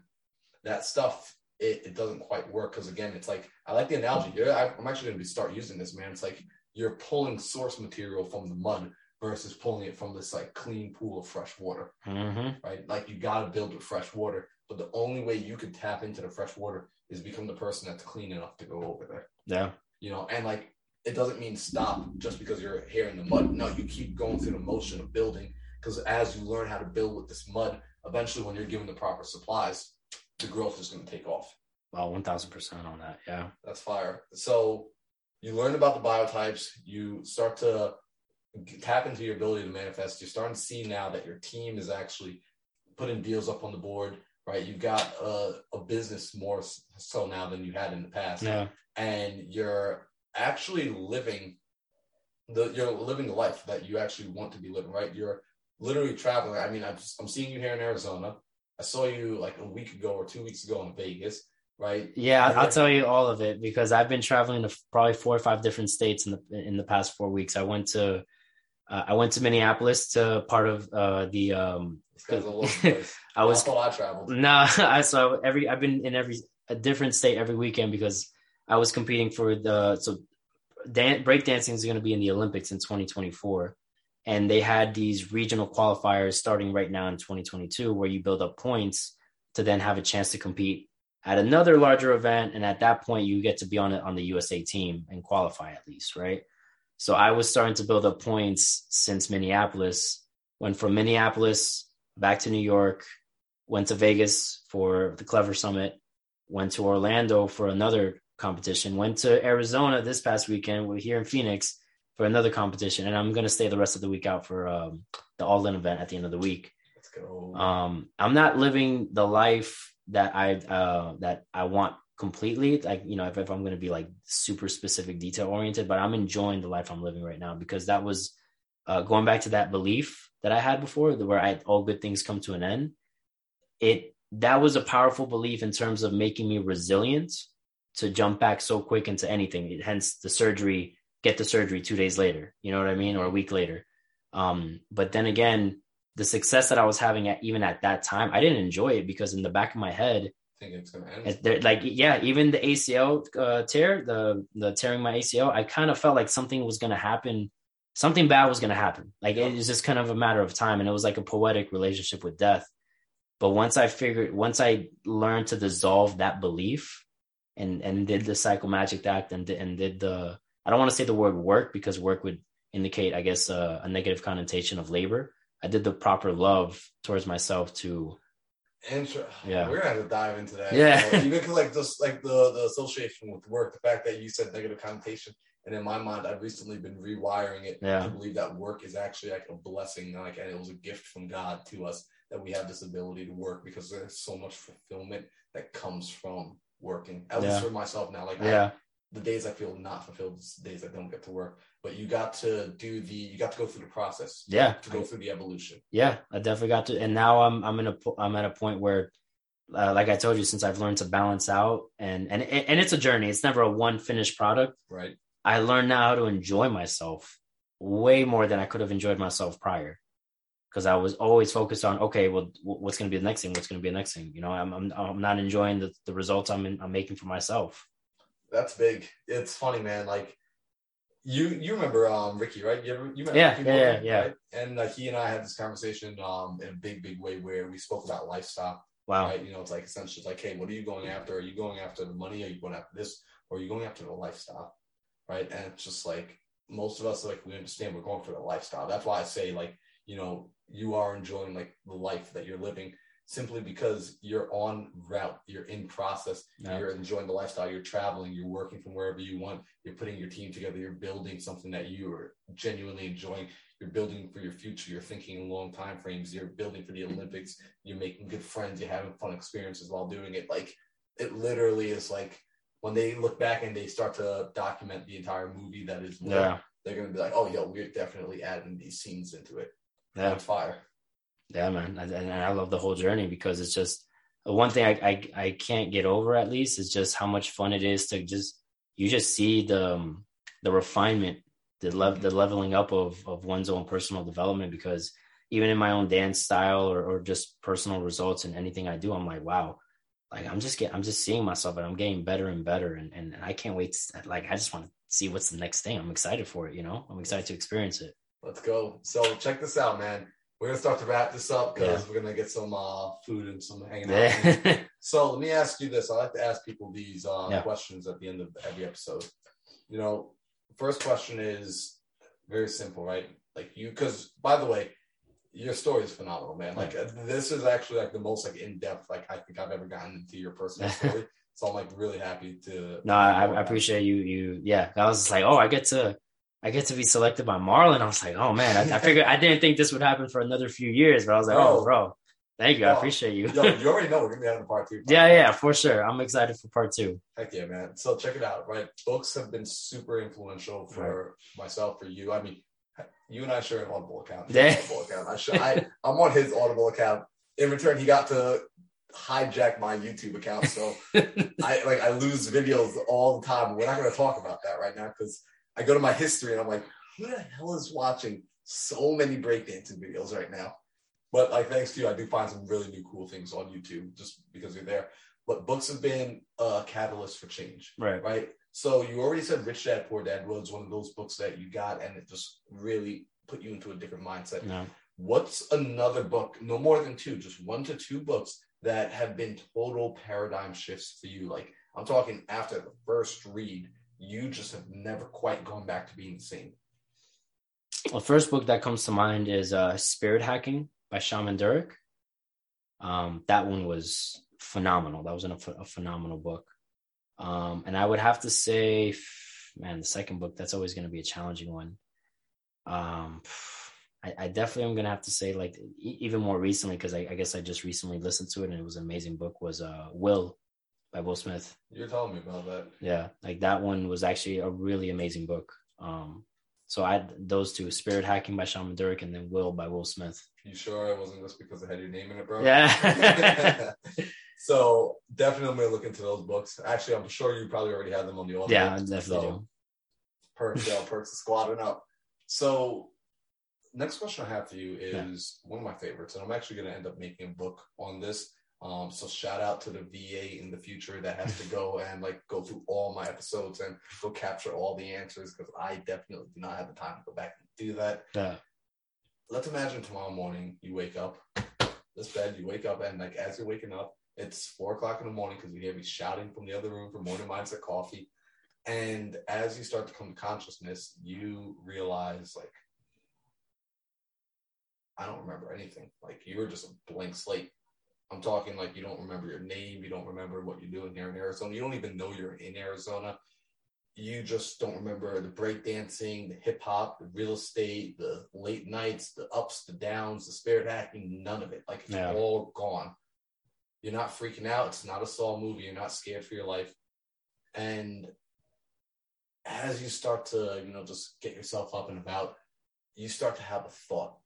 Speaker 2: that stuff, it, it doesn't quite work. Cause again, it's like, I like the analogy. You're, I- I'm actually going to start using this, man. It's like you're pulling source material from the mud versus pulling it from this like clean pool of fresh water
Speaker 3: Mm-hmm.
Speaker 2: right? Like you got to build with fresh water, but the only way you could tap into the fresh water is become the person that's clean enough to go over there,
Speaker 3: Yeah.
Speaker 2: you know. And like it doesn't mean stop just because you're here in the mud. No, you keep going through the motion of building because as you learn how to build with this mud, eventually when you're given the proper supplies, the growth is going to take off.
Speaker 3: Wow, one thousand percent on that. Yeah.
Speaker 2: That's fire. So you learn about the biotypes. You start to tap into your ability to manifest. You're starting to see now that your team is actually putting deals up on the board, right? You've got a, a business more so now than you had in the past,
Speaker 3: Yeah.
Speaker 2: and you're actually living the you're living the life that you actually want to be living, right? You're literally traveling. I mean, I'm, I'm seeing you here in Arizona. I saw you like a week ago or two weeks ago in Vegas, right?
Speaker 3: Yeah. I'll tell you all of it because I've been traveling to probably four or five different states in the in the past four weeks. I went to uh, I went to Minneapolis to part of uh, the um,
Speaker 2: This guy's all over the place.
Speaker 3: I was
Speaker 2: I traveled.
Speaker 3: no, I so every I've been in every a different state every weekend because I was competing for the so dan- breakdancing is going to be in the Olympics in 2024 and they had these regional qualifiers starting right now in 2022 where you build up points to then have a chance to compete at another larger event. And at that point you get to be on it on the USA team and qualify at least right? So I was starting to build up points since Minneapolis went from Minneapolis back to New York went to Vegas for the Clever Summit, went to Orlando for another competition, went to Arizona this past weekend. We're here in Phoenix for another competition, and I'm going to stay the rest of the week out for um, the All In event at the end of the week.
Speaker 2: Let's go.
Speaker 3: Um, I'm not living the life that I uh, that I want completely. Like you know, if, if I'm going to be like super specific, detail oriented, but I'm enjoying the life I'm living right now because that was uh, going back to that belief that I had before, where I all good things come to an end. It that was a powerful belief in terms of making me resilient to jump back so quick into anything. Hence the surgery, get the surgery two days later. You know what I mean, or a week later. Um, but then again, the success that I was having at even at that time, I didn't enjoy it because in the back of my head, I
Speaker 2: think it's gonna end.
Speaker 3: like yeah, even the ACL uh, tear, the the tearing my ACL, I kind of felt like something was gonna happen, something bad was gonna happen. Like it was just kind of a matter of time, and it was like a poetic relationship with death. But once I figured, once I learned to dissolve that belief, and and did the psychomagic act and did, and did the I don't want to say the word work because work would indicate, I guess, uh, a negative connotation of labor. I did the proper love towards myself to
Speaker 2: Intro.
Speaker 3: Yeah.
Speaker 2: we're gonna have to dive into that.
Speaker 3: Yeah.
Speaker 2: You know, even like just like the the association with work, the fact that you said negative connotation, and in my mind, I've recently been rewiring it
Speaker 3: Yeah.
Speaker 2: to believe that work is actually like a blessing, like and it was a gift from God to us that we have this ability to work because there's so much fulfillment that comes from working. At
Speaker 3: Yeah.
Speaker 2: least for myself now, like
Speaker 3: yeah,
Speaker 2: the days I feel not fulfilled, is the days I don't get to work. But you got to do the, you got to go through the process.
Speaker 3: Yeah.
Speaker 2: to go through the evolution.
Speaker 3: yeah. I definitely got to, and now I'm I'm in a I'm at a point where, uh, like I told you, since I've learned to balance out, and and and it's a journey. It's never a one finished product.
Speaker 2: Right.
Speaker 3: I learned now how to enjoy myself way more than I could have enjoyed myself prior. Because I was always focused on, okay, well, what's going to be the next thing? What's going to be the next thing? You know, I'm I'm, I'm not enjoying the, the results I'm in, I'm making for myself.
Speaker 2: That's big. It's funny, man. Like you, you remember um Ricky, right? You ever you met
Speaker 3: Yeah,
Speaker 2: Ricky
Speaker 3: yeah,
Speaker 2: Morgan,
Speaker 3: yeah.
Speaker 2: Right? And uh, he and I had this conversation um in a big, big way where we spoke about lifestyle.
Speaker 3: Wow.
Speaker 2: Right? You know, it's like essentially it's like, hey, what are you going after? Are you going after the money? Are you going after this? Or are you going after the lifestyle? Right? And it's just like most of us like we understand we're going for the lifestyle. That's why I say like you know you are enjoying like the life that you're living simply because you're on route, you're in process,
Speaker 3: Yeah.
Speaker 2: you're enjoying the lifestyle, you're traveling, you're working from wherever you want, you're putting your team together, you're building something that you are genuinely enjoying, you're building for your future, you're thinking in long time frames, you're building for the Olympics, you're making good friends, you're having fun experiences while doing it. Like it literally is like when they look back and they start to document the entire movie that is
Speaker 3: Yeah.
Speaker 2: they're gonna be like, Oh yo, we're definitely adding these scenes into it.
Speaker 3: Yeah.
Speaker 2: That's fire.
Speaker 3: Yeah, man, and and I love the whole journey because it's just one thing I, I I can't get over. At least is just how much fun it is to just you just see the um, the refinement, the level the leveling up of of one's own personal development. Because even in my own dance style or or just personal results and anything I do, I'm like, wow, like I'm just get I'm just seeing myself and I'm getting better and better, and and I can't wait. To, like I just want to see what's the next thing. I'm excited for it. You know, I'm excited to experience it.
Speaker 2: Let's go. So check this out, man. We're gonna start to wrap this up because
Speaker 3: Yeah.
Speaker 2: we're gonna get some uh, food and some hanging out.
Speaker 3: Yeah.
Speaker 2: So let me ask you this. I like to ask people these uh,
Speaker 3: Yeah.
Speaker 2: questions at the end of every episode. You know, first question is very simple, right? Like you, because by the way, your story is phenomenal, man. Like uh, this is actually like the most like in depth like I think I've ever gotten into your personal story. so I'm like really happy to.
Speaker 3: No, I, I appreciate you. You, yeah. I was just like, oh, I get to, I get to be selected by Marlon. I was like, oh man, I, I figured I didn't think this would happen for another few years, but I was like,
Speaker 2: No.
Speaker 3: oh, bro, thank you. I
Speaker 2: oh.
Speaker 3: appreciate you.
Speaker 2: Yo, you already know we're gonna be having a part two.
Speaker 3: yeah, yeah, for sure. I'm excited for part two.
Speaker 2: Heck yeah, man. So check it out, right? Books have been super influential for myself, for you. I mean, you and I share an Audible account.
Speaker 3: Yeah.
Speaker 2: Audible account. I, I'm on his Audible account. In return, he got to hijack my YouTube account. So I like I lose videos all the time. We're not going to talk about that right now because I go to my history and I'm like, who the hell is watching so many breakdancing videos right now? But like, thanks to you, I do find some really new cool things on YouTube just because you're there. But books have been a catalyst for change,
Speaker 3: right.
Speaker 2: right? So you already said Rich Dad Poor Dad was one of those books that you got and it just really put you into a different mindset.
Speaker 3: No.
Speaker 2: What's another book, no more than two, just one to two books that have been total paradigm shifts for you? Like I'm talking after the first read, you just have never quite gone back to being the same.
Speaker 3: The first book that comes to mind is uh, Spirit Hacking by Shaman Durek. Um, that one was phenomenal. That was a, ph- a phenomenal book. Um, and I would have to say, man, the second book that's always going to be a challenging one. Um, I, I definitely am going to have to say, like, e- even more recently, because I, I guess I just recently listened to it and it was an amazing book. Was uh, Will by Will Smith.
Speaker 2: You're telling me about that.
Speaker 3: Yeah, like that one was actually a really amazing book. Um, so I those two, Spirit Hacking by Shaman Durek and then Will by Will Smith.
Speaker 2: You sure it wasn't just because it had your name in it, bro?
Speaker 3: Yeah.
Speaker 2: so definitely look into those books. Actually, I'm sure you probably already have them on the audio.
Speaker 3: yeah, I definitely
Speaker 2: So,
Speaker 3: do.
Speaker 2: Perks, yeah, perks of squatting up. So next question I have for you
Speaker 3: Yeah.
Speaker 2: is one of my favorites, and I'm actually gonna end up making a book on this. Um, so shout out to the VA in the future that has to go and like go through all my episodes and go capture all the answers because I definitely do not have the time to go back and do that.
Speaker 3: Yeah.
Speaker 2: let's imagine tomorrow morning you wake up this bed you wake up and like as you're waking up it's four o'clock in the morning because you hear me shouting from the other room for morning mindset coffee And as you start to come to consciousness, you realize like I don't remember anything. Like you were just a blank slate. I'm talking like you don't remember your name, you don't remember what you're doing here in Arizona, you don't even know you're in Arizona. You just don't remember the breakdancing, the hip hop, the real estate, the late nights, the ups, the downs, the spirit hacking, none of it. Like it's
Speaker 3: Yeah.
Speaker 2: all gone. You're not freaking out. It's not a Saw movie. You're not scared for your life. And as you start to, you know, just get yourself up and about, you start to have a thought.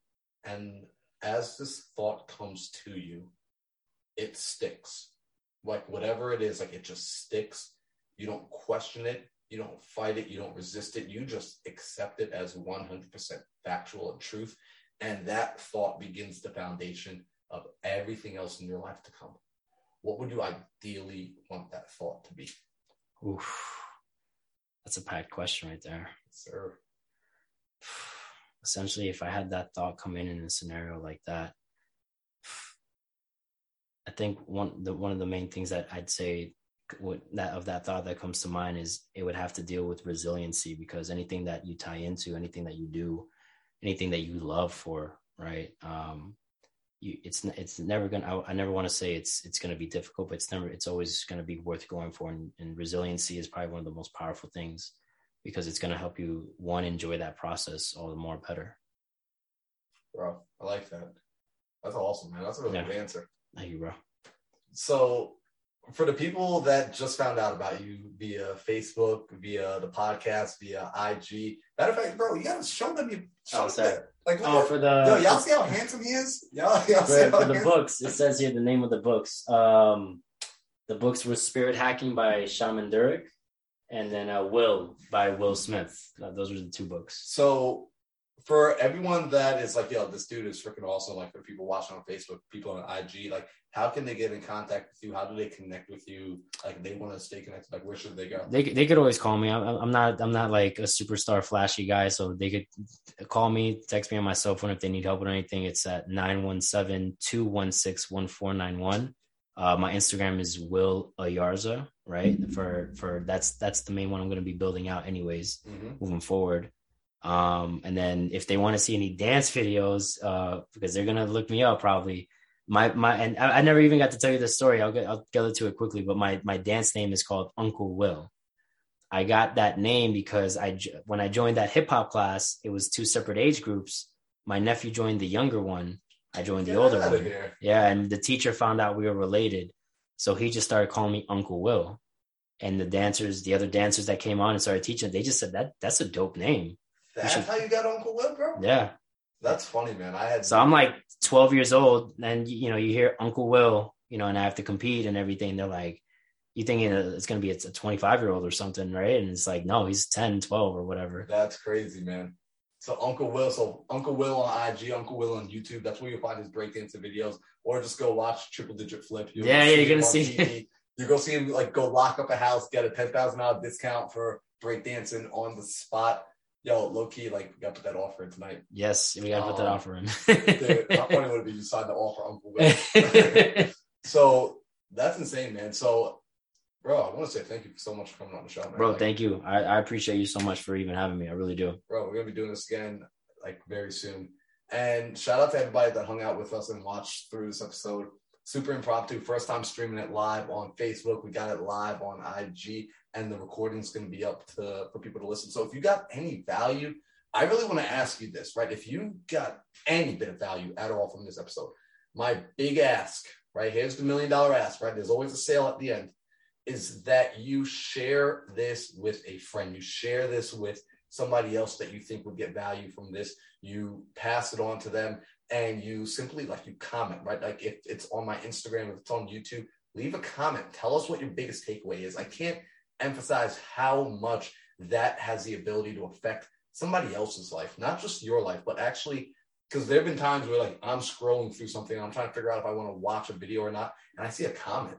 Speaker 2: And as this thought comes to you, it sticks. Like whatever it is, like it just sticks. You don't question it. You don't fight it. You don't resist it. You just accept it as 100% factual and truth. And that thought begins the foundation of everything else in your life to come. What would you ideally want that thought to be?
Speaker 3: Oof. That's a packed question right there.
Speaker 2: Sir.
Speaker 3: Essentially, if I had that thought come in in a scenario like that, I think one the one of the main things that I'd say would that of that thought that comes to mind is it would have to deal with resiliency because anything that you tie into, anything that you do, anything that you love for, right? Um, you, it's it's never gonna. I, I never want to say it's it's gonna be difficult, but it's never. It's always gonna be worth going for, and, and resiliency is probably one of the most powerful things because it's gonna help you one enjoy that process all the more better.
Speaker 2: Bro, I like that. That's awesome, man. That's a really
Speaker 3: Yeah.
Speaker 2: good answer.
Speaker 3: Thank you, bro.
Speaker 2: So, for the people that just found out about you via Facebook, via the podcast, via IG, matter of fact, bro, you gotta show them you. Show
Speaker 3: Oh,
Speaker 2: them
Speaker 3: sorry.
Speaker 2: that. Like,
Speaker 3: Oh,
Speaker 2: look,
Speaker 3: for the
Speaker 2: yo, y'all see how handsome he is? Y'all, y'all see
Speaker 3: for,
Speaker 2: how
Speaker 3: for the books, it says here the name of the books. Um, the books were Spirit Hacking by Shaman Durek, and then uh, Will by Will Smith. Uh, those were the two books.
Speaker 2: So, for everyone that is like, yo, this dude is freaking awesome. Like, for people watching on Facebook, people on IG, like, how can they get in contact with you? How do they connect with you? Like, they want to stay connected. Like, where should they go?
Speaker 3: They they could always call me. I'm, I'm not I'm not like a superstar flashy guy, so they could call me, text me on my cell phone if they need help with anything. It's at 917-216-1491. Uh, my Instagram is Will Ayarza, right? For for that's that's the main one I'm going to be building out anyways.
Speaker 2: Mhm.
Speaker 3: moving forward. Um, and then if they want to see any dance videos, uh, because they're gonna look me up probably. My my and I, I never even got to tell you the story. I'll get I'll get to it quickly. But my my dance name is called Uncle Will. I got that name because I when I joined that hip hop class, it was two separate age groups. My nephew joined the younger one. I joined the
Speaker 2: Get
Speaker 3: older one.
Speaker 2: here.
Speaker 3: Yeah, and the teacher found out we were related, so he just started calling me Uncle Will. And the dancers, the other dancers that came on and started teaching, they just said that that's a dope name.
Speaker 2: That's
Speaker 3: should-
Speaker 2: how you got Uncle Will, bro?
Speaker 3: Yeah.
Speaker 2: That's funny, man. I had
Speaker 3: So I'm like 12 years old, and you know, you hear Uncle Will, you know, and I have to compete and everything. They're like, you thinking it's gonna be a 25 year old or something, right? And it's like, no, he's 10, 12 or whatever.
Speaker 2: That's crazy, man. So Uncle Will, so Uncle Will on IG, Uncle Will on YouTube. That's where you'll find his breakdancing videos, or just go watch Triple Digit Flip. You'll
Speaker 3: Yeah, yeah, you're gonna see-
Speaker 2: You go see him like go lock up a house, get a ten thousand dollar discount for breakdancing on the spot. Yo, low key, like we got to put that offer in tonight.
Speaker 3: Yes, we gotta put that
Speaker 2: Um,
Speaker 3: offer in.
Speaker 2: Dude, how funny would it be you signed the offer, Uncle Will? so that's insane, man. So, bro, I want to say thank you so much for coming on the show, man.
Speaker 3: Bro,
Speaker 2: Like,
Speaker 3: thank you. I, I appreciate you so much for even having me. I really do.
Speaker 2: bro, we're gonna be doing this again like very soon. And shout out to everybody that hung out with us and watched through this episode. Super impromptu, first time streaming it live on Facebook. We got it live on IG, and the recording's gonna be up to for people to listen. So if you got any value, I really want to ask you this, right? If you got any bit of value at all from this episode, my big ask, right? Here's the million dollar ask, right? There's always a sale at the end. Is that you share this with a friend? You share this with somebody else that you think would get value from this. You pass it on to them and you simply like you comment, right? Like if it's on my Instagram, if it's on YouTube, leave a comment. Tell us what your biggest takeaway is. I can't emphasize how much that has the ability to affect somebody else's life, not just your life, but actually because there have been times where like I'm scrolling through something and I'm trying to figure out if I want to watch a video or not, and I see a comment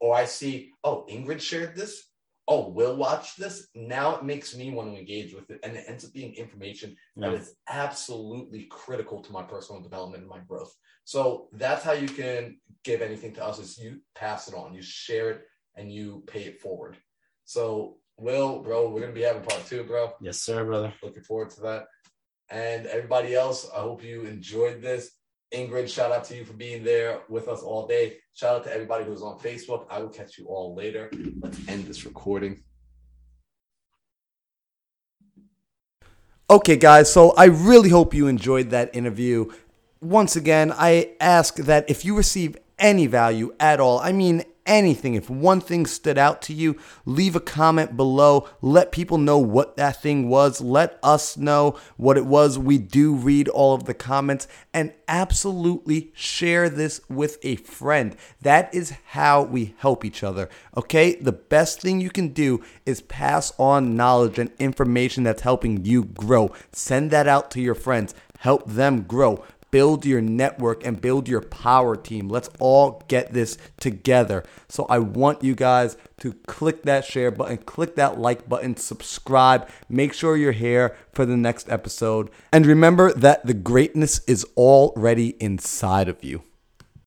Speaker 2: or I see, oh, Ingrid shared this. Oh, we'll watch this. Now it makes me want to engage with it, and it ends up being information that
Speaker 3: Yeah.
Speaker 2: is absolutely critical to my personal development and my growth. So that's how you can give anything to us: is you pass it on, you share it, and you pay it forward. So
Speaker 4: Will, bro, we're gonna be having part two, bro.
Speaker 3: Yes, sir, brother.
Speaker 4: Looking forward to that. And everybody else, I hope you enjoyed this. Ingrid, shout out to you for being there with us all day. Shout out to everybody who's on Facebook. I will catch you all later. Let's end this recording.
Speaker 2: Okay, guys, so I really hope you enjoyed that interview. Once again, I ask that if you receive any value at all, I mean anything, if one thing stood out to you, leave a comment below. Let people know what that thing was. Let us know what it was. We do read all of the comments and absolutely share this with a friend. That is how we help each other. Okay? The best thing you can do is pass on knowledge and information that's helping you grow. Send that out to your friends. Help them grow build your network and build your power team. Let's all get this together. So I want you guys to click that share button, click that like button, subscribe, make sure you're here for the next episode. And remember that the greatness is already inside of you.